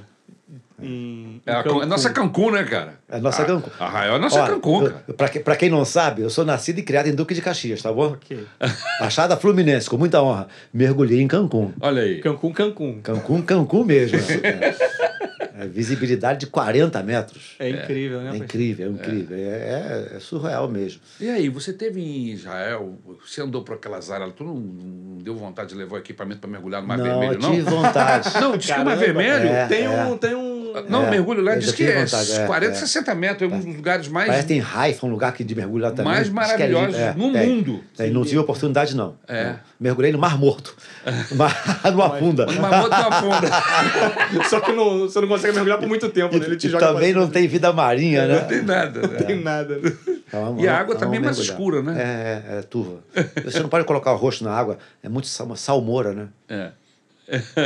Em,
é
em
a,
Cancún.
é nossa Cancún, né, cara?
É a nossa
A-
Cancún.
Arraial é nossa Cancún,
eu-
cara.
Pra, que- pra quem não sabe, eu sou nascido e criado em Duque de Caxias, tá bom?
Ok.
Baixada Fluminense, com muita honra. Mergulhei em Cancún.
Olha aí.
Cancún, Cancún.
Cancún, Cancún mesmo. É, é visibilidade de 40 metros.
É incrível, né?
É incrível, é incrível. É, é- é surreal mesmo.
E aí, você teve em Israel, você andou por aquelas áreas, tu não, não deu vontade de levar o equipamento para mergulhar no Mar
não,
Vermelho,
eu
não?
tive vontade.
Não, diz que o Mar Vermelho.
É,
tem,
é.
um, tem um.
Não,
É,
mergulho lá
eu
diz que é
vontade, é,
40,
é.
60 metros, é um dos lugares mais,
Parece que tem Haifa, um lugar que de mergulhar também.
mais
é
maravilhosos
lindo. É,
no mundo.
Tem, não tive oportunidade, não.
É.
Mergulhei no Mar Morto. Mar- numa funda.
Uma outra afunda.
Só que não, você não consegue mergulhar por muito tempo, né? Ele te
E
joga
também não tem vida marinha, né?
Não tem nada.
Não
Né?
tem nada.
Então,
E a água também é mais escura, né?
É, é, é turva. Você não pode colocar o rosto na água, é muito salmoura, né?
É.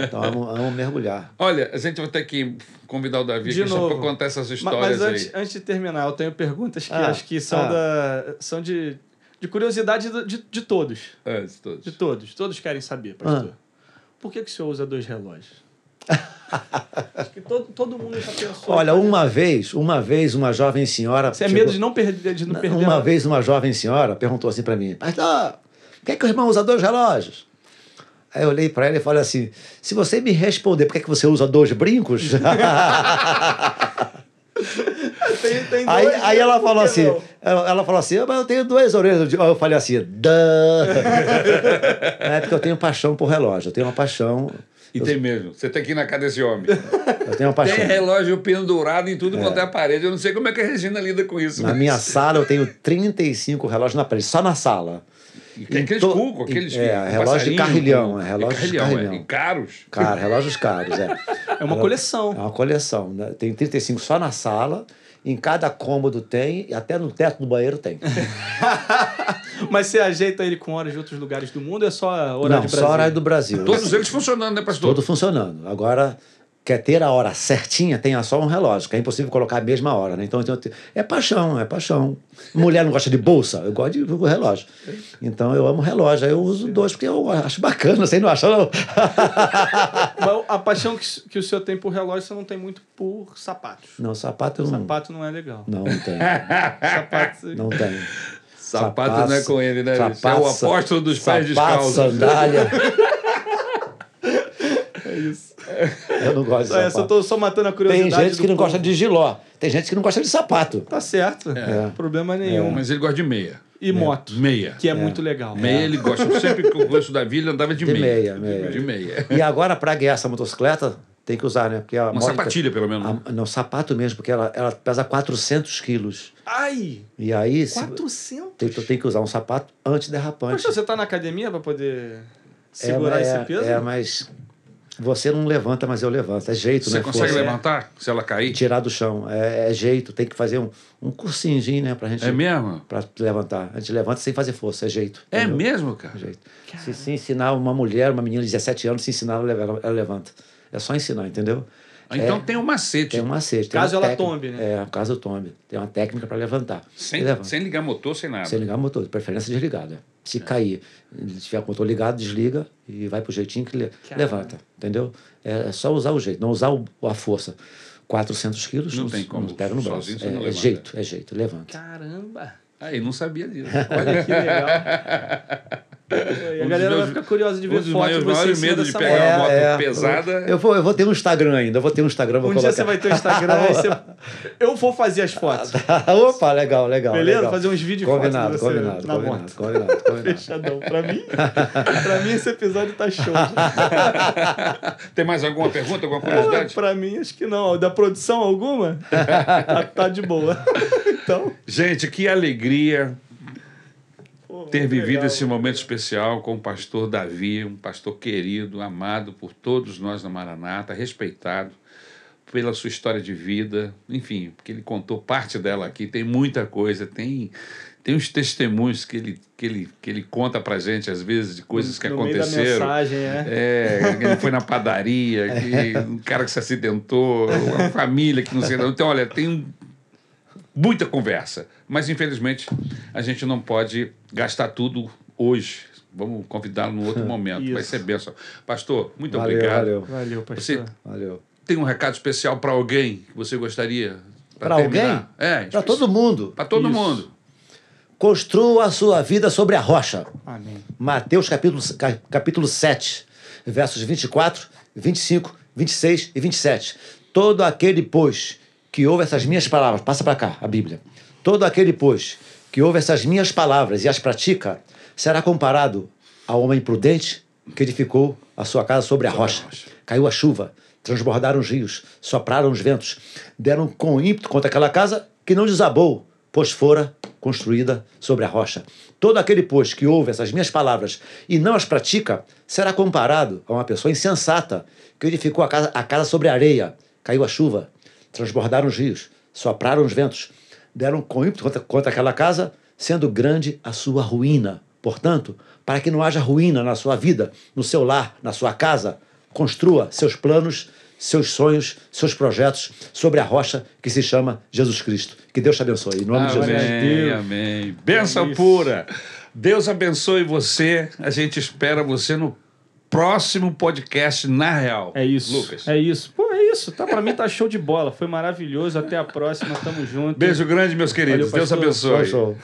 Então, amo, amo mergulhar.
Olha, a gente vai ter que convidar o Davi
De
aqui só
novo.
para contar essas histórias
Mas antes,
aí.
antes de terminar, eu tenho perguntas que
Ah,
acho que são,
ah.
da, são de, de curiosidade de, de todos.
É, de todos.
De todos. Todos querem saber, pastor. Por que, que o senhor usa dois relógios? acho que todo, todo mundo já pensou.
Olha, uma vez, uma vez, uma jovem senhora.
Você é
chegou-
medo de não perder, de não perder
Uma vez, uma jovem senhora perguntou assim para mim: Pastor, por que, é que o irmão usa dois relógios? Aí eu olhei para ela e falei assim: Se você me responder por que, é que você usa dois brincos.
Tem, tem
Aí,
dois,
aí
né?
ela falou assim,
não?
ela, ela falou assim, "Ah, mas eu tenho duas orelhas. Aí eu falei assim, Duh. é porque eu tenho paixão por relógio, eu tenho uma paixão,
E tem mesmo. Você tem que ir na casa desse homem.
eu tenho uma paixão.
Tem relógio pendurado em tudo quanto é a parede. Eu não sei como é que a Regina lida com isso.
Na
mas-
minha sala eu tenho 35 relógios na parede, só na sala.
Tem aqueles
to-
cuco, aqueles
é,
com
relógio de carrilhão, é, relógio de
carrilhão,
carrilhão.
É, e caros.
Cara, relógios caros, é.
É uma
É
coleção.
uma coleção, né? Tem 35 só na sala, em cada cômodo tem, e até no teto do banheiro tem.
Mas você ajeita ele com horas de outros lugares do mundo ou é só horário
Não,
de
só
Brasília?
horário do Brasil.
Todos eles funcionando, né, pastor?
Todo funcionando. Agora, quer ter a hora certinha, tenha só um relógio, que é impossível colocar a mesma hora, né? Então, então, é paixão, é paixão. Mulher não gosta de bolsa, eu gosto de relógio. Então, eu amo relógio. Aí eu uso dois, porque eu acho bacana, você não acha, não?
Mas a paixão que, que o senhor tem por relógio, você não tem muito por sapatos.
Não, sapato eu não...
Sapato não é legal.
Não, não tem.
Sapato.
Não tem.
Sapato não é com ele, né? Isso é o
sapato,
apóstolo dos pés
sapato,
descalços.
sandália.
É isso.
Eu não gosto de
Só, eu
sapato.
tô só matando a curiosidade.
Tem gente que não
povo.
gosta de giló. Tem gente que não gosta de sapato.
Tá certo.
É.
Problema nenhum.
Mas ele gosta de meia.
E moto.
Meia.
Que é, muito legal.
Meia ele gosta. Sempre que eu conheço o Davi, ele andava de,
De
meia.
meia, meia.
De meia.
E agora, para guiar essa motocicleta, tem que usar, né? Porque a
Uma
moto-
sapatilha, pelo menos.
A- não, sapato mesmo, porque ela, ela pesa 400 quilos.
Ai!
E aí, se,
400?
tem, tu tem que usar um sapato antiderrapante.
Poxa, você tá na academia pra poder segurar
é,
esse
é,
peso?
É, mas você não levanta, mas eu levanto. É jeito,
Você
né?
consegue
Força.
levantar se ela cair?
Tirar do chão. É, é jeito. Tem que fazer um, um cursinho, né? Pra gente
É mesmo?
pra levantar. A gente levanta sem fazer força. É jeito.
É
entendeu?
mesmo, cara?
É jeito. Se, se ensinar uma mulher, uma menina de 17 anos, se ensinar, ela levanta. É só ensinar, entendeu?
Ah, Então
É.
tem um macete.
Tem um macete. tem
Caso ela
técnica.
tombe, né?
É, caso tombe. Tem uma técnica para levantar.
Sem, sem ligar motor, sem nada.
Sem ligar motor, de preferência desligado. é. Se cair, ele tiver com o motor ligado, desliga e vai pro jeitinho que
Caramba.
levanta, entendeu? É, é só usar o jeito, não usar o, a força. 400 quilos,
Não tem como,
pega no braço. É,
não
é jeito, é jeito, levanta.
Caramba!
Aí, não sabia disso.
Olha que legal. E a
Um
galera vai
meus-
ficar curiosa de ver
Um
foto de
maiores,
você
medos de pegar
moto.
uma moto
É,
pesada.
Eu vou, eu vou ter um Instagram ainda, eu vou ter um Instagram. Vou
Um dia
colocar.
você vai ter o Instagram você... Eu vou fazer as fotos.
Opa, legal, legal.
Beleza?
legal.
Fazer uns vídeos e fotos
combinado,
de você
combinado,
na
combinado,
moto.
combinado, combinado.
Fechadão. Pra mim, pra mim esse episódio tá show.
Tem mais alguma pergunta, alguma curiosidade?
pra mim, acho que não. Da produção alguma? tá, tá de boa. Então...
Gente, que alegria ter vivido esse momento especial com o pastor Davi, um pastor querido, amado por todos nós na Maranata, respeitado pela sua história de vida, enfim, porque ele contou parte dela aqui, tem muita coisa, tem tem uns testemunhos que ele, que ele, que ele conta pra gente, às vezes, de coisas que
no meio da
aconteceram.
mensagem, é.
É, ele foi na padaria, que um cara que se acidentou, uma família que não se acidentou. Então, olha, tem um- muita conversa. Mas, infelizmente, a gente não pode gastar tudo hoje. Vamos convidá-lo num outro momento. Vai
Isso.
ser bênção. Pastor, muito
Valeu,
obrigado.
valeu,
Valeu, pastor.
Você
valeu.
tem um recado especial para alguém que você gostaria? Terminar?
alguém?
É,
Para todo mundo.
Para todo
Isso.
mundo.
Construa a sua vida sobre a rocha.
Amém.
Mateus capítulo, ca- capítulo 7, versos 24, 25, 26 e 27. Todo aquele, pois, que ouve essas minhas palavras, passa para cá a Bíblia. Todo aquele, pois, que ouve essas minhas palavras e as pratica, será comparado ao homem prudente que edificou a sua casa sobre a rocha. Caiu a chuva, transbordaram os rios, sopraram os ventos, deram com ímpeto contra aquela casa que não desabou, pois fora construída sobre a rocha. Todo aquele, pois, que ouve essas minhas palavras e não as pratica, será comparado a uma pessoa insensata que edificou a casa, a casa sobre a areia. Caiu a chuva, transbordaram os rios, sopraram os ventos, deram com ímpeto contra, contra aquela casa, sendo grande a sua ruína. Portanto, para que não haja ruína na sua vida, no seu lar, na sua casa, construa seus planos, seus sonhos, seus projetos sobre a rocha que se chama Jesus Cristo. Que Deus te abençoe. Em nome de Jesus.
Amém,
Deus.
amém. Benção
É
pura. Deus abençoe você. A gente espera você no próximo podcast Na Real.
É isso.
Lucas.
É isso. Isso. Tá, pra mim tá show de bola. Foi maravilhoso. Até a próxima. Tamo junto.
Beijo grande, meus queridos.
Valeu,
Deus abençoe.
Show, show.